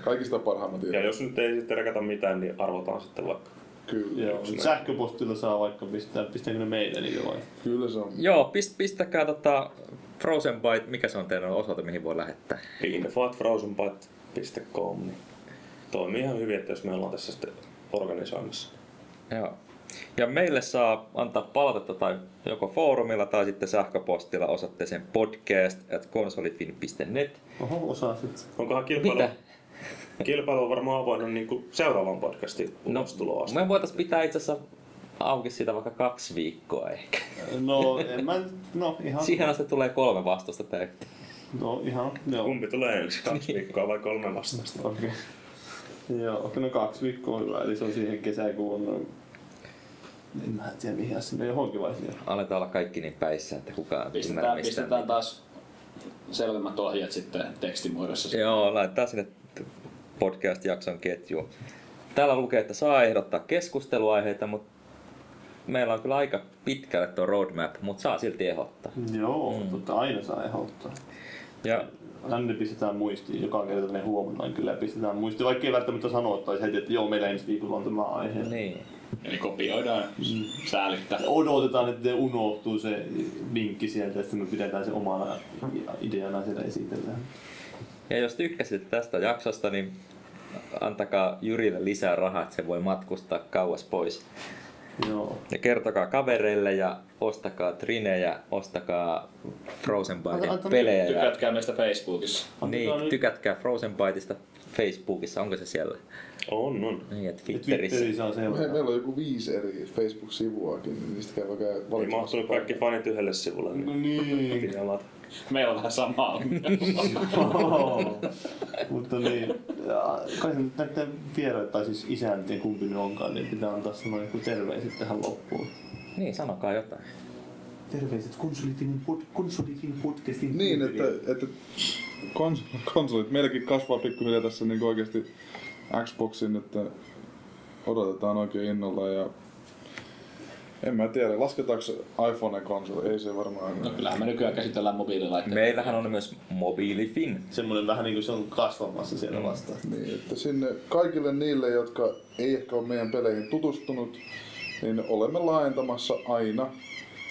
kaikista parhaimmat Ja ideat. jos nyt ei sitten rekata mitään, niin arvotaan sitten vaikka. Kyllä. Joo, sähköpostilla saa vaikka pistää, pistääkö ne meille niitä vai? Kyllä se on. Joo, pist, pistäkää tota Frozen Byte, mikä se on teidän osoite, mihin voi lähettää? info.frozenbyte.com niin toimii ihan hyvin, että jos me ollaan tässä sitten organisoimassa. Joo. Ja meille saa antaa palautetta tai joko foorumilla tai sitten sähköpostilla osoitteeseen podcast at konsolifin.net. Oho, osaa sitten. Onkohan kilpailu, Mitä? kilpailu on varmaan avoinut niin kuin seuraavan podcastin No, asti. me voitaisiin pitää itse asiassa auki siitä vaikka kaksi viikkoa ehkä. No, en mä, no ihan, Siihen asti tulee kolme vastausta täyttä. no ihan, joo. Kumpi tulee ensin? Kaksi viikkoa vai kolme vastausta? Okei. Joo, okei, no kaksi viikkoa on hyvä, eli se on siihen kesäkuun, en mä tiedä mihin asti, no johonkin vaiheeseen. Aletaan olla kaikki niin päissä, että kukaan ei ymmärrä Pistetään, mistään. pistetään taas selvemmät ohjeet sitten tekstimuodossa. Joo, laitetaan sinne podcast-jakson ketjuun. Täällä lukee, että saa ehdottaa keskusteluaiheita, mutta meillä on kyllä aika pitkälle tuo roadmap, mutta saa silti ehdottaa. Joo, mm. totta aina saa ehdottaa. Ja Tänne pistetään muistiin, joka kerta ne huomenna kyllä pistetään muistiin, vaikka ei välttämättä sanottaisi heti, että joo, meillä ensi viikolla on tämä aihe. niin. Eli kopioidaan säälittä. Odotetaan, että ne unohtuu se vinkki sieltä, sitten me pidetään se omana ideana siellä esitellään. Ja jos tykkäsit tästä jaksosta, niin antakaa Jyrille lisää rahaa, että se voi matkustaa kauas pois. Joo. Ja kertokaa kavereille ja ostakaa trinejä, ostakaa Frozen Bytein pelejä. Tykätkää meistä Facebookissa. niin, tykätkää Frozen Byteista Facebookissa, onko se siellä? On, on. Niin, että Ja Twitterissä. Twitterissä on Me, seuraava. meillä on joku viisi eri Facebook-sivuakin, niin niistä käy vaikka Ei valitsemassa. mahtunut kaikki fanit yhdelle sivulle. No Niin. niin. Piti alata. Meillä on vähän samaa Joo. Mutta niin, ja kai näiden vieraiden, tai siis isäntien kumpi ne onkaan, niin pitää antaa semmoinen joku terveiset tähän loppuun. Niin, sanokaa jotain. Terveiset konsolifinin, pod, konsolifinin podcastin Niin, että, että kons, konsolit, meilläkin kasvaa pikkuhiljaa tässä niin oikeasti Xboxin, että odotetaan oikein innolla ja en mä tiedä, lasketaanko iPhone konsoli, ei se varmaan. No kyllähän me nykyään käsitellään mobiililaitteita. Meillähän on myös mobiilifin. Semmoinen vähän niin kuin se on kasvamassa siellä vastaan. Niin, että sinne kaikille niille, jotka ei ehkä ole meidän peleihin tutustunut, niin olemme laajentamassa aina.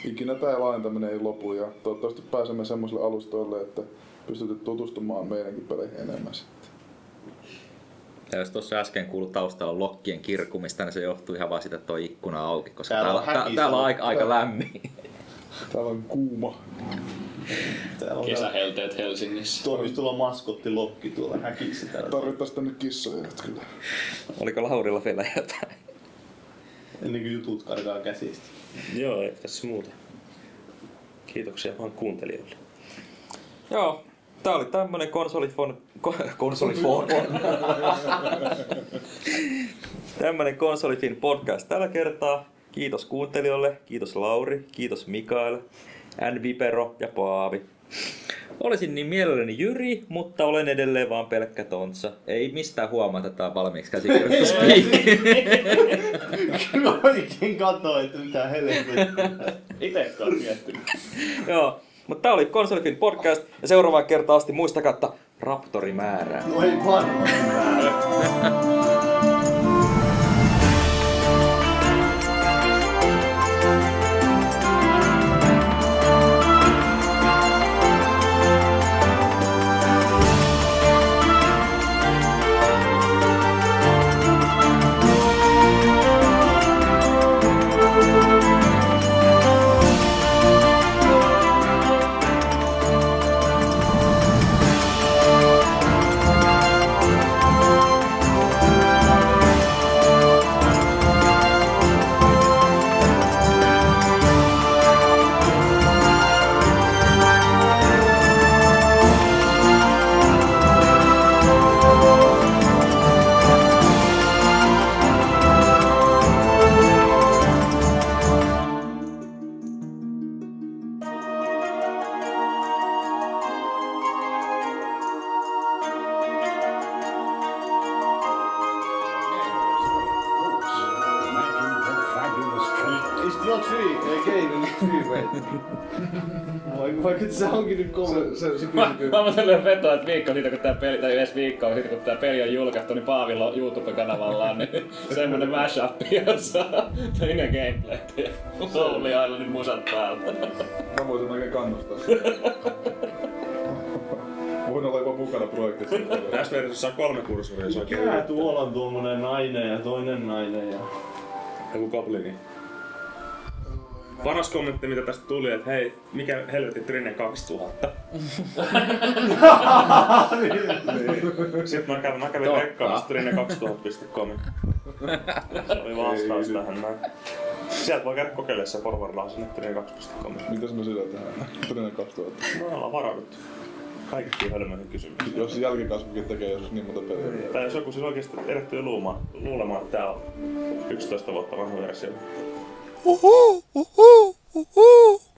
Ikinä tämä laajentaminen ei lopu ja toivottavasti pääsemme semmoisille alustoille, että pystytte tutustumaan meidänkin peleihin enemmän sitten. Ja jos tuossa äsken kuului taustalla lokkien kirkumista, niin se johtuu ihan vaan siitä, että toi ikkuna auki, koska Täällä täällä, on täällä, täällä on aika, aika lämmin. Täällä on kuuma. Täällä on Kesähelteet Helsingissä. Tuo on tuolla maskottilokki tuolla häkissä täällä. Tarvittaisi tänne kissoja nyt kyllä. Oliko Laurilla vielä jotain? Ennen kuin jutut karkaa käsistä. Joo, ei tässä muuta. Kiitoksia vaan kuuntelijoille. Joo, tää oli tämmönen konsolifon... Ko, konsolifon... tämmönen konsolifin podcast tällä kertaa. Kiitos kuuntelijoille, kiitos Lauri, kiitos Mikael, N. Vipero ja Paavi. Olisin niin mielelläni Jyri, mutta olen edelleen vaan pelkkä tontsa. Ei mistään huomata, että tää on valmiiksi käsikirjoitettu speak. Kyllä oikein katsoin, että mitä helvettiä. Itse miettinyt. Joo, mutta tää oli Konsolifin podcast ja seuraavaan kertaan asti muistakaa, että Raptori määrää. No ei varmasti. onkin nyt kolme. Se, se, se Mä, mä oon sellainen veto, että viikko siitä kun tää peli, tai edes viikko siitä kun tää peli on julkaistu, niin Paavilla on YouTube-kanavallaan niin semmonen mashup, jossa gameplayt ja Soul Islandin musat päällä. mä voisin oikein kannustaa. Voin olla jopa mukana projektissa. Tässä versiossa on kolme kursoria, Mikä tuolla on tuommoinen nainen ja toinen nainen ja... Joku goblini. Paras kommentti, mitä tästä tuli, että hei, mikä helvetti Trine 2000? Sitten mä kävin, mä kävin rekkaamassa trine2000.comin. Se oli vastaus tähän näin. Sieltä voi käydä kokeilemaan se forwardlaan sinne trine2.com. Mitä sinä sillä tehdään? Todennäköisesti 2000. Me ollaan varauduttu kaikkiin hölmöihin kysymyksiin. Jos jälkikasvukin tekee joskus niin monta peliä. Tai jos joku siis oikeesti erehtyy luulemaan, luulemaan että tää on 11 vuotta vanha versio. 呜呼呜呼呜呼。